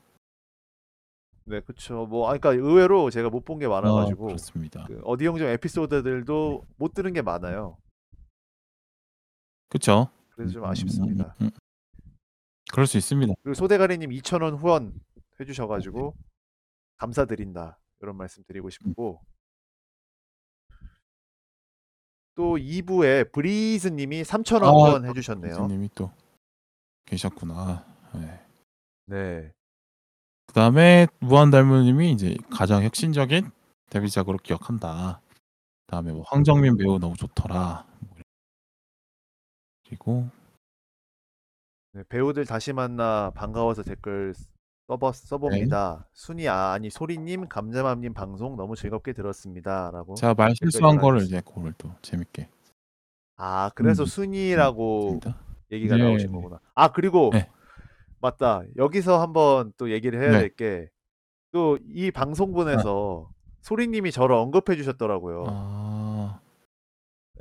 네, 그렇죠. 뭐, 아, 그러니까 의외로 제가 못 본게 아, 많아가지고 그렇습니다. 그 어디 영점 에피소드들도 못 들은 게 많아요. 그렇죠. 그래서 좀 아쉽습니다. 음, 음, 음. 그럴 수 있습니다. 그리고 소대가리님 2,000원 후원 해주셔가지고 감사드린다 이런 말씀 드리고 싶고 또 2부에 브리즈님이 3,000원 아, 후원 해주셨네요. 교수님이 또 계셨구나. 네. 네, 그 다음에 무한 달무님이 이제 가장 혁신적인 데뷔작으로 기억한다. 그다음에 뭐 황정민 배우 너무 좋더라. 뭐 그리고 네, 배우들 다시 만나 반가워서 댓글 써보, 써봅니다. 네. 순이 아, 아니 소리님 감자맘님 방송 너무 즐겁게 들었습니다라고. 제가 말 실수한 댓글 거를. 이제 그걸 또 재밌게 아 그래서 음, 순이라고 했습니다. 얘기가 네, 나오신 네. 거구나. 아 그리고 네. 맞다. 여기서 한번 또 얘기를 해야 네. 될 게 또 이 방송분에서 소리님이 저를 언급해 주셨더라고요.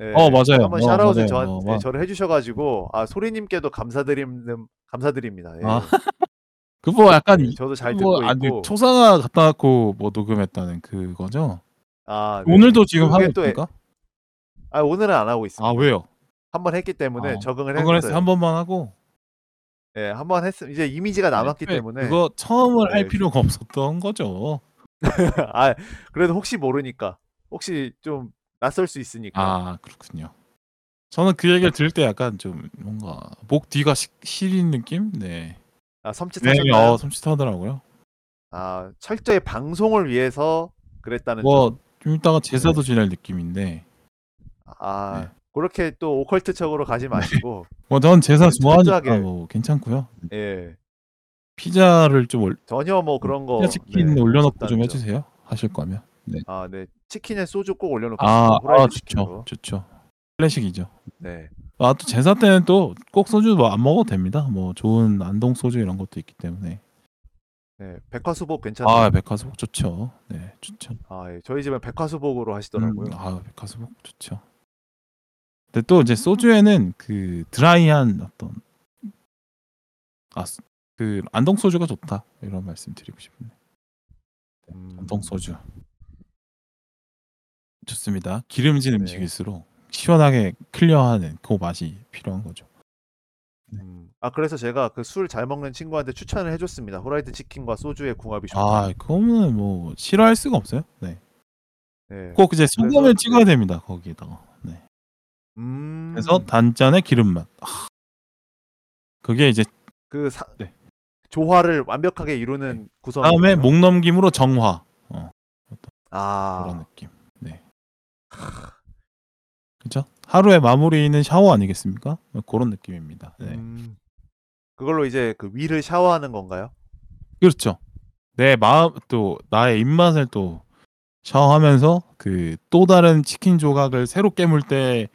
아, 예, 어, 맞아요. 한번 어, 샤라웃을. 저한테 어, 맞- 저를 해주셔가지고 아 소리님께도 감사드림 감사드립니다. 예. 아, 그뭐 약간 네, 이- 저도 잘 뭐, 듣고 아니, 있고. 초상화 갖다 놓고 뭐 녹음했다는 그거죠? 아, 네. 오늘도 지금 하고 또 있습니까? 아 오늘은 안 하고 있습니다. 아 왜요? 한 번 했기 때문에 아, 적응을 했어요. 했어 한 번만 하고 예, 한번 했 이제 이미지가 남았기 네, 때문에 그거 처음을 네. 할 필요가 없었던 거죠. 아 그래도 혹시 모르니까 혹시 좀 낯설 수 있으니까. 아 그렇군요. 저는 그 얘기를 들을 때 약간 좀 뭔가 목 뒤가 시, 시린 느낌? 네. 아 네, 섬찟하셨나요? 어, 섬찟하더라고요. 아 철저히 방송을 위해서 그랬다는 뭐 점. 좀 이따가 제사도 네. 지낼 느낌인데 아 네. 그렇게 또 오컬트적으로 가지 마시고 뭐전 제사 네, 좋아하니까. 뭐 괜찮고요. 예 피자를 좀 올, 전혀 뭐 그런 거 피자 치킨 네, 올려놓고 좀 점. 해주세요. 하실 거면. 네. 아, 네. 치킨에 소주 꼭 올려놓고 아, 아 좋죠. 좋죠. 클래식이죠. 네. 아 또 제사 때는 또 꼭 소주 뭐 안 먹어도 됩니다. 뭐 좋은 안동 소주 이런 것도 있기 때문에. 네. 백화수복 괜찮아요. 아 아, 백화수복 좋죠. 네 좋죠. 예. 저희 집은 백화수복으로 하시더라고요. 음, 아 백화수복 좋죠. 근데 또 이제 소주에는 그 드라이한 어떤 아 그 안동 소주가 좋다 이런 말씀 드리고 싶네요. 음, 안동 소주 좋습니다. 기름진 네. 음식일수록 시원하게 클리어하는 그 맛이 필요한 거죠. 음. 아 그래서 제가 그 술 잘 먹는 친구한테 추천을 해줬습니다. 후라이드 치킨과 소주의 궁합이 좋다. 아 그거는 뭐 싫어할 수가 없어요. 네. 네. 꼭 이제 소금을 찍어야 됩니다. 거기에다가. 네. 음. 그래서 단짠의 기름 맛. 아, 그게 이제 그 사... 네. 조화를 완벽하게 이루는 구성. 다음에 목 넘김으로 정화. 어, 아. 그런 느낌. 네. 그죠? 하루의 마무리는 샤워 아니겠습니까? 뭐 그런 느낌입니다. 네. 음. 그걸로 이제 그 위를 샤워하는 건가요? 그렇죠. 내 마음 또 나의 입맛을 또 샤워하면서 그 또 다른 치킨 조각을 새로 깨물 때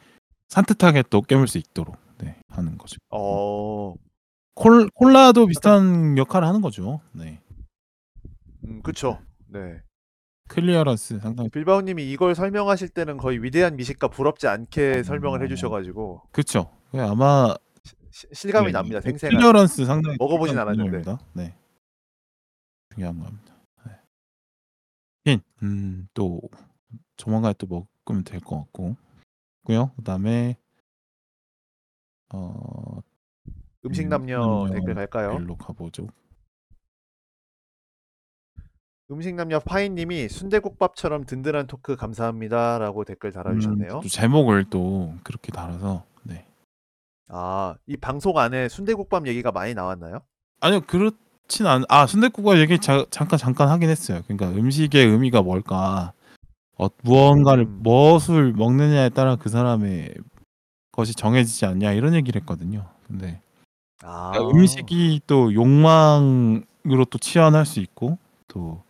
산뜻하게 또 깨물 수 있도록 네, 하는 거죠. 어. 콜 콜라도 비슷한 역할을 하는 거죠. 네. 음, 그쵸. 네. 클리어런스 상당히 빌바오님이 이걸 설명하실 때는 거의 위대한 미식가 부럽지 않게 설명을 어. 해주셔가지고 그렇죠. 그 아마 시- 실감이 네, 납니다. 그 생생한. 클리어런스 상당히 먹어보진 중요한 않았는데. 부분입니다. 네. 중요한 겁니다. 네. 흰, 음, 또 조만간 또 먹으면 될 것 같고, 고요. 그다음에 어 음식 음, 남녀 남녀 댓글 갈까요? 일로 가보죠. 음식 남녀 파인님이 순대국밥처럼 든든한 토크 감사합니다 라고 댓글 달아주셨네요. 음, 또 제목을 또 그렇게 달아서 네. 아, 이 방송 안에 순대국밥 얘기가 많이 나왔나요? 아니요 그렇진 않. 아 순대국밥 얘기 자, 잠깐 잠깐 하긴 했어요. 그러니까 음식의 의미가 뭘까, 어, 무언가를 음. 무엇을 먹느냐에 따라 그 사람의 것이 정해지지 않냐 이런 얘기를 했거든요. 근데 아, 그러니까 음식이 또 욕망으로 또 치환할 수 있고 또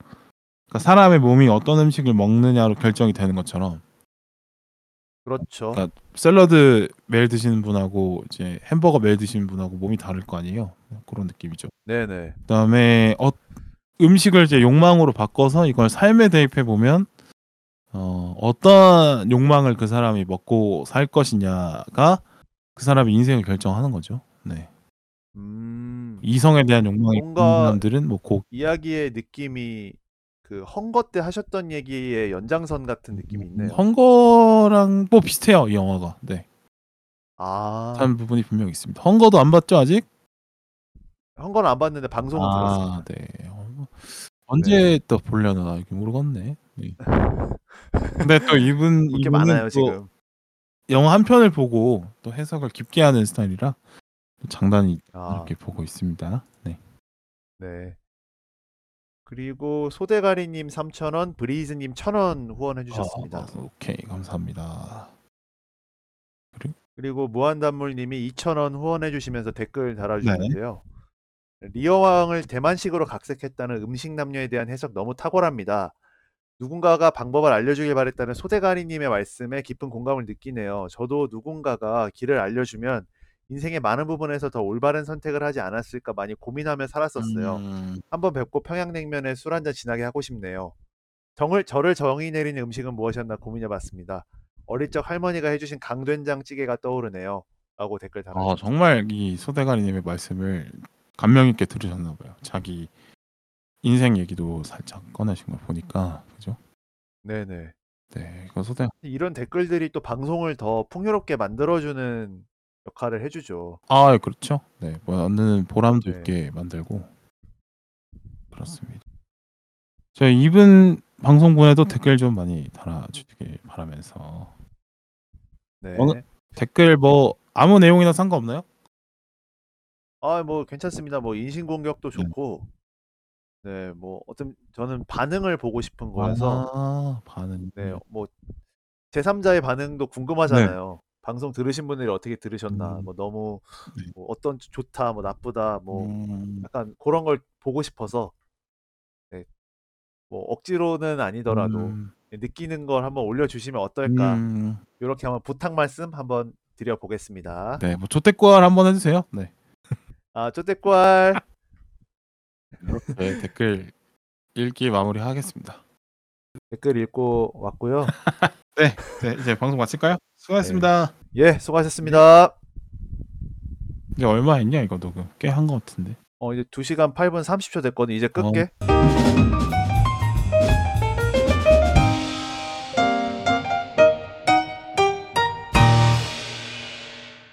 그러니까 사람의 몸이 어떤 음식을 먹느냐로 결정이 되는 것처럼 그렇죠. 그러니까 샐러드 매일 드시는 분하고 이제 햄버거 매일 드시는 분하고 몸이 다를 거 아니에요. 그런 느낌이죠. 네네. 그다음에 어, 음식을 이제 욕망으로 바꿔서 이걸 삶에 대입해 보면 어, 어떤 욕망을 그 사람이 먹고 살 것이냐가 그 사람의 인생을 결정하는 거죠. 네. 음, 이성에 대한 욕망이 있는 뭔가- 사람들은 뭐 고, 이야기의 느낌이 그 헝거 때 하셨던 얘기의 연장선 같은 느낌이 있네요. 헝거랑 뭐 비슷해요 이 영화가. 네. 아, 한 부분이 분명 히 있습니다. 헝거도 안 봤죠 아직? 헝거는 안 봤는데 방송은 들었습니다. 아, 네. 어, 언제 또 보려나 이게 모르겠네. 네. 근데 또 이분 이분은 많아요 또 지금. 영화 한 편을 보고 또 해석을 깊게 하는 스타일이라 또 장단이 아, 이렇게 보고 있습니다. 네. 네. 그리고 소대가리님 3,000원, 브리즈님 1,000원 후원해 주셨습니다. 아, 오케이 감사합니다. 그리고 무한단물님이 2,000원 후원해 주시면서 댓글 달아주셨는데요. 리어왕을 대만식으로 각색했다는 음식 남녀에 대한 해석 너무 탁월합니다. 누군가가 방법을 알려주길 바랬다는 소대가리님의 말씀에 깊은 공감을 느끼네요. 저도 누군가가 길을 알려주면 인생의 많은 부분에서 더 올바른 선택을 하지 않았을까 많이 고민하며 살았었어요. 음, 한번 뵙고 평양냉면에 술 한잔 진하게 하고 싶네요. 정을 저를 정의 내리는 음식은 무엇이었나 고민해봤습니다. 어릴 적 할머니가 해주신 강된장찌개가 떠오르네요. 라고 댓글 아 달아주셨습니다. 정말 이 소대가리님의 말씀을 감명 있게 들으셨나 봐요. 자기 인생 얘기도 살짝 꺼내신 걸 보니까 그죠? 네네. 네, 이거 소대. 이런 댓글들이 또 방송을 더 풍요롭게 만들어주는 역할을 해주죠. 아 그렇죠. 네, 뭐 얻는 보람도 네. 있게 만들고 그렇습니다. 저 이분 방송분에도 댓글 좀 많이 달아주길 바라면서 네. 어느- 댓글 뭐 아무 내용이나 상관없나요? 아, 뭐 괜찮습니다. 뭐 인신공격도 네. 좋고, 네, 뭐 어떤 저는 반응을 보고 싶은 거여서, 아, 반응. 네, 뭐 제3자의 반응도 궁금하잖아요. 방송 들으신 분들이 어떻게 들으셨나, 음. 뭐 너무 네. 뭐 어떤 좋다, 뭐 나쁘다, 뭐 음, 약간 그런 걸 보고 싶어서, 네, 뭐 억지로는 아니더라도 음, 느끼는 걸 한번 올려주시면 어떨까, 음, 이렇게 한번 부탁 말씀 한번 드려보겠습니다. 네, 뭐 조태권 한번 해주세요. 네, 아, 쪼떼꼴. 네 댓글 읽기 마무리하겠습니다. 댓글 읽고 왔고요. 네, 네, 이제 방송 마칠까요? 수고하셨습니다. 예, 수고하셨습니다. 이게 얼마 했냐 이거 녹음? 꽤한 것 같은데. 어, 이제 2시간 8분 30초 됐거든. 이제 어. 끌게.